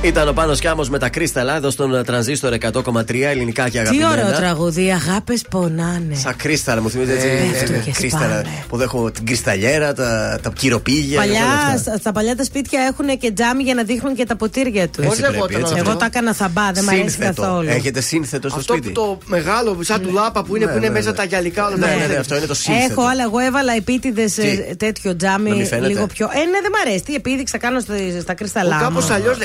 Ήταν ο Πάνος Κιάμος με τα κρίσταλα εδώ στον τρανζίστορ 100,3 ελληνικά και Τι αγαπημένα. ωραίο τραγούδι, αγάπες πονάνε. Σαν κρίσταλα, μου θυμίζει έτσι. Πέφτουν ε, και κρίσταλα σπάνε. που έχω την κρυσταλλιέρα, τα, τα κυροπήγια. όλα Παλιά, αυτά. στα, στα παλιά τα σπίτια έχουν και τζάμι για να δείχνουν και τα ποτήρια τους. Έτσι πρέπει, έτσι Εγώ πρέπει. τα έκανα θαμπά, δεν μου αρέσει Σύνθετο. καθόλου. Έχετε σύνθετο στο Αυτό σπίτι. που το μεγάλο, σαν του λάπα που είναι, Ναι, που είναι ναι, μέσα ναι. τα γυαλικά όλα Ναι, τα ναι, ναι, αυτό είναι το σύνθετο. Έχω, αλλά εγώ έβαλα επίτηδες Τι; τέτοιο Να τζάμι μην φαίνεται; λίγο πιο. Ε, ναι, δεν μ' αρέσει. Τι επίδειξα κάνω στο- στα κρυσταλλά. Κάπως μου. αλλιώς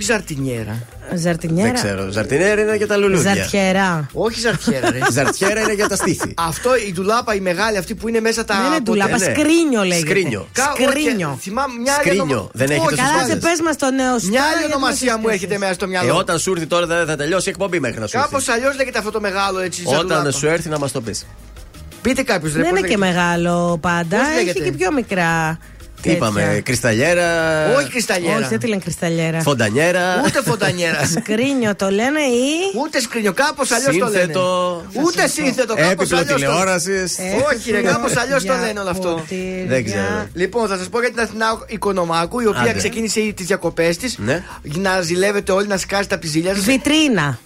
ζώγει ζαρτινιέρα. Ζαρτινιέρα. Δεν ξέρω. Ζαρτινέρ είναι για τα λουλούδια. Ζαρτιέρα. Όχι ζαρτιέρα, ρε. Ζαρτιέρα είναι για τα στήθη. Αυτό η ντουλάπα η μεγάλη αυτή που είναι μέσα τα. Δεν είναι ντουλάπα, ναι. σκρίνιο λέγεται. Σκρίνιο. Κα- Σκρίνιο. όχι, Θυμάμαι μια άλλη Σκρίνιο. ονομα- Δεν έχετε Όχι, στους Καλά, σε πάντες. πες μας το νέο σου. Μια τώρα, άλλη γιατί ονομασία μας μου έχετε μέσα στο Ε, μυαλό. όταν σου έρθει τώρα δεν θα τελειώσει η εκπομπή μέχρι να σου Κάπως έρθει. αλλιώς λέγεται αυτό το μεγάλο έτσι. σαν Όταν ντουλάπα. σου έρθει να μας το πεις. Πείτε κάποιος Δεν είναι και μεγάλο πάντα. Πώς Έχει λέγεται; και πιο μικρά. Τι είπαμε, τέτοια. κρυσταλλιέρα. Όχι κρυσταλλιέρα. Όχι, δεν τη λένε κρυσταλλιέρα. Φοντανιέρα. Ούτε φωτανιέρα. Σκρίνιο το λένε ή. Ούτε σκρίνιο, κάπως αλλιώς το λένε. Σύνθετο. Ούτε σύνθετο, κάπως Έπιπλο αλλιώς. τηλεόρασης. Όχι, ρε, κάπως αλλιώς το Για λένε όλο αυτό. ποτήρια. Δεν ξέρω. Λοιπόν, θα σας πω για την Αθηνά Οικονομάκου, η οποία Άντε. ξεκίνησε ήδη τις διακοπές της. Ναι. Να ζηλεύετε όλοι, να σκάσετε από τη ζήλια σας. Βιτρίνα.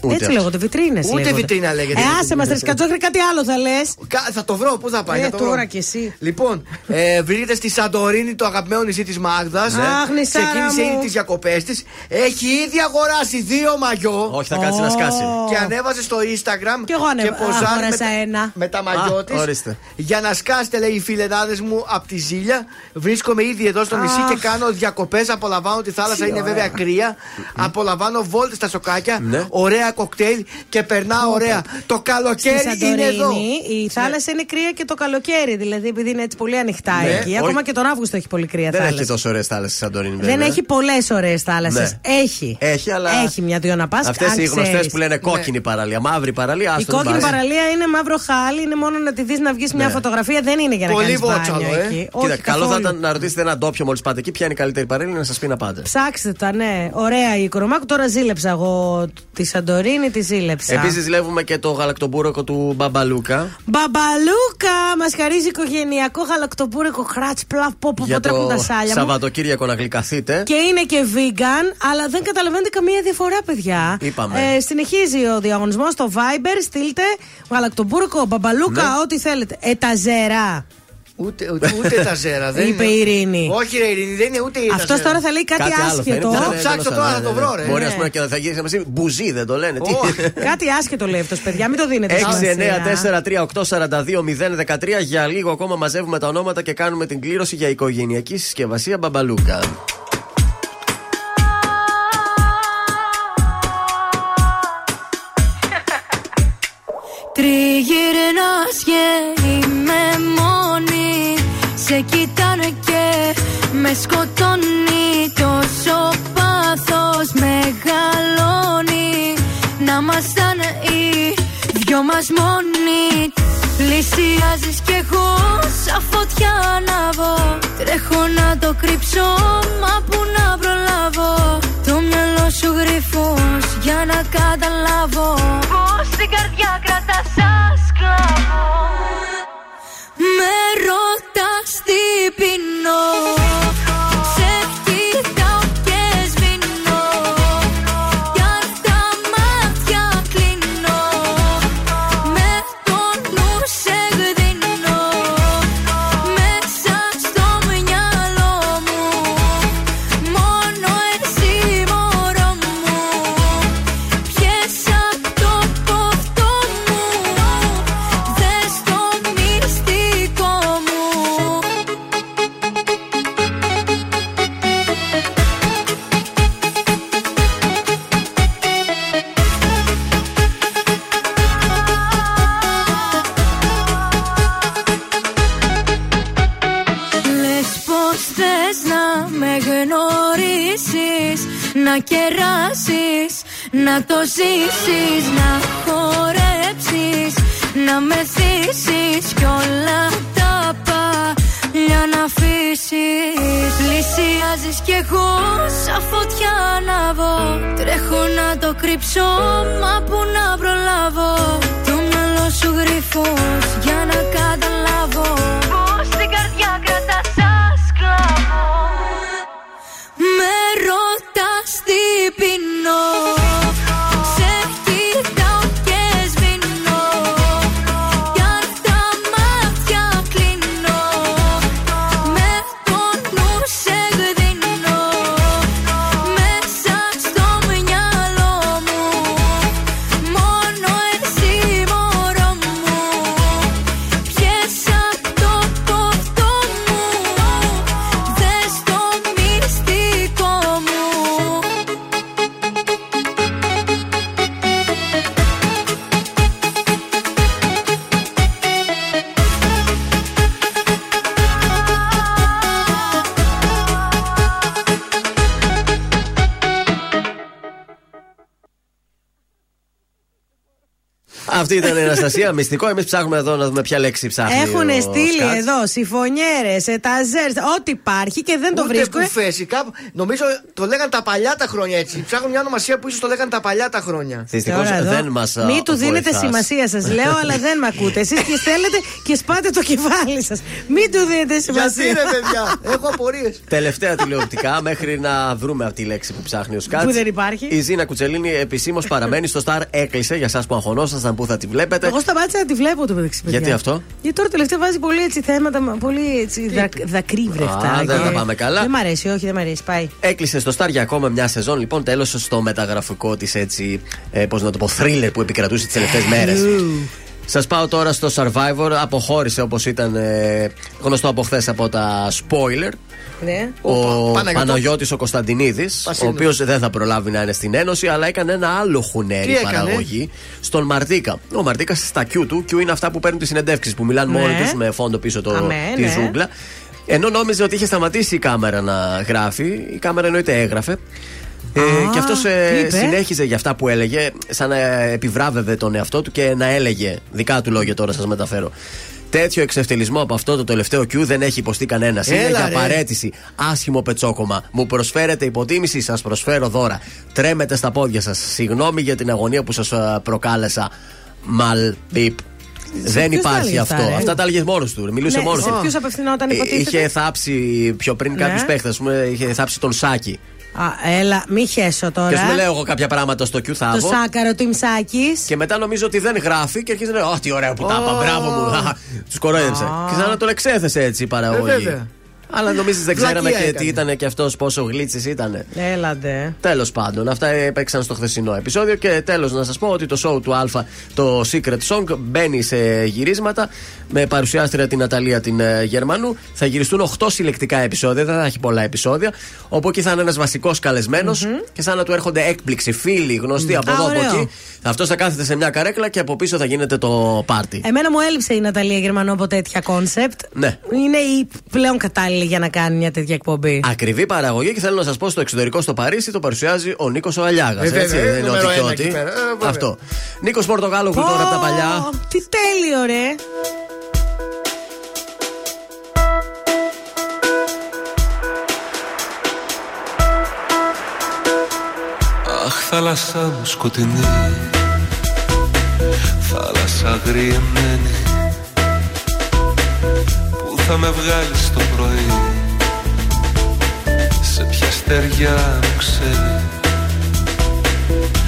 Ούτε Έτσι αυτό. λέγονται, βιτρίνες. Ούτε βιτρίνα λέγεται. Ε, άσε μας, Τρες Κατζόκρη, κάτι άλλο θα λες. Θα το βρω, πού θα πάει. Ε, θα το βρω. τώρα κι εσύ. Λοιπόν, ε, βρίσκεται στη Σαντορίνη, το αγαπημένο νησί της Μάγδας. Αχ, νησάρα Ξεκίνησε μου. ήδη τις διακοπές της. Έχει ήδη αγοράσει δύο μαγιό. Όχι, θα κάτσει να σκάσει. Και ανέβασε στο Instagram Κι εγώ ανέβα- ποζάρει αγόρασα με, ένα. με τα μαγιό Α, της. ορίστε. Για να σκάσετε, λέει οι φιλενάδες μου από τη ζήλια. Βρίσκομαι ήδη εδώ στο νησί και κάνω διακοπές. Απολαμβάνω τη θάλασσα, Τι είναι ωραία. βέβαια κρύα. Απολαμβάνω βόλτες στα σοκάκια. Ναι. Ωραία κοκτέιλ και περνάω ωραία. Το Στη καλοκαίρι είναι εδώ. Σαντορίνη η θάλασσα είναι κρύα και το καλοκαίρι. Δηλαδή, επειδή είναι έτσι πολύ ανοιχτά Ναι, εκεί. όχι. Ακόμα και τον Αύγουστο έχει πολύ κρύα Δεν έχει θάλασσα. τόσο ωραίες θάλασσες σαν Σαντορίνη. Δεν βέβαια. έχει πολλές ωραίες θάλασσες. Ναι. Έχει. Έχει, αλλά. Έχει μια-δυο να πα. Αυτές οι γνωστές που λένε κόκκινη παραλία, μαύρη παραλία. Η άστο, μην κόκκινη πας. παραλία είναι μαύρο χάλι, είναι μόνο να τη δεις να βγεις μια Ναι. φωτογραφία. Δεν είναι για να Πολύ κάνεις βότσαλο, μπάνιο ε. εκεί. Κοίτα, Όχι, καλό θα καθόλου. ήταν να ρωτήσετε έναν ντόπιο μόλις πάτε εκεί ποια είναι η καλύτερη παραλία να σας πει να πάτε. Ψάξτε τα, ναι. Ωραία η Οικονομάκου. Τώρα ζήλεψα εγώ τη Σαντορίνη, τη ζήλεψα. Επίσης, ζηλεύουμε και το γαλακτομπούροκο του Μπαμπαλούκα. Μπαμπαλούκα! Μας χαρίζει οικογενειακό γαλακτοπούρικο χράτ πλαφ. Πω, πω, για πω, τρέχουν το τα σάλια μου. Σαββατοκύριακο να γλυκαθείτε. Και είναι και vegan, αλλά δεν καταλαβαίνετε καμία διαφορά, παιδιά. Είπαμε. Ε, συνεχίζει ο διαγωνισμός στο Viber. Στείλτε γαλακτομπούρκο, μπαμπαλούκα, Ναι. ό,τι θέλετε. Εταζερά. Ούτε, ούτε, ούτε τα ζέρα. Δεν Είπε είναι. η Ειρήνη. Όχι, ρε Ειρήνη, δεν είναι ούτε η Αυτός ταζέρα. τώρα θα λέει κάτι, άλλο θα είναι. άσχετο. Ναι, Θα ναι, το ψάξω ναι, τώρα, ναι, θα το ναι, βρω, ναι. ρε. Μπορεί Ναι. ας πούμε, και θα γίνει μαζί. Μπουζί δεν το λένε. Τι; κάτι άσχετο λέει αυτός, παιδιά. Μην το δίνετε 694-3842-013 Για λίγο ακόμα μαζεύουμε τα ονόματα και κάνουμε την κλήρωση για οικογενειακή συσκευασία Μπαμπαλούκα. Τριγυρνάς και με σκοτώνει Τόσο πάθος μεγαλώνει Να μαζαν οι δυο μας μόνοι. Πλησιάζεις κι εγώ σαν φωτιά ανάβω Τρέχω να το κρύψω μα που να προλάβω. Το μυαλό σου γρυφός για να καταλάβω. Πως την καρδιά κρατάς σαν σκλάβο Με ρωτάς τι πεινώ να το ζήσεις Να χορέψεις, να με θύσεις Κι όλα τα παλιά να αφήσεις. Πλησιάζεις κι εγώ σαν φωτιά ανάβω Τρέχω να το κρύψω, μα που να προλάβω. Το μυαλό σου γρυφός για να καταλάβω Αυτή ήταν η Αναστασία. Μυστικό. Εμείς ψάχνουμε εδώ να δούμε ποια λέξη ψάχνει. Έχουν ο στείλει Σκάτς. εδώ συμφωνιέρε, εταζέρ, ό,τι υπάρχει και δεν το Ούτε βρίσκουν. κουφές, ή κάπου- Νομίζω το λέγαν τα παλιά τα χρόνια έτσι. Ψάχνουν μια ονομασία που ίσως το λέγαν τα παλιά τα χρόνια. Δυστυχώς Τώρα εδώ, δεν μας. Μην του δίνετε σημασία, σας λέω, αλλά δεν με ακούτε. Εσείς και στέλνετε και σπάτε το κεφάλι σας. Μην του δίνετε Γιατί σημασία. ρε παιδιά, έχω απορίες. Τελευταία τηλεοπτικά μέχρι να βρούμε αυτή τη λέξη που ψάχνει ο Σκάτς. Που δεν υπάρχει. Η Ζήνα Κουτσελίνη επισήμως παραμένει στο Star. Έκλεισε για εσά που αγχωνόσασταν που θα τη βλέπετε. Εγώ σταμάτησα να τη βλέπω το μεταξύ. παιδιά. Γιατί αυτό; Γιατί τώρα τελευταία βάζει πολύ έτσι θέματα, μα- πολύ έτσι δακ, δακρύβρεχτα. Α, δεν και- τα πάμε καλά. Δεν μ' αρέσει, όχι, δεν μ' αρέσει. Πάει. Έκλεισε στο Star για ακόμα μια σεζόν. Λοιπόν, τέλος στο μεταγραφικό της έτσι. Ε, Πώς να το πω, thriller που επικρατούσε τις τελευταίες μέρες. Σας πάω τώρα στο Survivor. Αποχώρησε όπως ήταν ε, γνωστό από χθες από τα spoiler. Ναι. Ο Παναγιώτο. Παναγιώτης ο Κωνσταντινίδης, ο Πασίνος. οποίος δεν θα προλάβει να είναι στην Ένωση, αλλά έκανε ένα άλλο Τι χουνέρι έκανε; παραγωγή στον Μαρτίκα. Ο Μαρτίκα στα Q του, Q είναι αυτά που παίρνουν τις συνεντεύξεις, που μιλάνε Ναι. μόνοι τους με φόντο πίσω το, Αμέ, τη ναι. ζούγκλα. Ενώ νόμιζε ότι είχε σταματήσει η κάμερα να γράφει, η κάμερα εννοείται έγραφε. Ε, και αυτός τι είπε; συνέχιζε για αυτά που έλεγε, σαν να επιβράβευε τον εαυτό του και να έλεγε. Δικά του λόγια τώρα σας μεταφέρω. Τέτοιο εξευτελισμό από αυτό το τελευταίο Q δεν έχει υποστεί κανένας. Είναι Έλα, για ρε. παρέτηση. Άσχημο πετσόκομα. Μου προσφέρετε υποτίμηση, σας προσφέρω δώρα. Τρέμετε στα πόδια σας. Συγγνώμη για την αγωνία που σας προκάλεσα. Μαλ, πιπ. Δεν ποιους τα υπάρχει έλεγε αυτό. αυτά, ρε; Αυτά τα έλεγες μόνος του. Μιλούσε Ναι, μόνος σε του. ποιου απευθυνόταν, Ε, υποτίθεται; Είχε θάψει πιο πριν Ναι. κάποιους παίχτες. Είχε θάψει τον Σάκη. Α, έλα, μη χέσω τώρα. Και σου λέω εγώ κάποια πράγματα στο Q θα Το πω. σάκαρο του Ιμσάκη. Και μετά νομίζω ότι δεν γράφει και αρχίζει να λέει: Ω, τι ωραία που τα είπα, μπράβο μου. Τους κορόιδεψε. Και σαν να τον εξέθεσε έτσι η Ε, παραγωγή. Βέβαια. Αλλά νομίζεις δεν ξέραμε Βλακεία και έκανε. τι ήταν και αυτός, πόσο γλίτση ήταν. Έλαντε. Τέλος πάντων, αυτά έπαιξαν στο χθεσινό επεισόδιο. Και τέλος να σας πω ότι το show του Α, το Secret Song, μπαίνει σε γυρίσματα με παρουσιάστρια την Αταλία την ε, Γερμανού. Θα γυριστούν 8 συλλεκτικά επεισόδια, δεν θα έχει πολλά επεισόδια. Όπου εκεί θα είναι ένας βασικός και σαν να του έρχονται έκπληξη, φίλοι, γνωστοί από Α, εδώ από ωραίο. εκεί. Αυτό θα κάθεται σε μια καρέκλα και από πίσω θα γίνεται το πάρτι. Εμένα μου έλειψε η Ναταλία Γερμανού από τέτοια concept. Ναι. Είναι η πλέον κατάλληλη για να κάνει μια τέτοια εκπομπή. Ακριβή παραγωγή και θέλω να σας πω στο εξωτερικό στο Παρίσι το παρουσιάζει ο Νίκος ο Αλιάγας. Ε, έτσι, βέβαια, δεν είναι νούμερο ό,τι και ένα ό,τι. εκεί πέρα. Ε, βέβαια. Αυτό. Νίκος Πορτοκάλογλου που τώρα από τα παλιά. Ω, Τι τέλειο, ρε. Αχ θάλασσά μου σκοτεινή Θάλασσα αγριεμένη Πού θα με βγάλεις το πρωί. Σε ποια στεριά μου ξέρει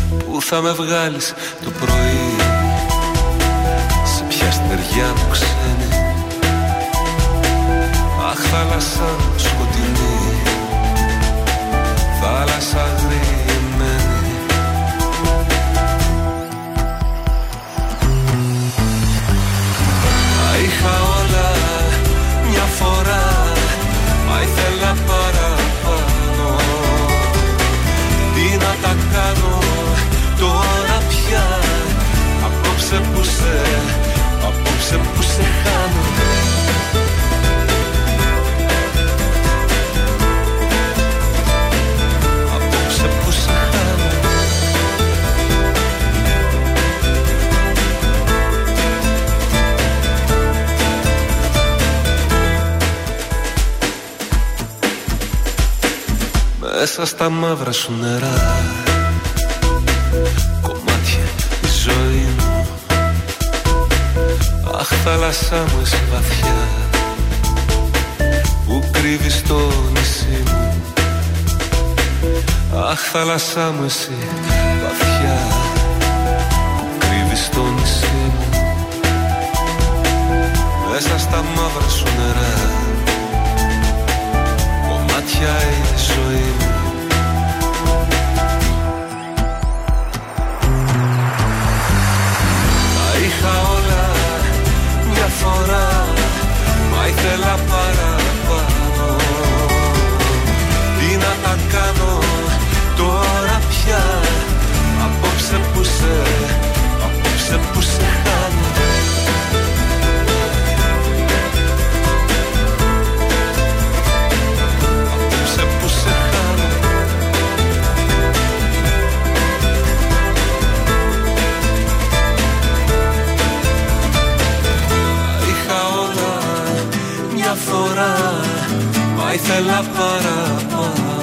Πού θα με βγάλεις το πρωί. Σε ποια στεριά μου ξένη. Αχ θάλασσά μου σκοτεινή. Θάλασσα Απόψε που σε, απόψε που σε χάνω. Απόψε που σε χάνω. Μέσα στα μαύρα σου νερά Αχ θάλασσά μου εσύ βαθιά Που κρύβεις το νησί μου. Αχ θάλασσά μου εσύ βαθιά Που κρύβεις το νησί μου. Μέσα στα μαύρα σου νερά Κομμάτια η ζωή μου φορά Μα ήθελα παραπάνω. Τι να τα κάνω τώρα πια Απόψε που σε, απόψε που σε φορά Μα ήθελα παραπάνω.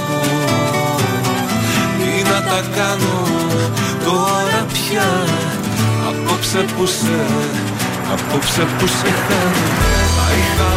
Τι να τα κάνω τώρα πια Απόψε που σε, απόψε που σε χάνω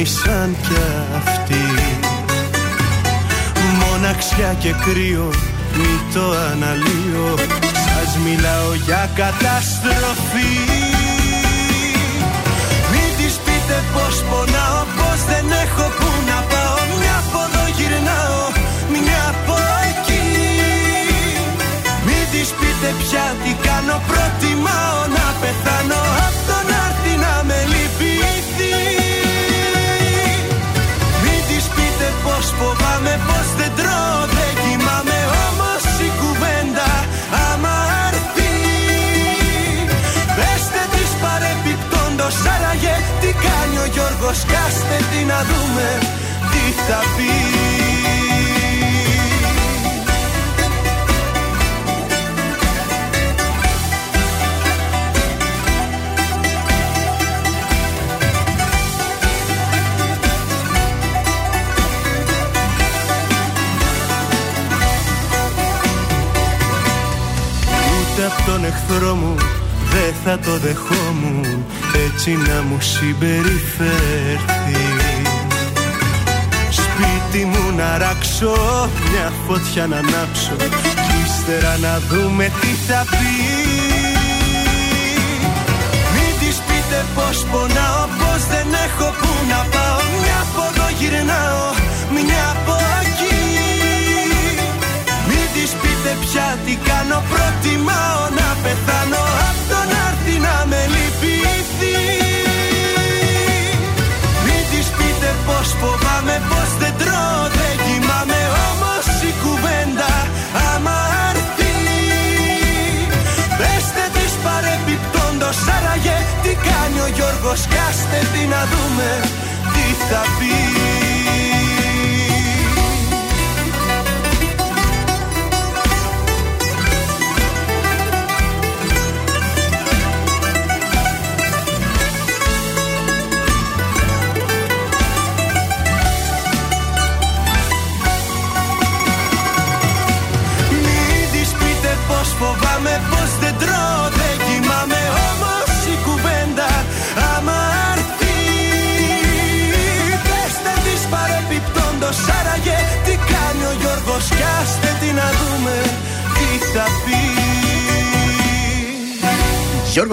Περνάει σαν κι αυτή. Μοναξιά και κρύο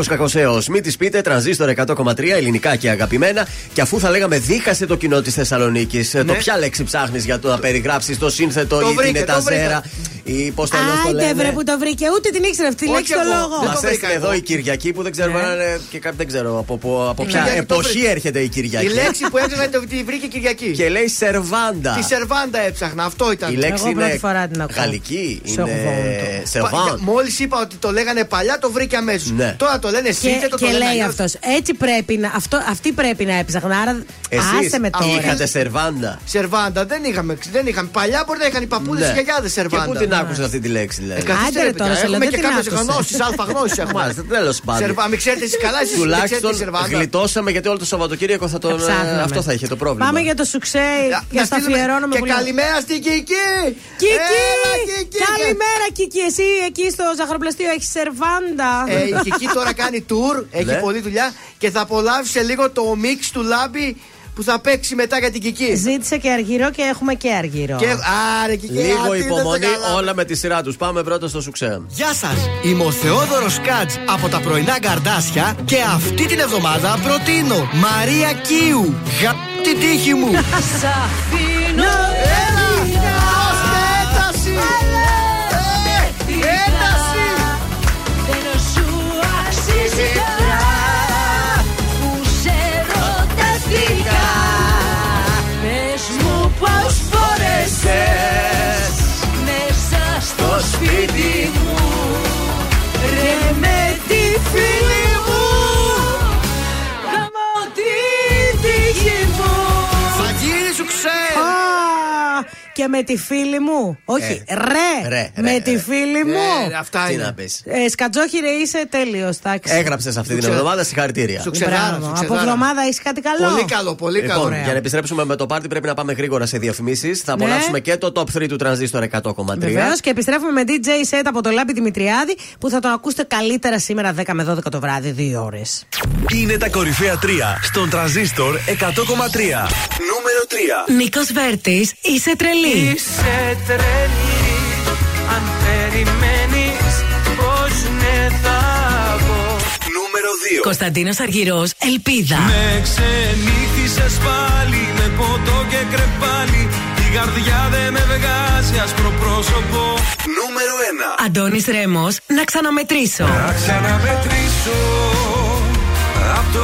Κακοσέο, μην τη πείτε, τρανζίστορ 100,3 ελληνικά και αγαπημένα. Και αφού θα λέγαμε δίχασε το κοινό της Θεσσαλονίκης, το ποια λέξη ψάχνεις για το να περιγράψεις το σύνθετο Ναι. Το ή την βρήκα, το εταζέρα ή πώς το λένε. το Άιντε λένε. βρε που το βρήκε, ούτε την ήξερα αυτή τη Όχι λέξη το εγώ. λόγο. Δεν Μα το βρήκα έστειλε εδώ εγώ. η Κυριακή που δεν ξέρουμε αν είναι και κάτι δεν ξέρω από, από, από Η ποια Κυριακή το εποχή βρήκα. έρχεται η Κυριακή. Η λέξη που έψαχνα το- τη βρήκε η Κυριακή. Και λέει σερβάντα. Τη σερβάντα έψαχνα, αυτό ήταν. Η λέξη Εγώ πρώτη είναι φορά την ακούω. Σερβάντο. γαλλική. Είναι σερβάντ. Μόλις είπα ότι το λέγανε παλιά, το βρήκε αμέσως. Ναι. Τώρα να το λένε εσύ, Και, δεν το, και το λένε λέει αλλιώς. αυτός. Έτσι πρέπει να. Αυτό, αυτοί πρέπει να έψαχναν. Άρα άσε με τώρα. είχατε σερβάντα. Σερβάντα δεν είχαμε, δεν είχαμε. Παλιά μπορεί να είχαν οι παππούδες Ναι. και γιαγιάδε σερβάντα. Και πού την άκουσα αυτή τη λέξη, δηλαδή. Ε, καθίστε, Άντε, ρε, ρε, τώρα, παιδιά, σε λέω, Έχουμε δεν και την κάποιες άκουσες. γνώσεις, αλφα γνώσεις έχουμε. Μάλιστα, τέλος πάντων. Σερβά, μην ξέρετε εσεί καλά, εσεί δεν ξέρετε Τουλάχιστον τη σερβάντα. γλιτώσαμε γιατί όλο το Σαββατοκύριακο θα τον. ψάχναμε. Αυτό θα είχε το πρόβλημα. Πάμε για το σουξέ. Να Για στα στείλουμε αφιερώνουμε Και πολύ. καλημέρα στην Κική! Κική! Έλα, Κική! Καλημέρα, Κική. Εσύ εκεί στο ζαχαροπλαστείο έχεις σερβάντα. Ε, η Κική τώρα κάνει tour, έχει Ναι. πολλή δουλειά και θα απολαύσει σε λίγο το μίξ του Λάμπη που θα παίξει μετά για την Κική. Ζήτησε και αργυρό και έχουμε και αργυρό. Και, άρε, Κική, Λίγο άντε, δεν υπομονή, σε καλά. όλα με τη σειρά τους. Πάμε πρώτα στο σουξέ. Γεια σας! Είμαι ο Θεόδωρος Κάτζ από τα πρωινά καρδάσια και αυτή την εβδομάδα προτείνω Μαρία Κίου. Γα την τύχη μου! Σ' αφήνω Δώστε ένταση! Και με τη φίλη μου. Όχι, ρε, ρε, Με ρε, τη ρε. φίλη μου. Ε, αυτά Τι είναι. να πεις. Ε, σκατζόχυρε είσαι τέλειος, εντάξει. Έγραψες αυτή την ξε- εβδομάδα συγχαρητήρια. Σου ξεδάρα, Μπράβο. σου Από ξεδάρα. εβδομάδα είσαι κάτι καλό. Πολύ καλό, πολύ καλό. Λοιπόν, για να επιστρέψουμε με το πάρτι πρέπει να πάμε γρήγορα σε διαφημίσεις. Θα Ναι. απολαύσουμε και το top 3 του τρανζίστορ 100,3. Βεβαίως και επιστρέφουμε με DJ set από το Λάμπη Δημητριάδη που θα τον ακούσετε καλύτερα σήμερα 10 με 12 το βράδυ, 2 ώρες. Είναι τα κορυφαία 3 στον τρανζίστορ 100,3. Νούμερο 3. Νίκος Βέρτης, είσαι τρελή. Είσαι τρελή Αν περιμένεις πως ναι θα πω Νούμερο 2. Κωνσταντίνος Αργυρός, Ελπίδα. Με ξενύχτησες πάλι με ποτό και κρεπάλι Η καρδιά δεν με βγάζει άσπρο πρόσωπο Νούμερο 1. Αντώνης Ρέμος, να ξαναμετρήσω. Να ξαναμετρήσω Απ' το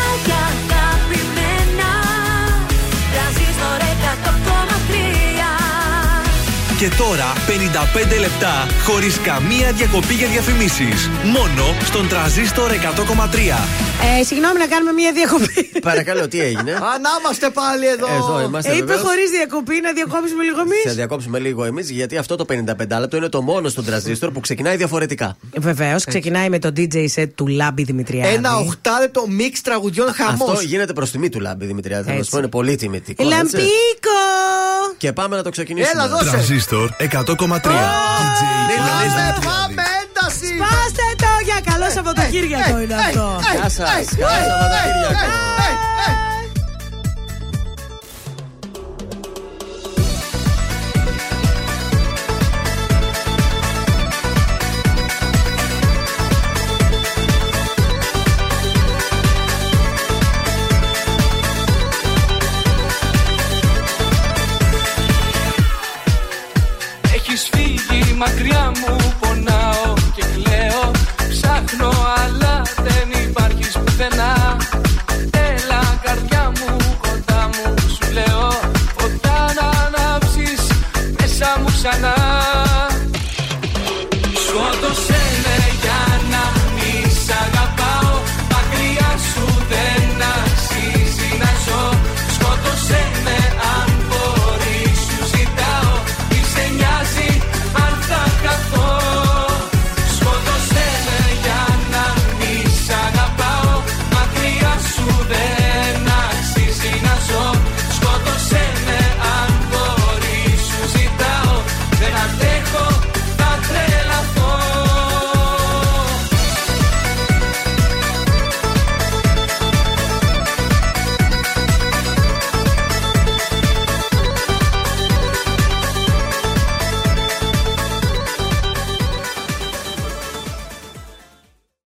Και τώρα 55 λεπτά χωρίς καμία διακοπή για διαφημίσεις. Μόνο στον τρανζίστορ 100,3. Ε, συγγνώμη να κάνουμε μια διακοπή. Παρακαλώ, τι έγινε; Ανάμαστε πάλι εδώ. Εδώ είμαστε. Ε, είπε βεβαίως. χωρίς διακοπή να διακόψουμε λίγο Θα εμεί. διακόψουμε λίγο εμείς γιατί αυτό το 55 λεπτό είναι το μόνο στον τρανζίστορ που ξεκινάει διαφορετικά. Βεβαίως, ξεκινάει με το DJ set του Λάμπη Δημητριάδη. Ένα οχτάλεπτο μίξ τραγουδιών χαμός. Αυτό γίνεται προς τιμή του Λάμπη Δημητριάδη. Θα Έτσι. σα πω είναι πολύ τιμητικό. έτσι. Λαμπίκο! Και πάμε να το ξεκινήσουμε. Έλα, δώσε. Τρανζίστορ 100,3. Πάμε, πάμε, ένταση. Πάστε το για καλό Σαββατοκύριακο είναι αυτό. Γεια σας. Καλό Σαββατοκύριακο.